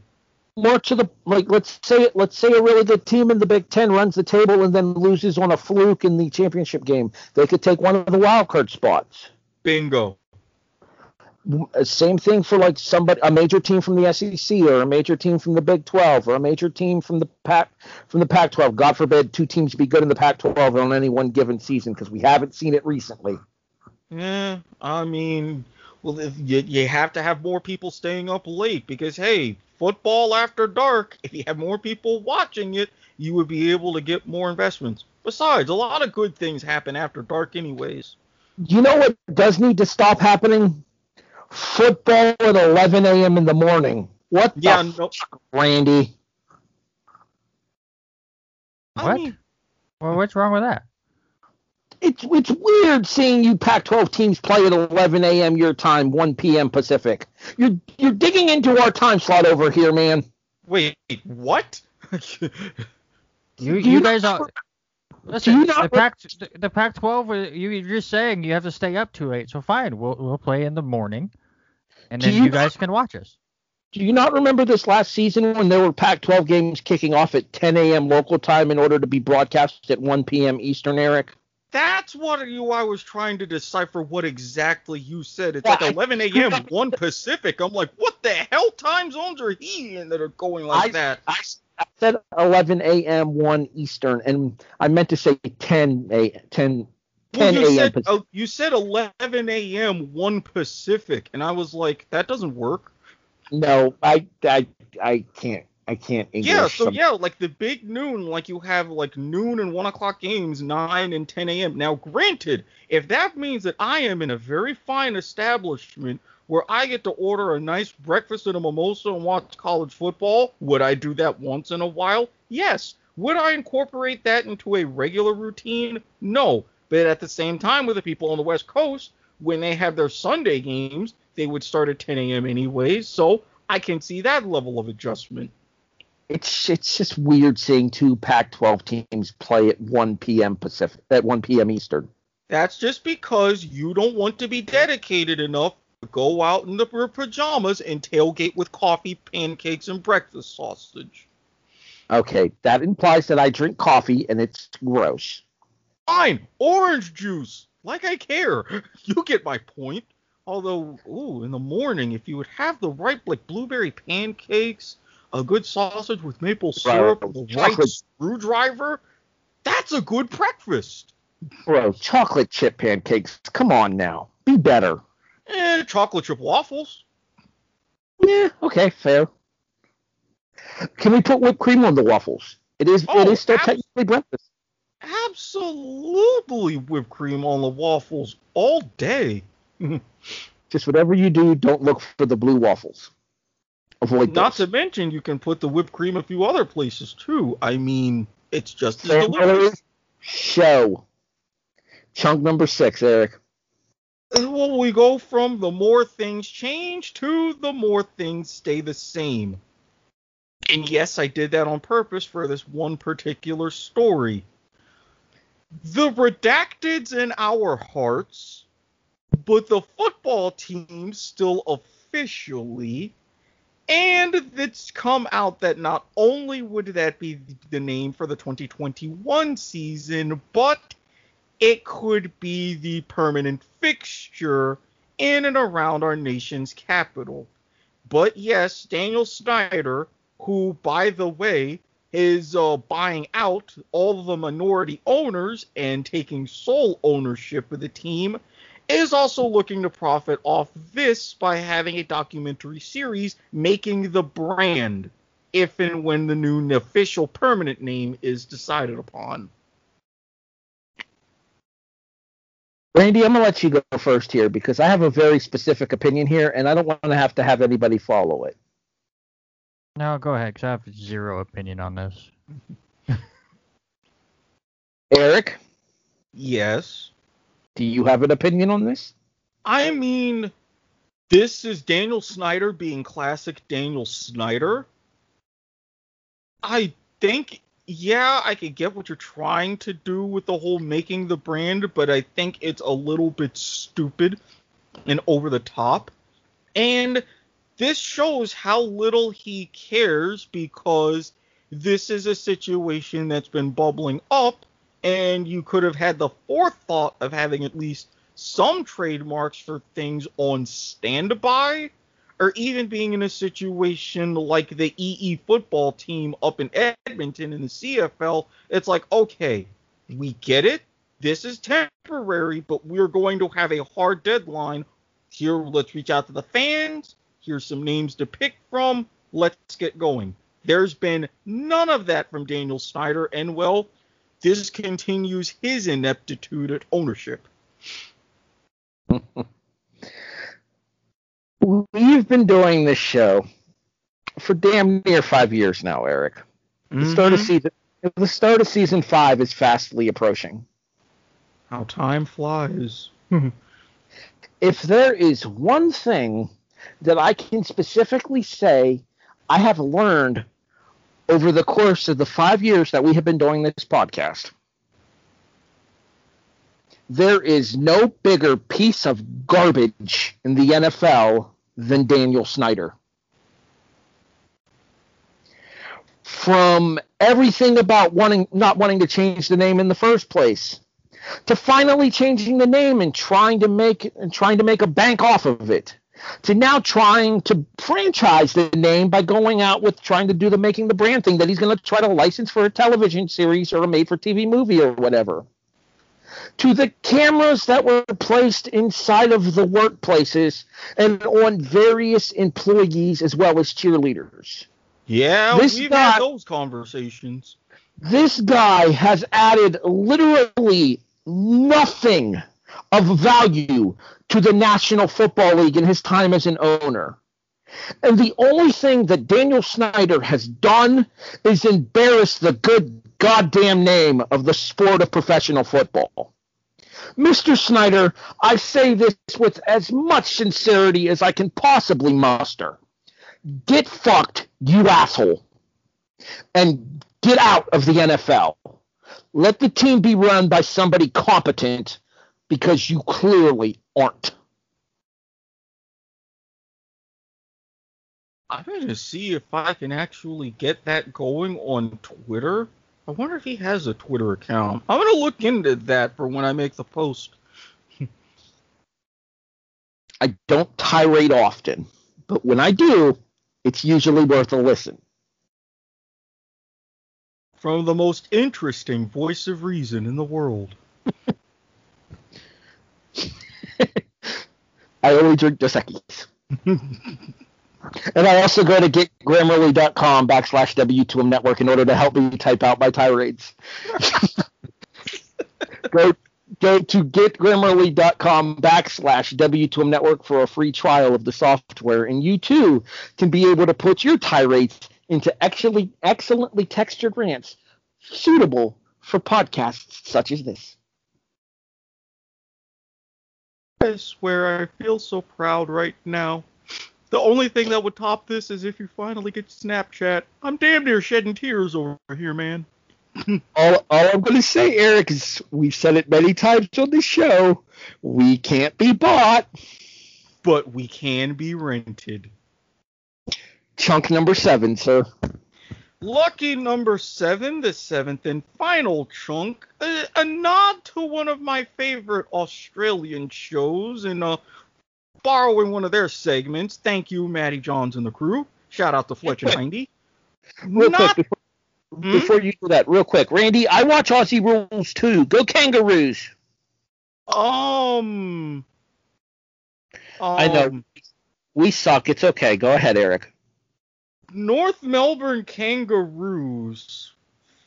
More to the like, let's say let's say a really good team in the Big Ten runs the table and then loses on a fluke in the championship game. They could take one of the wild card spots. Bingo. Uh, same thing for like somebody a major team from the SEC or a major team from the Big 12 or a major team from the Pac from the Pac 12. God forbid two teams be good in the Pac 12 on any one given season because we haven't seen it recently. Yeah, I mean, well, you, you have to have more people staying up late because hey, football after dark. If you have more people watching it, you would be able to get more investments. Besides, a lot of good things happen after dark, anyways. You know what does need to stop happening? Football at 11 a.m. in the morning. What yeah, the nope. fuck, Randy? What? I mean, well, what's wrong with that? It's it's weird seeing you Pac-12 teams play at 11 a.m. your time, 1 p.m. Pacific. You're you're digging into our time slot over here, man. Wait, what? you you guys are. Listen, the Pac the Pac-12. Uh, you, you're just saying you have to stay up too late. So fine, we'll we'll play in the morning and then you, you, guys can watch us. Do you not remember this last season when there were Pac-12 games kicking off at 10 a.m. local time in order to be broadcast at 1 p.m. Eastern, Erik? That's what you I was trying to decipher what exactly you said. It's like 11 a.m. 1 Pacific. I'm like, what the hell time zones are he in that are going like I, that? I, I said 11 a.m. 1 Eastern, and I meant to say 10 a 10 Well, 10 you a.m. Pacific. oh, you said 11 a.m. one Pacific, and I was like, that doesn't work. No, I, I, I can't. I can't English. Yeah, so some- yeah, like the big noon, like you have like noon and one o'clock games, nine and 10 a.m. Now, granted, if that means that I am in a very fine establishment where I get to order a nice breakfast and a mimosa and watch college football, would I do that once in a while? Yes. Would I incorporate that into a regular routine? No. But at the same time, with the people on the West Coast, when they have their Sunday games, they would start at 10 a.m. anyways. So I can see that level of adjustment. it's it's just weird seeing two Pac-12 teams play at 1 p.m. Pacific at 1 p.m. Eastern. That's just because you don't want to be dedicated enough to go out in the, your pajamas and tailgate with coffee, pancakes, and breakfast sausage. Okay, that implies that I drink coffee and it's gross. Fine, orange juice. Like I care. You get my point. Although, ooh, in the morning, if you would have the right, like blueberry pancakes, a good sausage with maple syrup, Right, the right screwdriver, that's a good breakfast. Bro, chocolate chip pancakes. Come on now, be better. Eh, chocolate chip waffles. Yeah, okay, fair. Can we put whipped cream on the waffles? It is it Oh, is still abs- technically breakfast. Absolutely whipped cream on the waffles all day. Just whatever you do, don't look for the blue waffles. Avoid Not to mention, you can put the whipped cream a few other places too. I mean, it's just as delicious. Show. Chunk number six, Erik. Well, we go from the more things change to the more things stay the same. And yes, I did that on purpose for this one particular story. The redacteds in our hearts, but the football team still officially. And it's come out that not only would that be the name for the 2021 season, but it could be the permanent fixture in and around our nation's capital. But yes, Daniel Snyder, who, by the way, is uh, buying out all the minority owners and taking sole ownership of the team, is also looking to profit off this by having a documentary series making the brand, if and when the new official permanent name is decided upon. Randy, I'm gonna let you go first here because I have a very specific opinion here, and I don't want to have to have anybody follow it. No, go ahead, because I have zero opinion on this. Erik, Yes. do you have an opinion on this? I mean, this is Daniel Snyder being classic Daniel Snyder. I think, yeah, I could get what you're trying to do with the whole making the brand, but I think it's a little bit stupid and over the top. And this shows how little he cares because this is a situation that's been bubbling up, and you could have had the forethought of having at least some trademarks for things on standby, or even being in a situation like the EE football team up in Edmonton in the CFL. It's like, okay, we get it. This is temporary, but we're going to have a hard deadline. Here, let's reach out to the fans. Here's some names to pick from. Let's get going. There's been none of that from Daniel Snyder, and well, this continues his ineptitude at ownership. We've been doing this show for damn near five years now, Erik. The start of Mhm. season the start of season five is fastly approaching. How time flies. If there is one thing that I can specifically say I have learned over the course of the five years that we have been doing this podcast, there is no bigger piece of garbage in the NFL than Daniel Snyder. From everything about wanting not wanting to change the name in the first place, to finally changing the name and trying to make and trying to make a bank off of it, to now trying to franchise the name by going out with trying to do the making the brand thing that he's going to try to license for a television series or a made for TV movie or whatever. To the cameras that were placed inside of the workplaces and on various employees as well as cheerleaders. Yeah, This we've guy- had those conversations. This guy has added literally nothing of value to the National Football League in his time as an owner. And the only thing that Daniel Snyder has done is embarrass the good goddamn name of the sport of professional football. Mr. Snyder, I say this with as much sincerity as I can possibly muster. Get fucked, you asshole. And get out of the NFL. Let the team be run by somebody competent because you clearly aren't. I'm gonna see if I can actually get that going on Twitter. I wonder if he has a Twitter account. I'm gonna look into that for when I make the post. I don't tirade often, but when I do, it's usually worth a listen. From the most interesting voice of reason in the world. I only drink Dos Equis. and I also go to getgrammarly.com backslash W2M network in order to help me type out my tirades. go go to getgrammarly.com backslash W2M network for a free trial of the software, and you too can be able to put your tirades into actually excellently textured rants suitable for podcasts such as this. I swear I feel so proud right now. The only thing that would top this is if you finally get Snapchat. I'm damn near shedding tears over here, man. All, all I'm going to say, Erik, is we've said it many times on this show. We can't be bought. But we can be rented. Chunk number seven, sir. Lucky number seven, the seventh and final chunk, a, a nod to one of my favorite Australian shows and uh, borrowing one of their segments. Thank you, Matty Johns and the crew. Shout out to Fletcher. Hindy. Real Not- quick, before, Hmm? before you do that, real quick, Randy, I watch Aussie Rules too. Go Kangaroos. Um, I know. um, We suck. It's okay. Go ahead, Erik. North Melbourne Kangaroos,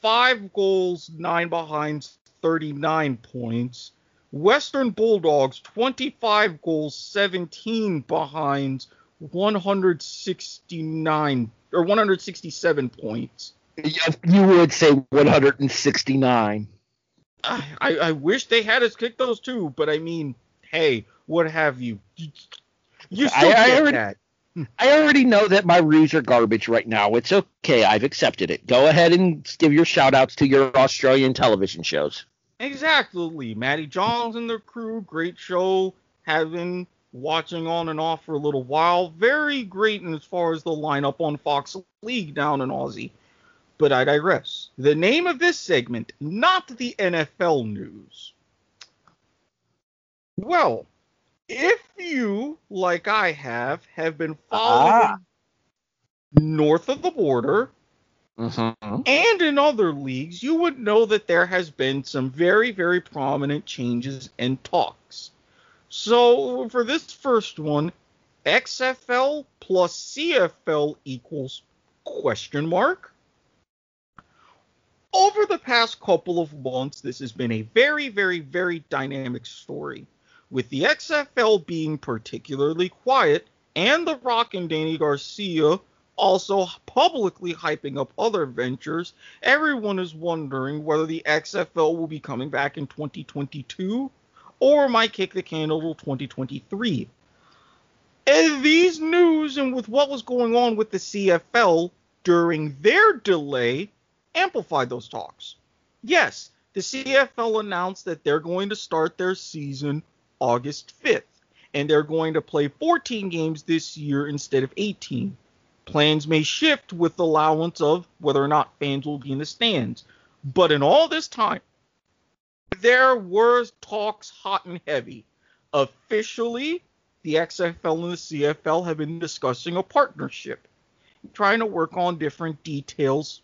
five goals, nine behinds, 39 points. Western Bulldogs, 25 goals, 17 behinds, 169 or 167 points. You would say 169. I, I, I wish they had us kick those too, but I mean, hey, what have you? You still I- I get already- that. I already know that my Roos are garbage right now. It's okay. I've accepted it. Go ahead and give your shout outs to your Australian television shows. Exactly. Matty Johns and the crew, great show. Have been watching on and off for a little while. Very great as far as the lineup on Fox League down in Aussie. But I digress. The name of this segment, not the NFL news. Well, if you, like I have, have been following Ah. north of the border, Mm-hmm. and in other leagues, you would know that there has been some very, very prominent changes and talks. So for this first one, XFL plus CFL equals question mark. Over the past couple of months, this has been a very, very, very dynamic story, with the XFL being particularly quiet and The Rock and Dany Garcia also publicly hyping up other ventures. Everyone is wondering whether the XFL will be coming back in 2022 or might kick the can until 2023. And these news and with what was going on with the CFL during their delay amplified those talks. Yes, the CFL announced that they're going to start their season August 5th, and they're going to play 14 games this year instead of 18. Plans may shift with the allowance of whether or not fans will be in the stands. But in all this time, there were talks hot and heavy. Officially, the XFL and the CFL have been discussing a partnership, trying to work on different details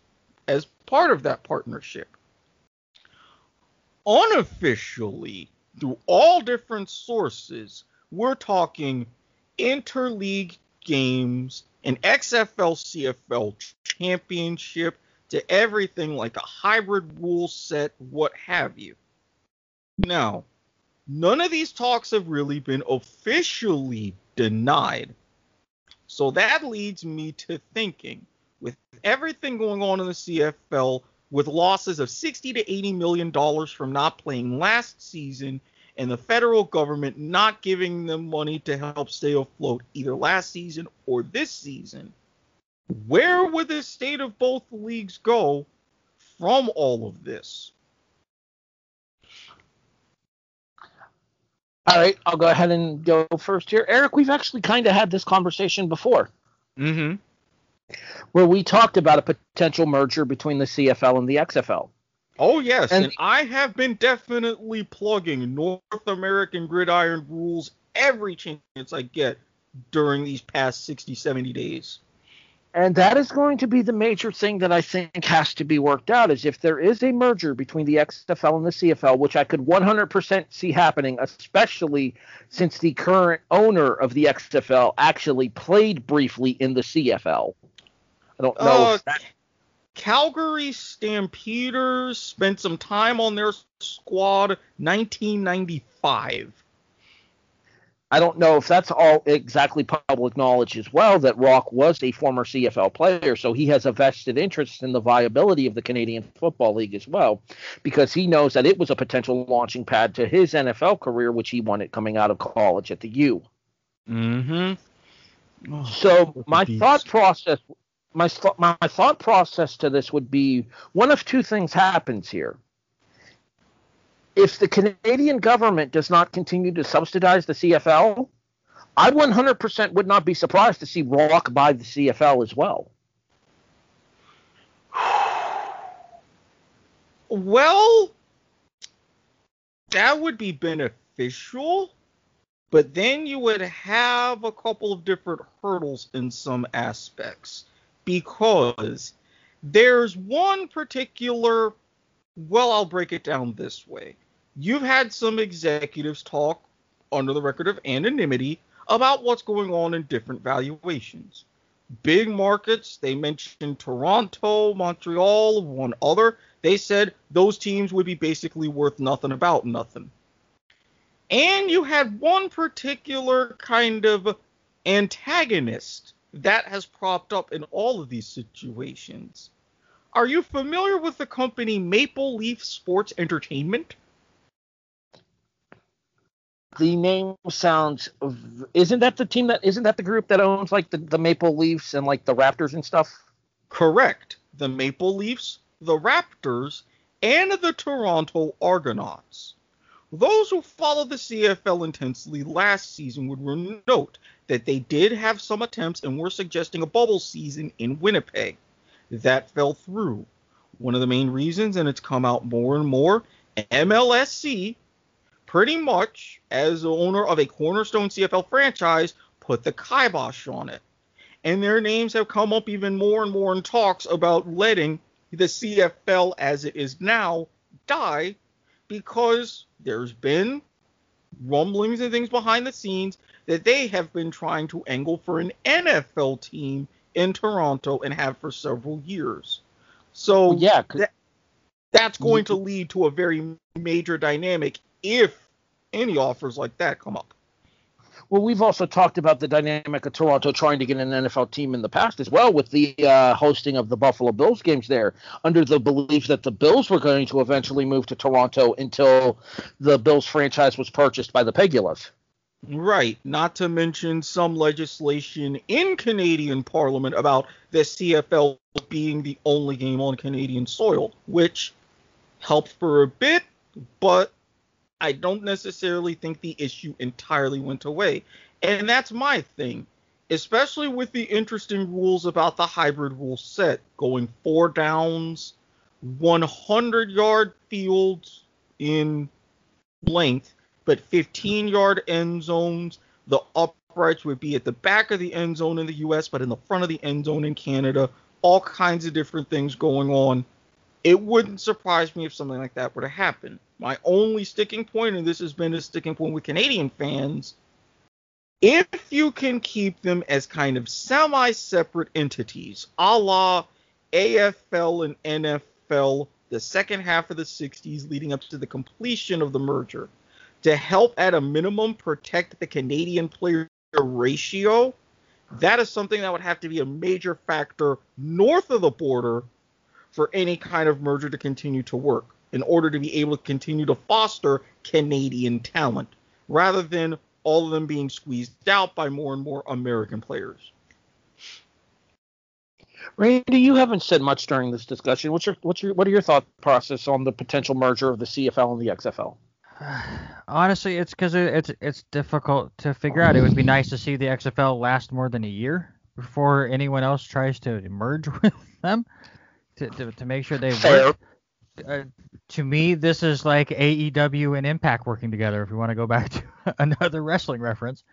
as part of that partnership. Unofficially, through all different sources, we're talking interleague games, and XFL CFL championship, to everything like a hybrid rule set, what have you. Now, none of these talks have really been officially denied. So that leads me to thinking with everything going on in the CFL, with losses of 60 to 80 million dollars from not playing last season and the federal government not giving them money to help stay afloat either last season or this season, where would the state of both leagues go from all of this? All right, I'll go ahead and go first here. Erik, we've actually kind of had this conversation before. Mm-hmm. Where we talked about a potential merger between the CFL and the XFL. Oh yes, And- and, I have been definitely plugging North American gridiron rules every chance I get during these past 60, 70 days. And that is going to be the major thing that I think has to be worked out is if there is a merger between the XFL and the CFL, which I could 100% see happening, especially since the current owner of the XFL actually played briefly in the CFL. I don't know Uh, if that Calgary Stampeders spent some time on their squad 1995. I don't know if that's all exactly public knowledge as well that Rock was a former CFL player, so he has a vested interest in the viability of the Canadian Football League as well, because he knows that it was a potential launching pad to his NFL career, which he wanted coming out of college at the U. Mm-hmm. So my thought process, my my thought process to this would be one of two things happens here. If the Canadian government does not continue to subsidize the CFL, I 100% would not be surprised to see Rock buy the CFL as well. Well, that would be beneficial, but then you would have a couple of different hurdles in some aspects because there's one particular. Well, I'll break it down this way. You've had some executives talk under the record of anonymity about what's going on in different valuations. Big markets, they mentioned Toronto, Montreal, one other. They said those teams would be basically worth nothing about nothing. And you had one particular kind of antagonist that has propped up in all of these situations. Are you familiar with the company Maple Leaf Sports Entertainment? The name sounds. Isn't that the team that? Isn't that the group that owns like the, the Maple Leafs and like the Raptors and stuff? Correct. The Maple Leafs, the Raptors, and the Toronto Argonauts. Those who followed the CFL intensely last season would note that they did have some attempts and were suggesting a bubble season in Winnipeg. That fell through. One of the main reasons, and it's come out more and more, MLSE, pretty much as the owner of a cornerstone CFL franchise, put the kibosh on it. And their names have come up even more and more in talks about letting the CFL as it is now die because there's been rumblings and things behind the scenes that they have been trying to angle for an NFL team in Toronto and have for several years. So Well, yeah, that, that's going to lead to a very major dynamic if any offers like that come up. Well, we've also talked about the dynamic of Toronto trying to get an NFL team in the past as well, with the uh, hosting of the Buffalo Bills games there, under the belief that the Bills were going to eventually move to Toronto until the Bills franchise was purchased by the Pegulas. Right, not to mention some legislation in Canadian Parliament about the CFL being the only game on Canadian soil, which helped for a bit, but I don't necessarily think the issue entirely went away. And that's my thing, especially with the interesting rules about the hybrid rule set, going four downs, 100 yard fields in length, but 15 yard end zones The uprights would be at the back of the end zone in the US, but in the front of the end zone in Canada. All kinds of different things going on. It wouldn't surprise me if something like that were to happen. My only sticking point, and this has been a sticking point with Canadian fans, if you can keep them as kind of semi separate entities, a la AFL and NFL, the second half of the 60s leading up to the completion of the merger, to help at a minimum protect the Canadian player ratio, that is something that would have to be a major factor north of the border for any kind of merger to continue to work in order to be able to continue to foster Canadian talent rather than all of them being squeezed out by more and more American players. Randy, you haven't said much during this discussion. What's your what's your what are your thought process on the potential merger of the CFL and the XFL? Honestly, it's because it's it's difficult to figure out. It would be nice to see the XFL last more than a year before anyone else tries to merge with them to, to, to make sure they work. Uh, to me, this is like AEW and Impact working together. If you want to go back to another wrestling reference,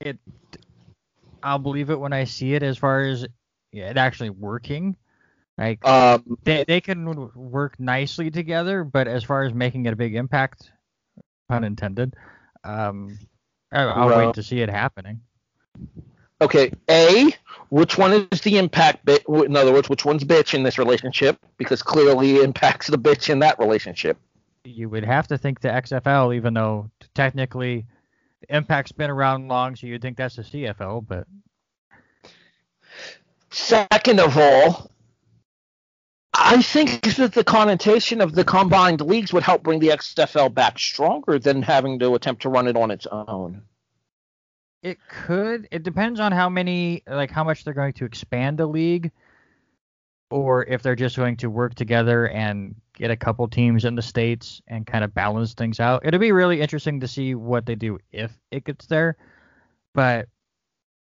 it I'll believe it when I see it. As far as it actually working, like um, they they can work nicely together, but as far as making it a big impact, pun intended, um, I'll well, wait to see it happening. Okay, A, which one is the impact bit? In other words, which one's bitch in this relationship? Because clearly impacts the bitch in that relationship. You would have to think the XFL, even though technically impact's been around long, so you'd think that's the CFL, but. Second of all, I think that the connotation of the combined leagues would help bring the XFL back stronger than having to attempt to run it on its own. It could. It depends on how many, like how much they're going to expand the league, or if they're just going to work together and get a couple teams in the states and kind of balance things out. It'll be really interesting to see what they do if it gets there. But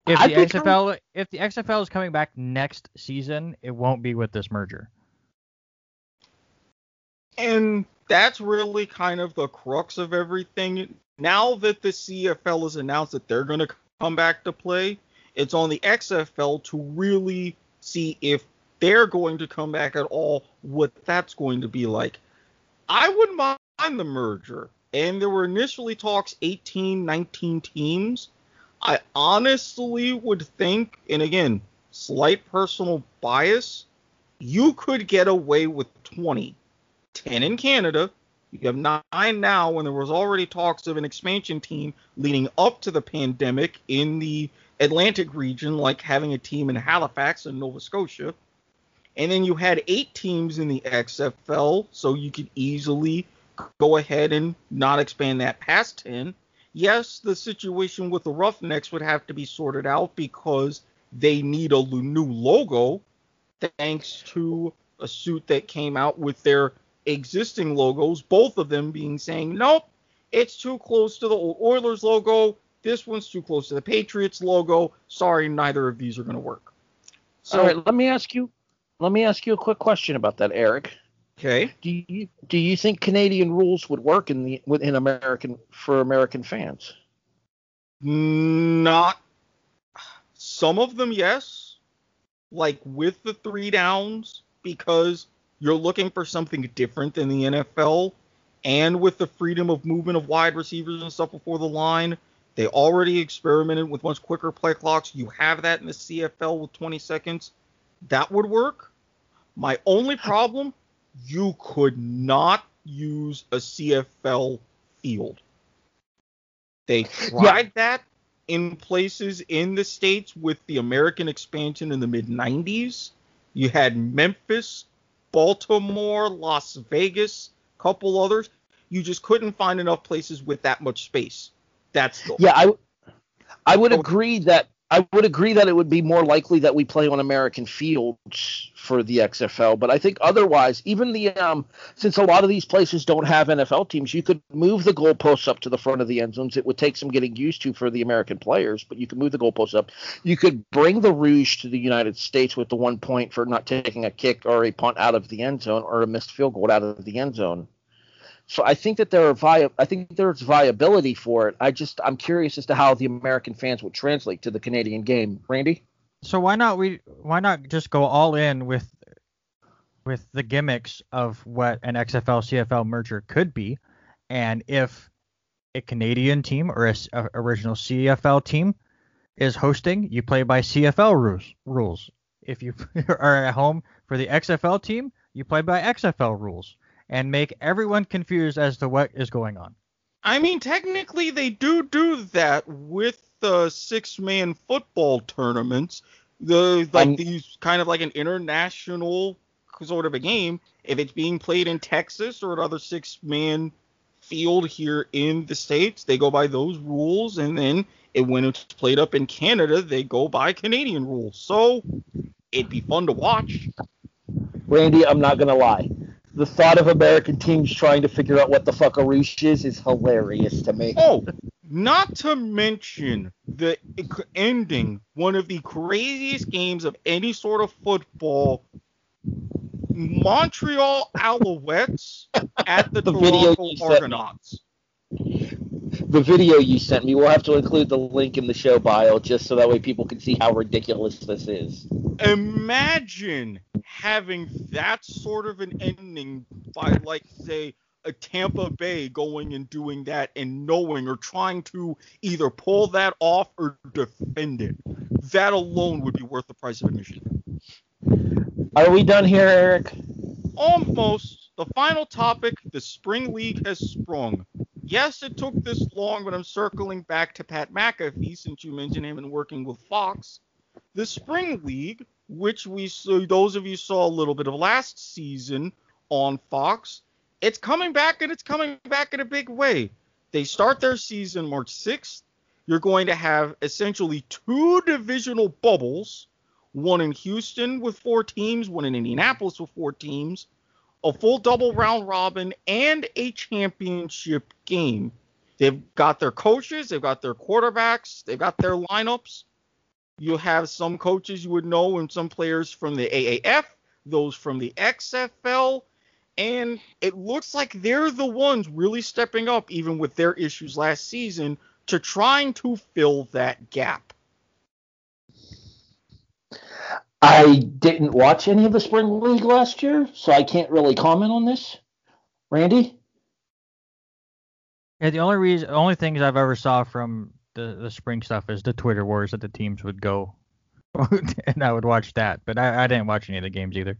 if the XFL if the XFL is coming back next season, it won't be with this merger. And that's really kind of the crux of everything now that the CFL has announced that they're going to come back to play, it's on the XFL to really see if they're going to come back at all, what that's going to be like. I wouldn't mind the merger. And there were initially talks 18, 19 teams. I honestly would think, and again, slight personal bias, you could get away with 20. 10 in Canada, you have nine now when there was already talks of an expansion team leading up to the pandemic in the Atlantic region, like having a team in Halifax and Nova Scotia. And then you had eight teams in the XFL, so you could easily go ahead and not expand that past 10. Yes, the situation with the Roughnecks would have to be sorted out because they need a new logo thanks to a suit that came out with their existing logos, both of them being saying, nope, it's too close to the old Oilers logo. This one's too close to the Patriots logo. Sorry, neither of these are going to work. So, All right, let me ask you, let me ask you a quick question about that, Erik. Okay. Do you do you think Canadian rules would work in the in American for American fans? Not some of them, yes. Like with the three downs, because you're looking for something different than the NFL, and with the freedom of movement of wide receivers and stuff before the line, they already experimented with much quicker play clocks. You have that in the CFL with 20 seconds. That would work. My only problem, you could not use a CFL field. They tried that in places in the states with the American expansion in the mid 90s. You had Memphis Baltimore, Las Vegas, couple others. You just couldn't find enough places with that much space. That's the yeah. I I would agree that I would agree that it would be more likely that we play on American fields for the XFL, but I think otherwise, even the um, since a lot of these places don't have NFL teams, you could move the goalposts up to the front of the end zones. It would take some getting used to for the American players, but you could move the goalposts up. You could bring the Rouge to the United States with the one point for not taking a kick or a punt out of the end zone or a missed field goal out of the end zone. So I think that there are vi- I think there's viability for it. I just I'm curious as to how the American fans would translate to the Canadian game. Randy? So why not we why not just go all in with with the gimmicks of what an XFL CFL merger could be, and if a Canadian team or a, a original CFL team is hosting, you play by CFL rules. Rules. If you are at home for the XFL team, you play by XFL rules, and make everyone confused as to what is going on. I mean, technically, they do do that with the six-man football tournaments. The like Um, these kind of like an international sort of a game. If it's being played in Texas or another six-man field here in the states, they go by those rules, and then it, when it's played up in Canada, they go by Canadian rules. So it'd be fun to watch. Randy, I'm not gonna lie. The thought of American teams trying to figure out what the fuck a roosh is is hilarious to me. Oh, not to mention the ending, one of the craziest games of any sort of football. Montreal Alouettes at the, The Toronto. Argonauts. The video you sent me, we'll have to include the link in the show bio just so that way people can see how ridiculous this is. Imagine having that sort of an ending by, like, say, a Tampa Bay going and doing that and knowing or trying to either pull that off or defend it. That alone would be worth the price of admission. Are we done here, Erik? Almost. The final topic the Spring League has sprung. Yes, it took this long, but I'm circling back to Pat McAfee since you mentioned him and working with Fox. The Spring League, which we so those of you saw a little bit of last season on Fox, it's coming back and it's coming back in a big way. They start their season March 6th. You're going to have essentially two divisional bubbles, one in Houston with four teams, one in Indianapolis with four teams, a full double round robin, and a championship game. They've got their coaches, they've got their quarterbacks, they've got their lineups. You have some coaches you would know and some players from the AAF, those from the XFL, and it looks like they're the ones really stepping up, even with their issues last season, to trying to fill that gap. I didn't watch any of the spring league last year, so I can't really comment on this. Randy? Yeah, the only reason, only things I've ever saw from the the spring stuff is the Twitter wars that the teams would go, and I would watch that. But I, I didn't watch any of the games either.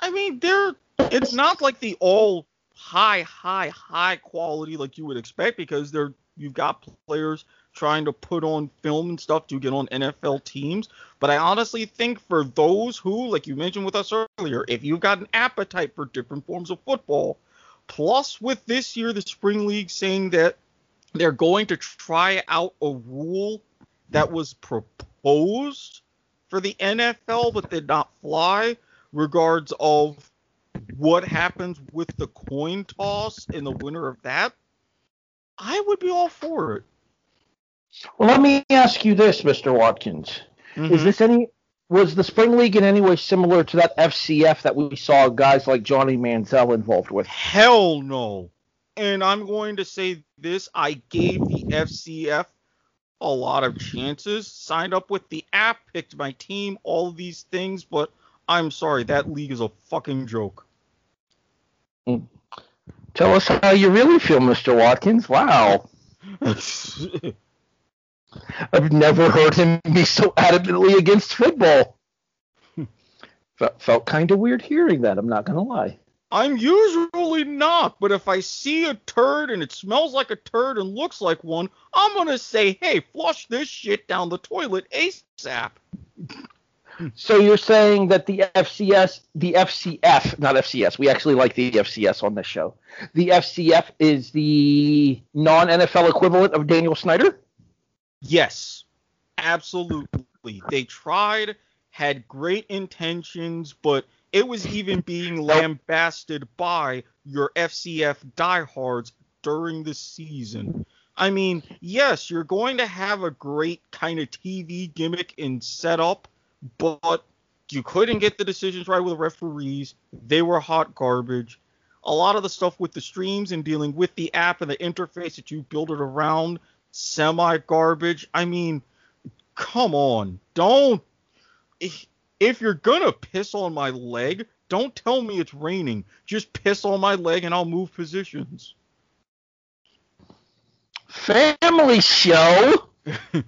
I mean, they're it's not like the all high, high, high quality like you would expect because they're you've got players trying to put on film and stuff to get on NFL teams. But I honestly think for those who, like you mentioned with us earlier, if you've got an appetite for different forms of football, plus with this year the spring league saying that they're going to try out a rule that was proposed for the NFL but did not fly regards of what happens with the coin toss and the winner of that, I would be all for it. Well, let me ask you this, Mr. Watkins. Mm-hmm. Is this any was the spring league in any way similar to that FCF that we saw guys like Johnny Manziel involved with? Hell no. And I'm going to say this I gave the FCF a lot of chances, signed up with the app, picked my team, all of these things, but I'm sorry, that league is a fucking joke. Mm. Tell us how you really feel, Mr. Watkins. Wow. I've never heard him be so adamantly against football. felt felt kind of weird hearing that, I'm not going to lie. I'm usually not, but if I see a turd and it smells like a turd and looks like one, I'm gonna say, hey, flush this shit down the toilet ASAP. So you're saying that the FCS, the FCF, not FCS, we actually like the FCS on this show. The FCF is the non NFL equivalent of Daniel Snyder? Yes, absolutely. They tried, had great intentions, but it was even being lambasted by your FCF diehards during the season. I mean, yes, you're going to have a great kind of TV gimmick and setup, but you couldn't get the decisions right with the referees. They were hot garbage. a lot of the stuff with the streams and dealing with the app and the interface that you build it around, semi garbage. I mean, come on, don't. If, you're gonna piss on my leg, don't tell me it's raining. Just piss on my leg and I'll move positions. Family show.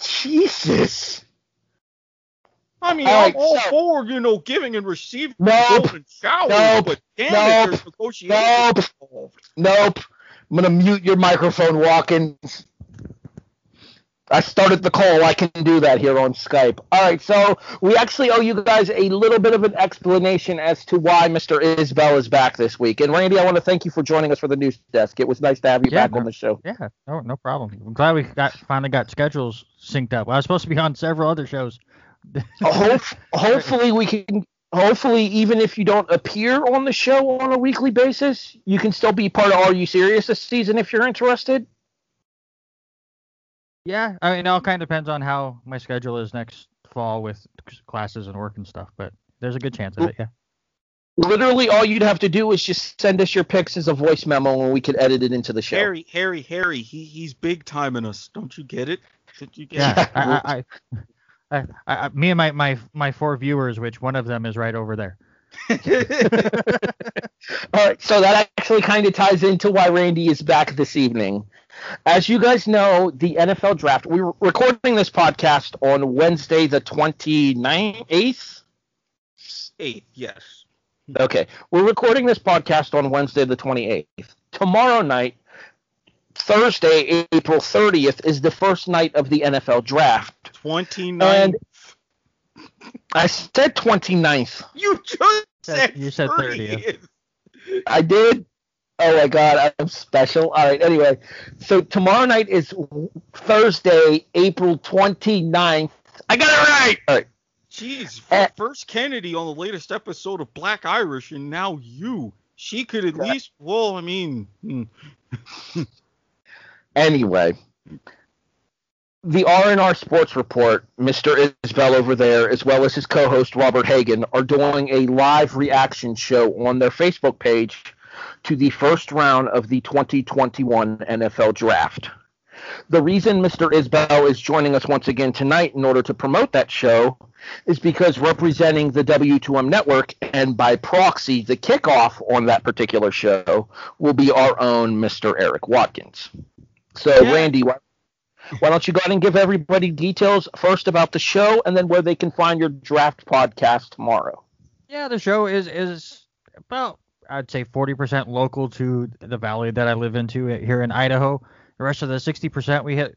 Jesus. I mean, All I'm right, all so- for you know giving and receiving Nope. golden showers, Nope. but damn Nope. it, there's negotiations Nope. involved. Nope. I'm gonna mute your microphone, Watkins. I started the call. I can do that here on Skype. All right, so we actually owe you guys a little bit of an explanation as to why Mr. Isbelle is back this week. And Randy, I want to thank you for joining us for the news desk. It was nice to have you Yeah, back no- on the show. Yeah, no, no problem. I'm glad we got finally got schedules synced up. I was supposed to be on several other shows. Uh, hope, hopefully we can. Hopefully, even if you don't appear on the show on a weekly basis, you can still be part of Are You Serious this season if you're interested. Yeah, I mean, it all kind of depends on how my schedule is next fall with classes and work and stuff, but there's a good chance of it. Yeah. Literally, all you'd have to do is just send us your pics as a voice memo, and we could edit it into the show. Harry, Harry, Harry, he he's big time timing us. Don't you get it? Did you get Yeah. it? I, I, I, I, I, me and my, my my four viewers, which one of them is right over there. All right, so that actually kind of ties into why Randy is back this evening. As you guys know, the NFL draft, We're recording this podcast on Wednesday, the 29th, 8th? Eighth, yes. Okay, we're recording this podcast on Wednesday, the 28th. Tomorrow night, Thursday, April 30th, is the first night of the NFL draft. Twenty nine. I said 29th. You just said You said 30th. I did. Oh my god, I'm special. All right, anyway. So tomorrow night is Thursday, April 29th. I got it right. All right. Jeez, Eh. first Kennedy on the latest episode of Black Irish, and now you. She could at Yeah. least, well, I mean, hmm. Anyway, the R&R Sports Report, Mr. Isbelle over there, as well as his co-host Robert Hagan, are doing a live reaction show on their Facebook page to the first round of the 2021 NFL Draft. The reason Mr. Isbelle is joining us once again tonight in order to promote that show is because representing the W2M network and by proxy the kickoff on that particular show will be our own Mr. Erik Watkins. So, Yeah. Randy, why, why don't you go ahead and give everybody details first about the show and then where they can find your draft podcast tomorrow? Yeah, the show is is about I'd say 40% local to the valley that I live into here in Idaho. The rest of the 60% we hit,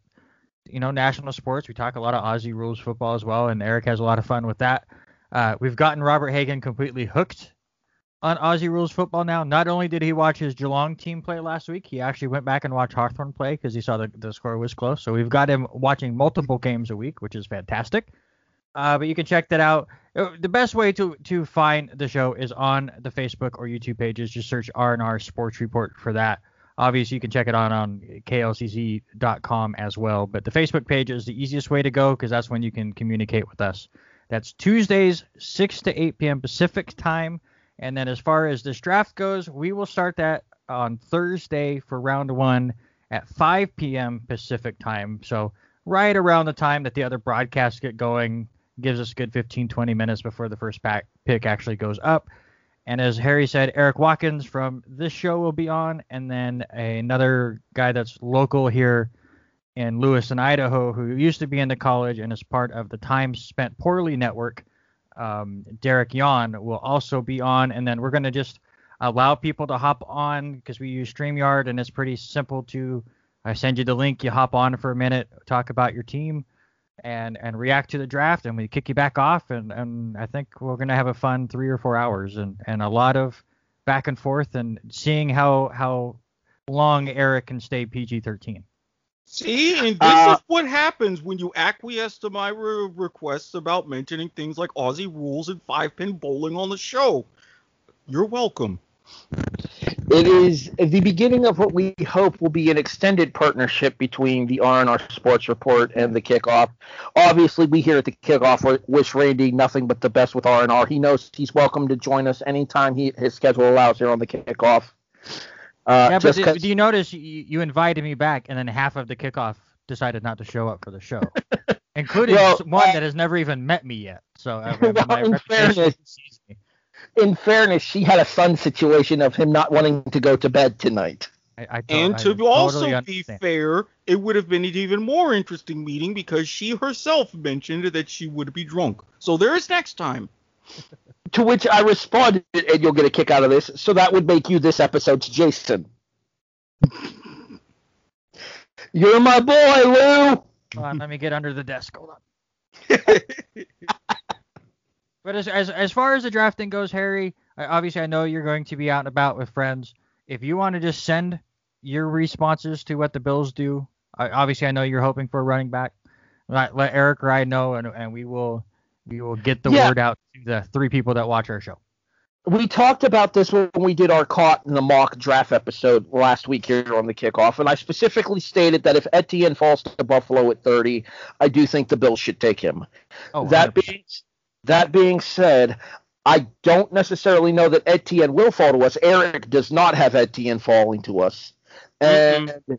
you know, national sports. We talk a lot of Aussie rules football as well, and Erik has a lot of fun with that. Uh, we've gotten Robert Hagan completely hooked on Aussie rules football now. Not only did he watch his Geelong team play last week, he actually went back and watched Hawthorn play because he saw the, the score was close. So we've got him watching multiple games a week, which is fantastic. Uh, but you can check that out. Uh, The best way to to find the show is on the Facebook or YouTube pages. Just search R and R Sports Report for that. Obviously, you can check it out on klcc.com as well. But the Facebook page is the easiest way to go because that's when you can communicate with us. That's Tuesdays, 6 to 8 p.m. Pacific time. And then as far as this draft goes, we will start that on Thursday for round one at 5 p.m. Pacific time. So right around the time that the other broadcasts get going, gives us a good 15, 20 minutes before the first pack, pick actually goes up. And as Harry said, Erik Watkins from this show will be on, and then another guy that's local here in Lewiston, Idaho, who used to be in the college and is part of the Time Spent Poorly Network. Um, Derek Yon will also be on, and then we're going to just allow people to hop on because we use StreamYard, and it's pretty simple to. I send you the link, you hop on for a minute, talk about your team, and and react to the draft, and we kick you back off, and and I think we're gonna have a fun three or four hours, and and a lot of back and forth, and seeing how how long Erik can stay PG-13. See, and this Uh, is what happens when you acquiesce to my re- requests about mentioning things like Aussie rules and five pin bowling on the show. You're welcome. It is the beginning of what we hope will be an extended partnership between the R&R Sports Report and the Kickoff. Obviously, we here at the Kickoff wish Randy nothing but the best with R&R. He knows he's welcome to join us anytime he, his schedule allows here on the Kickoff. Uh, yeah, but do, do, you notice you, you, invited me back, and then half of the Kickoff decided not to show up for the show, including well, one uh, that has never even met me yet. So uh, well, in fairness, in fairness, she had a son situation of him not wanting to go to bed tonight. I, I and to totally also understand. be fair, it would have been an even more interesting meeting because she herself mentioned that she would be drunk. So there is next time. to which I responded, and you'll get a kick out of this. So that would make you this episode's Jason. You're my boy, Lou. Hold on, let me get under the desk. Hold on. but as, as as far as the drafting goes, Harry, obviously I know you're going to be out and about with friends. If you want to just send your responses to what the Bills do, obviously I know you're hoping for a running back. Let, let Erik or I know, and, and we will we will get the yeah. word out to the three people that watch our show we talked about this when we did our caught in the mock draft episode last week here on the kickoff, and I specifically stated that if Etienne falls to Buffalo at 30, I do think the Bills should take him. Oh, that being that being said, I don't necessarily know that Etienne will fall to us. Erik does not have Etienne falling to us, and mm-hmm.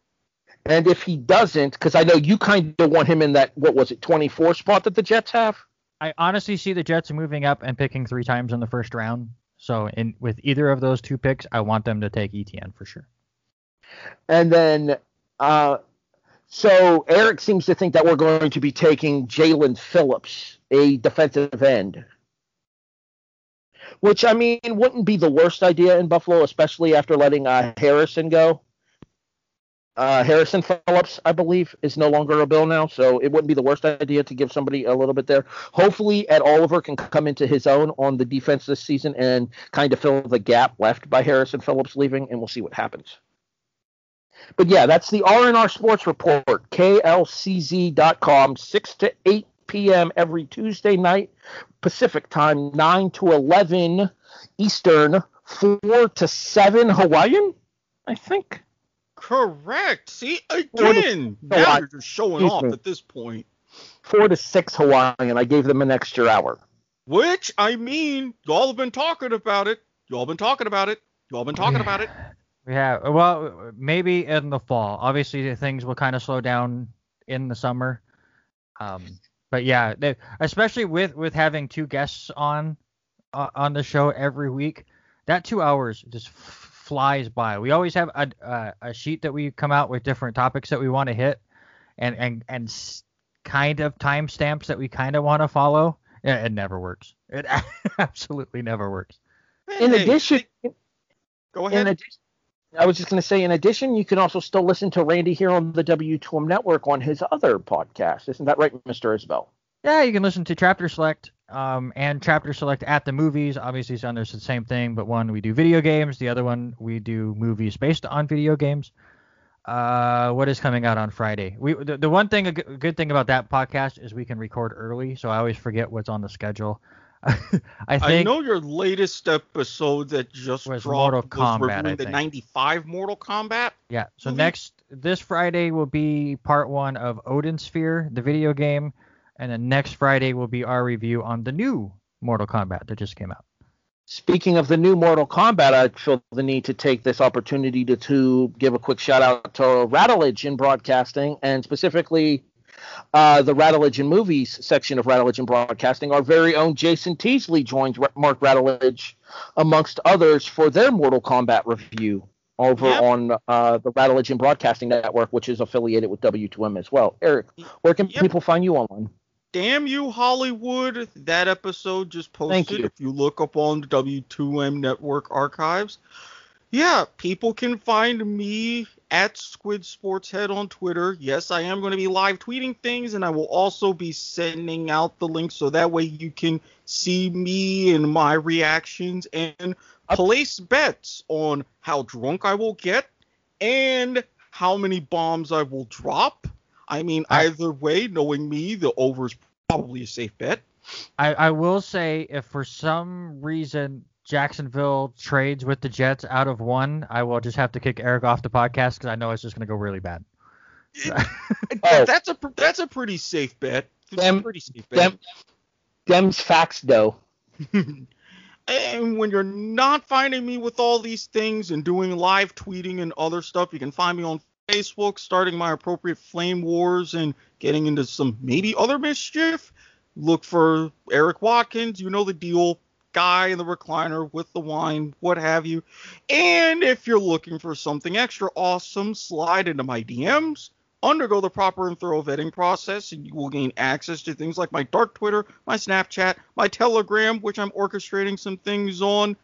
and if he doesn't, because I know you kind of want him in that what was it 24 spot that the Jets have. I honestly see the Jets moving up and picking three times in the first round. So in with either of those two picks, I want them to take Etienne for sure. And then, uh, so Erik seems to think that we're going to be taking Jaelan Phillips, a defensive end. Which I mean wouldn't be the worst idea in Buffalo, especially after letting uh, Harrison go. Uh, Harrison Phillips, I believe, is no longer a bill now, so it wouldn't be the worst idea to give somebody a little bit there. Hopefully, Ed Oliver can come into his own on the defense this season and kind of fill the gap left by Harrison Phillips leaving, and we'll see what happens. But yeah, that's the R&R Sports Report, klcz.com, 6 to 8 p.m. every Tuesday night, Pacific time, 9 to 11 Eastern, 4 to 7 Hawaiian, I think. Correct. See again. now you're just showing off me. at this point. Four to six Hawaiian. I gave them an extra hour. Which I mean, y'all have been talking about it. Y'all been talking about it. Y'all been talking about it. Yeah. Well, maybe in the fall. Obviously, things will kind of slow down in the summer. Um, but yeah, they, especially with with having two guests on uh, on the show every week, that two hours just flies by. We always have a, a, a sheet that we come out with different topics that we want to hit, and and and kind of timestamps that we kind of want to follow. It, it, never works. It absolutely never works. In addition, go ahead. Addition, I was just going to say, in addition, you can also still listen to Randy here on the W2M network on his other podcast. Isn't that right, Mr. Isbelle? Yeah, you can listen to Chapter Select um, and Chapter Select at the movies. Obviously, it's under the same thing, but one we do video games, the other one we do movies based on video games. Uh, what is coming out on Friday? We the, the one thing a good thing about that podcast is we can record early, so I always forget what's on the schedule. I think I know your latest episode that just was dropped Mortal Kombat, was the 95 Mortal Kombat. Yeah. So movie? next this Friday will be part one of Odin Sphere, the video game. And then next Friday will be our review on the new Mortal Kombat that just came out. Speaking of the new Mortal Kombat, I feel the need to take this opportunity to, to give a quick shout out to Rattleage in broadcasting, and specifically uh, the Rattleage in movies section of Rattleage in broadcasting. Our very own Jason Teasley joins Mark Rattleage, amongst others, for their Mortal Kombat review over yep. on uh, the Rattleage in Broadcasting Network, which is affiliated with W2M as well. Erik, where can yep. people find you online? Damn you, Hollywood. That episode just posted. You. If you look up on the W2M Network archives. Yeah, people can find me at Squid Sports Head on Twitter. Yes, I am going to be live tweeting things, and I will also be sending out the links so that way you can see me and my reactions and place bets on how drunk I will get and how many bombs I will drop I mean, either way, knowing me, the over is probably a safe bet. I, I will say, if for some reason Jacksonville trades with the Jets out of one, I will just have to kick Erik off the podcast because I know it's just going to go really bad. It- Oh. That's a pr- that's a pretty safe bet. It's a pretty safe bet. Dem, Dem's facts though. And when you're not finding me with all these things and doing live tweeting and other stuff, you can find me on Facebook, starting my appropriate flame wars and getting into some maybe other mischief. Look for Erik Watkins, you know the deal, guy in the recliner with the wine, what have you. And if you're looking for something extra awesome, slide into my DMs undergo the proper and thorough vetting process, and you will gain access to things like my dark Twitter, my Snapchat, my Telegram, which I'm orchestrating some things on,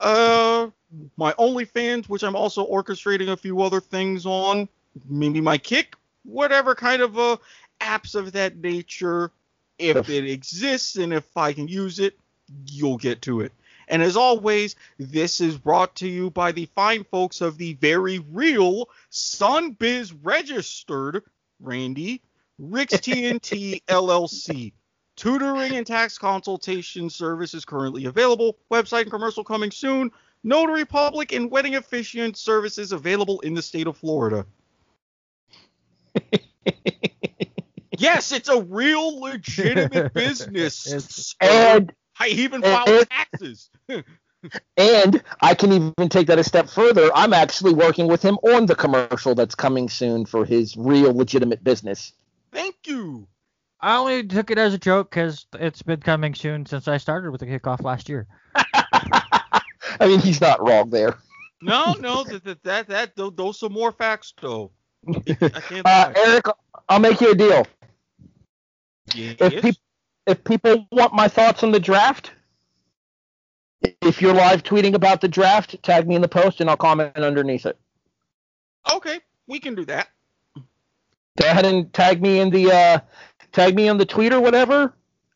uh, my OnlyFans, which I'm also orchestrating a few other things on, maybe my Kick, whatever kind of uh, apps of that nature. If it exists and if I can use it, you'll get to it. And as always, this is brought to you by the fine folks of the very real Sunbiz registered Randy Rick's TNT LLC. Tutoring and tax consultation service is currently available. Website and commercial coming soon. Notary public and wedding officiant services available in the state of Florida. yes, it's a real legitimate business. It's- And I even and- file taxes. and I can even take that a step further. I'm actually working with him on the commercial that's coming soon for his real legitimate business. Thank you. I only took it as a joke because it's been coming soon since I started with the kickoff last year. I mean, he's not wrong there. No, no, that that that, that tho- those are more facts though. I can't Uh. Erik, I'll make you a deal. Yes. If, peop if people want my thoughts on the draft, if you're live tweeting about the draft, tag me in the post and I'll comment underneath it. Okay, we can do that. Go ahead and tag me in the uh, tag me on the tweet or whatever.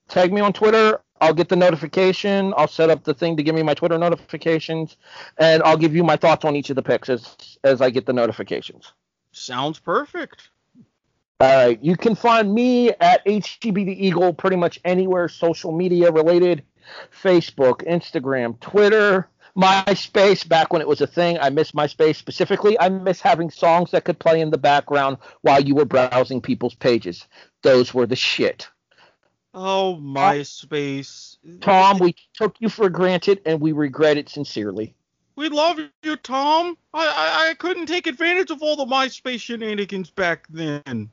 Tag me on Twitter. I'll get the notification. I'll set up the thing to give me my Twitter notifications, and I'll give you my thoughts on each of the picks as as I get the notifications. Sounds perfect. All right, you can find me at HGB the Eagle pretty much anywhere social media related Facebook, Instagram, Twitter, MySpace, back when it was a thing. I miss MySpace specifically. I miss having songs that could play in the background while you were browsing people's pages. Those were the shit. Oh, MySpace. Tom, we took you for granted and we regret it sincerely. We love you, Tom. I, I I couldn't take advantage of all the MySpace shenanigans back then.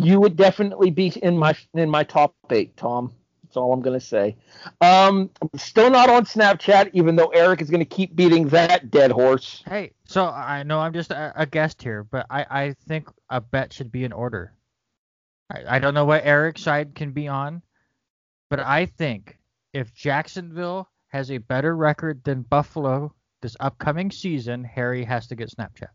You would definitely be in my in my top eight, Tom. That's all I'm gonna say. Um, I'm still not on Snapchat, even though Erik is gonna keep beating that dead horse. Hey, so I know I'm just a, a guest here, but I, I think a bet should be in order. I, I don't know what Erik's side can be on, but I think if Jacksonville has a better record than Buffalo this upcoming season, Harry has to get Snapchat.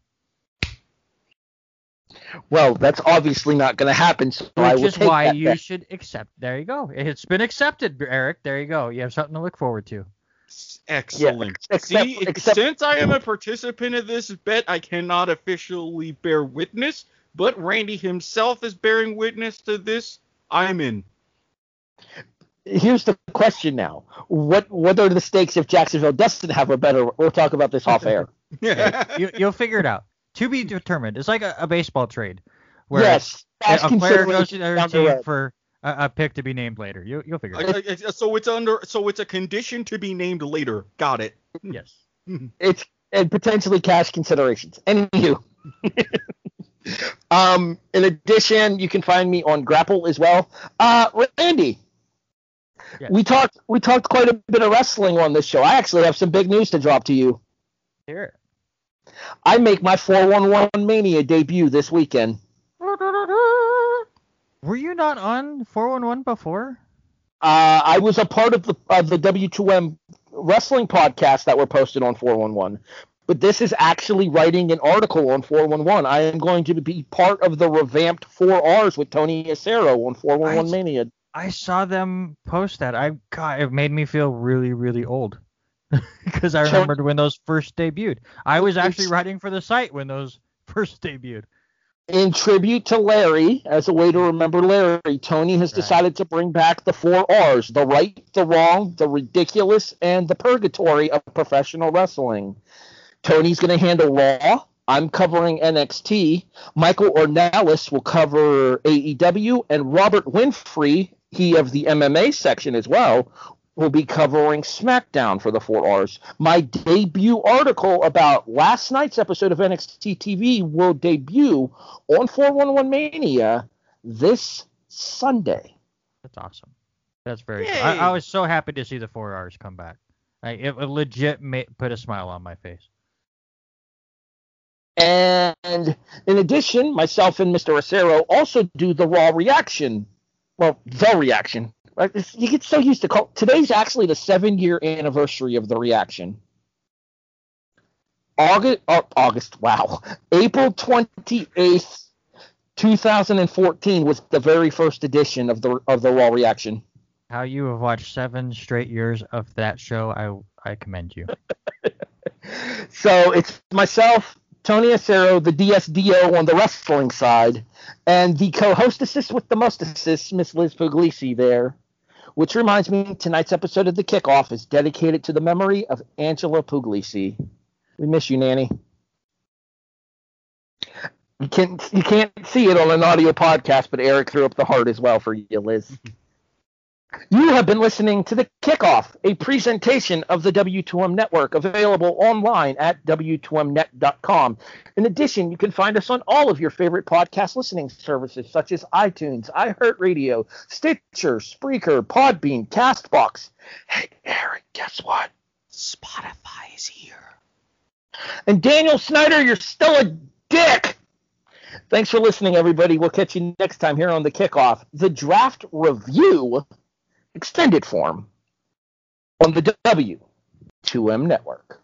Well, that's obviously not gonna happen. So I Which will is take why that you bet. should accept. There you go. It's been accepted, Erik. There you go. You have something to look forward to. Excellent. except- See, except- since I am a participant of this bet, I cannot officially bear witness, but Randy himself is bearing witness to this. I'm in. Here's the question now: What what are the stakes if Jacksonville doesn't have a better? We'll talk about this off air. You, you'll figure it out. To be determined. It's like a, a baseball trade. Where yes, that's a player goes to consideration the other down the team for a, a pick to be named later. You, you'll figure it out. I- I- so it's under. So it's a condition to be named later. Got it. Yes. it's and potentially cash considerations. Anywho, um, in addition, you can find me on Grapple as well. Uh, Randy, Yeah. we talked we talked quite a bit of wrestling on this show. I actually have some big news to drop to you. Here. I make my 411 Mania debut this weekend. Were you not on 411 before? Uh, I was a part of the of the W2M wrestling podcast that were posted on 411. But this is actually writing an article on 411. I am going to be part of the revamped 4Rs with Tony Acero on 411 I- Mania. I saw them post that. I God, it made me feel really, really old. Because I remembered when those first debuted. I was actually writing for the site when those first debuted. in tribute to Larry, as a way to remember Larry, Tony has Right. decided to bring back the four R's the right, the wrong, the ridiculous, and the purgatory of professional wrestling. Tony's going to handle Raw. I'm covering NXT. Michael Ornelas will cover AEW, and Robert Winfrey, he of the MMA section as well, will be covering SmackDown for the four R's. My debut article about last night's episode of NXT TV will debut on 411 Mania this Sunday. That's awesome. That's very cool. I, I was so happy to see the four R's come back. Like, it, it legit ma- put a smile on my face. And in addition, myself and Mr. Acero also do the Raw reaction. Well, the reaction. Like, You get so used to call. Today's actually the seven year anniversary of the reaction. August, oh, August, wow. April 28th, 2014 was the very first edition of the of the Raw reaction. How you have watched seven straight years of that show, I I commend you. So it's myself, Tony Acero, the DSDO on the wrestling side, and the co-hostesses with the mostesses, Miss Liz Puglisi there. Which reminds me, tonight's episode of the kickoff is dedicated to the memory of Angela Puglisi. We miss you, Nanny. You can't you can't see it on an audio podcast, but Erik threw up the heart as well for you, Liz. You have been listening to The Kickoff, a presentation of the W2M Network, available online at W2Mnet.com. In addition, you can find us on all of your favorite podcast listening services, such as iTunes, iHeartRadio, Stitcher, Spreaker, Podbean, Castbox. Hey, Erik, guess what? Spotify is here. And Daniel Snyder, you're still a dick. Thanks for listening, everybody. We'll catch you next time here on The Kickoff, the draft review extended form on the W2M network.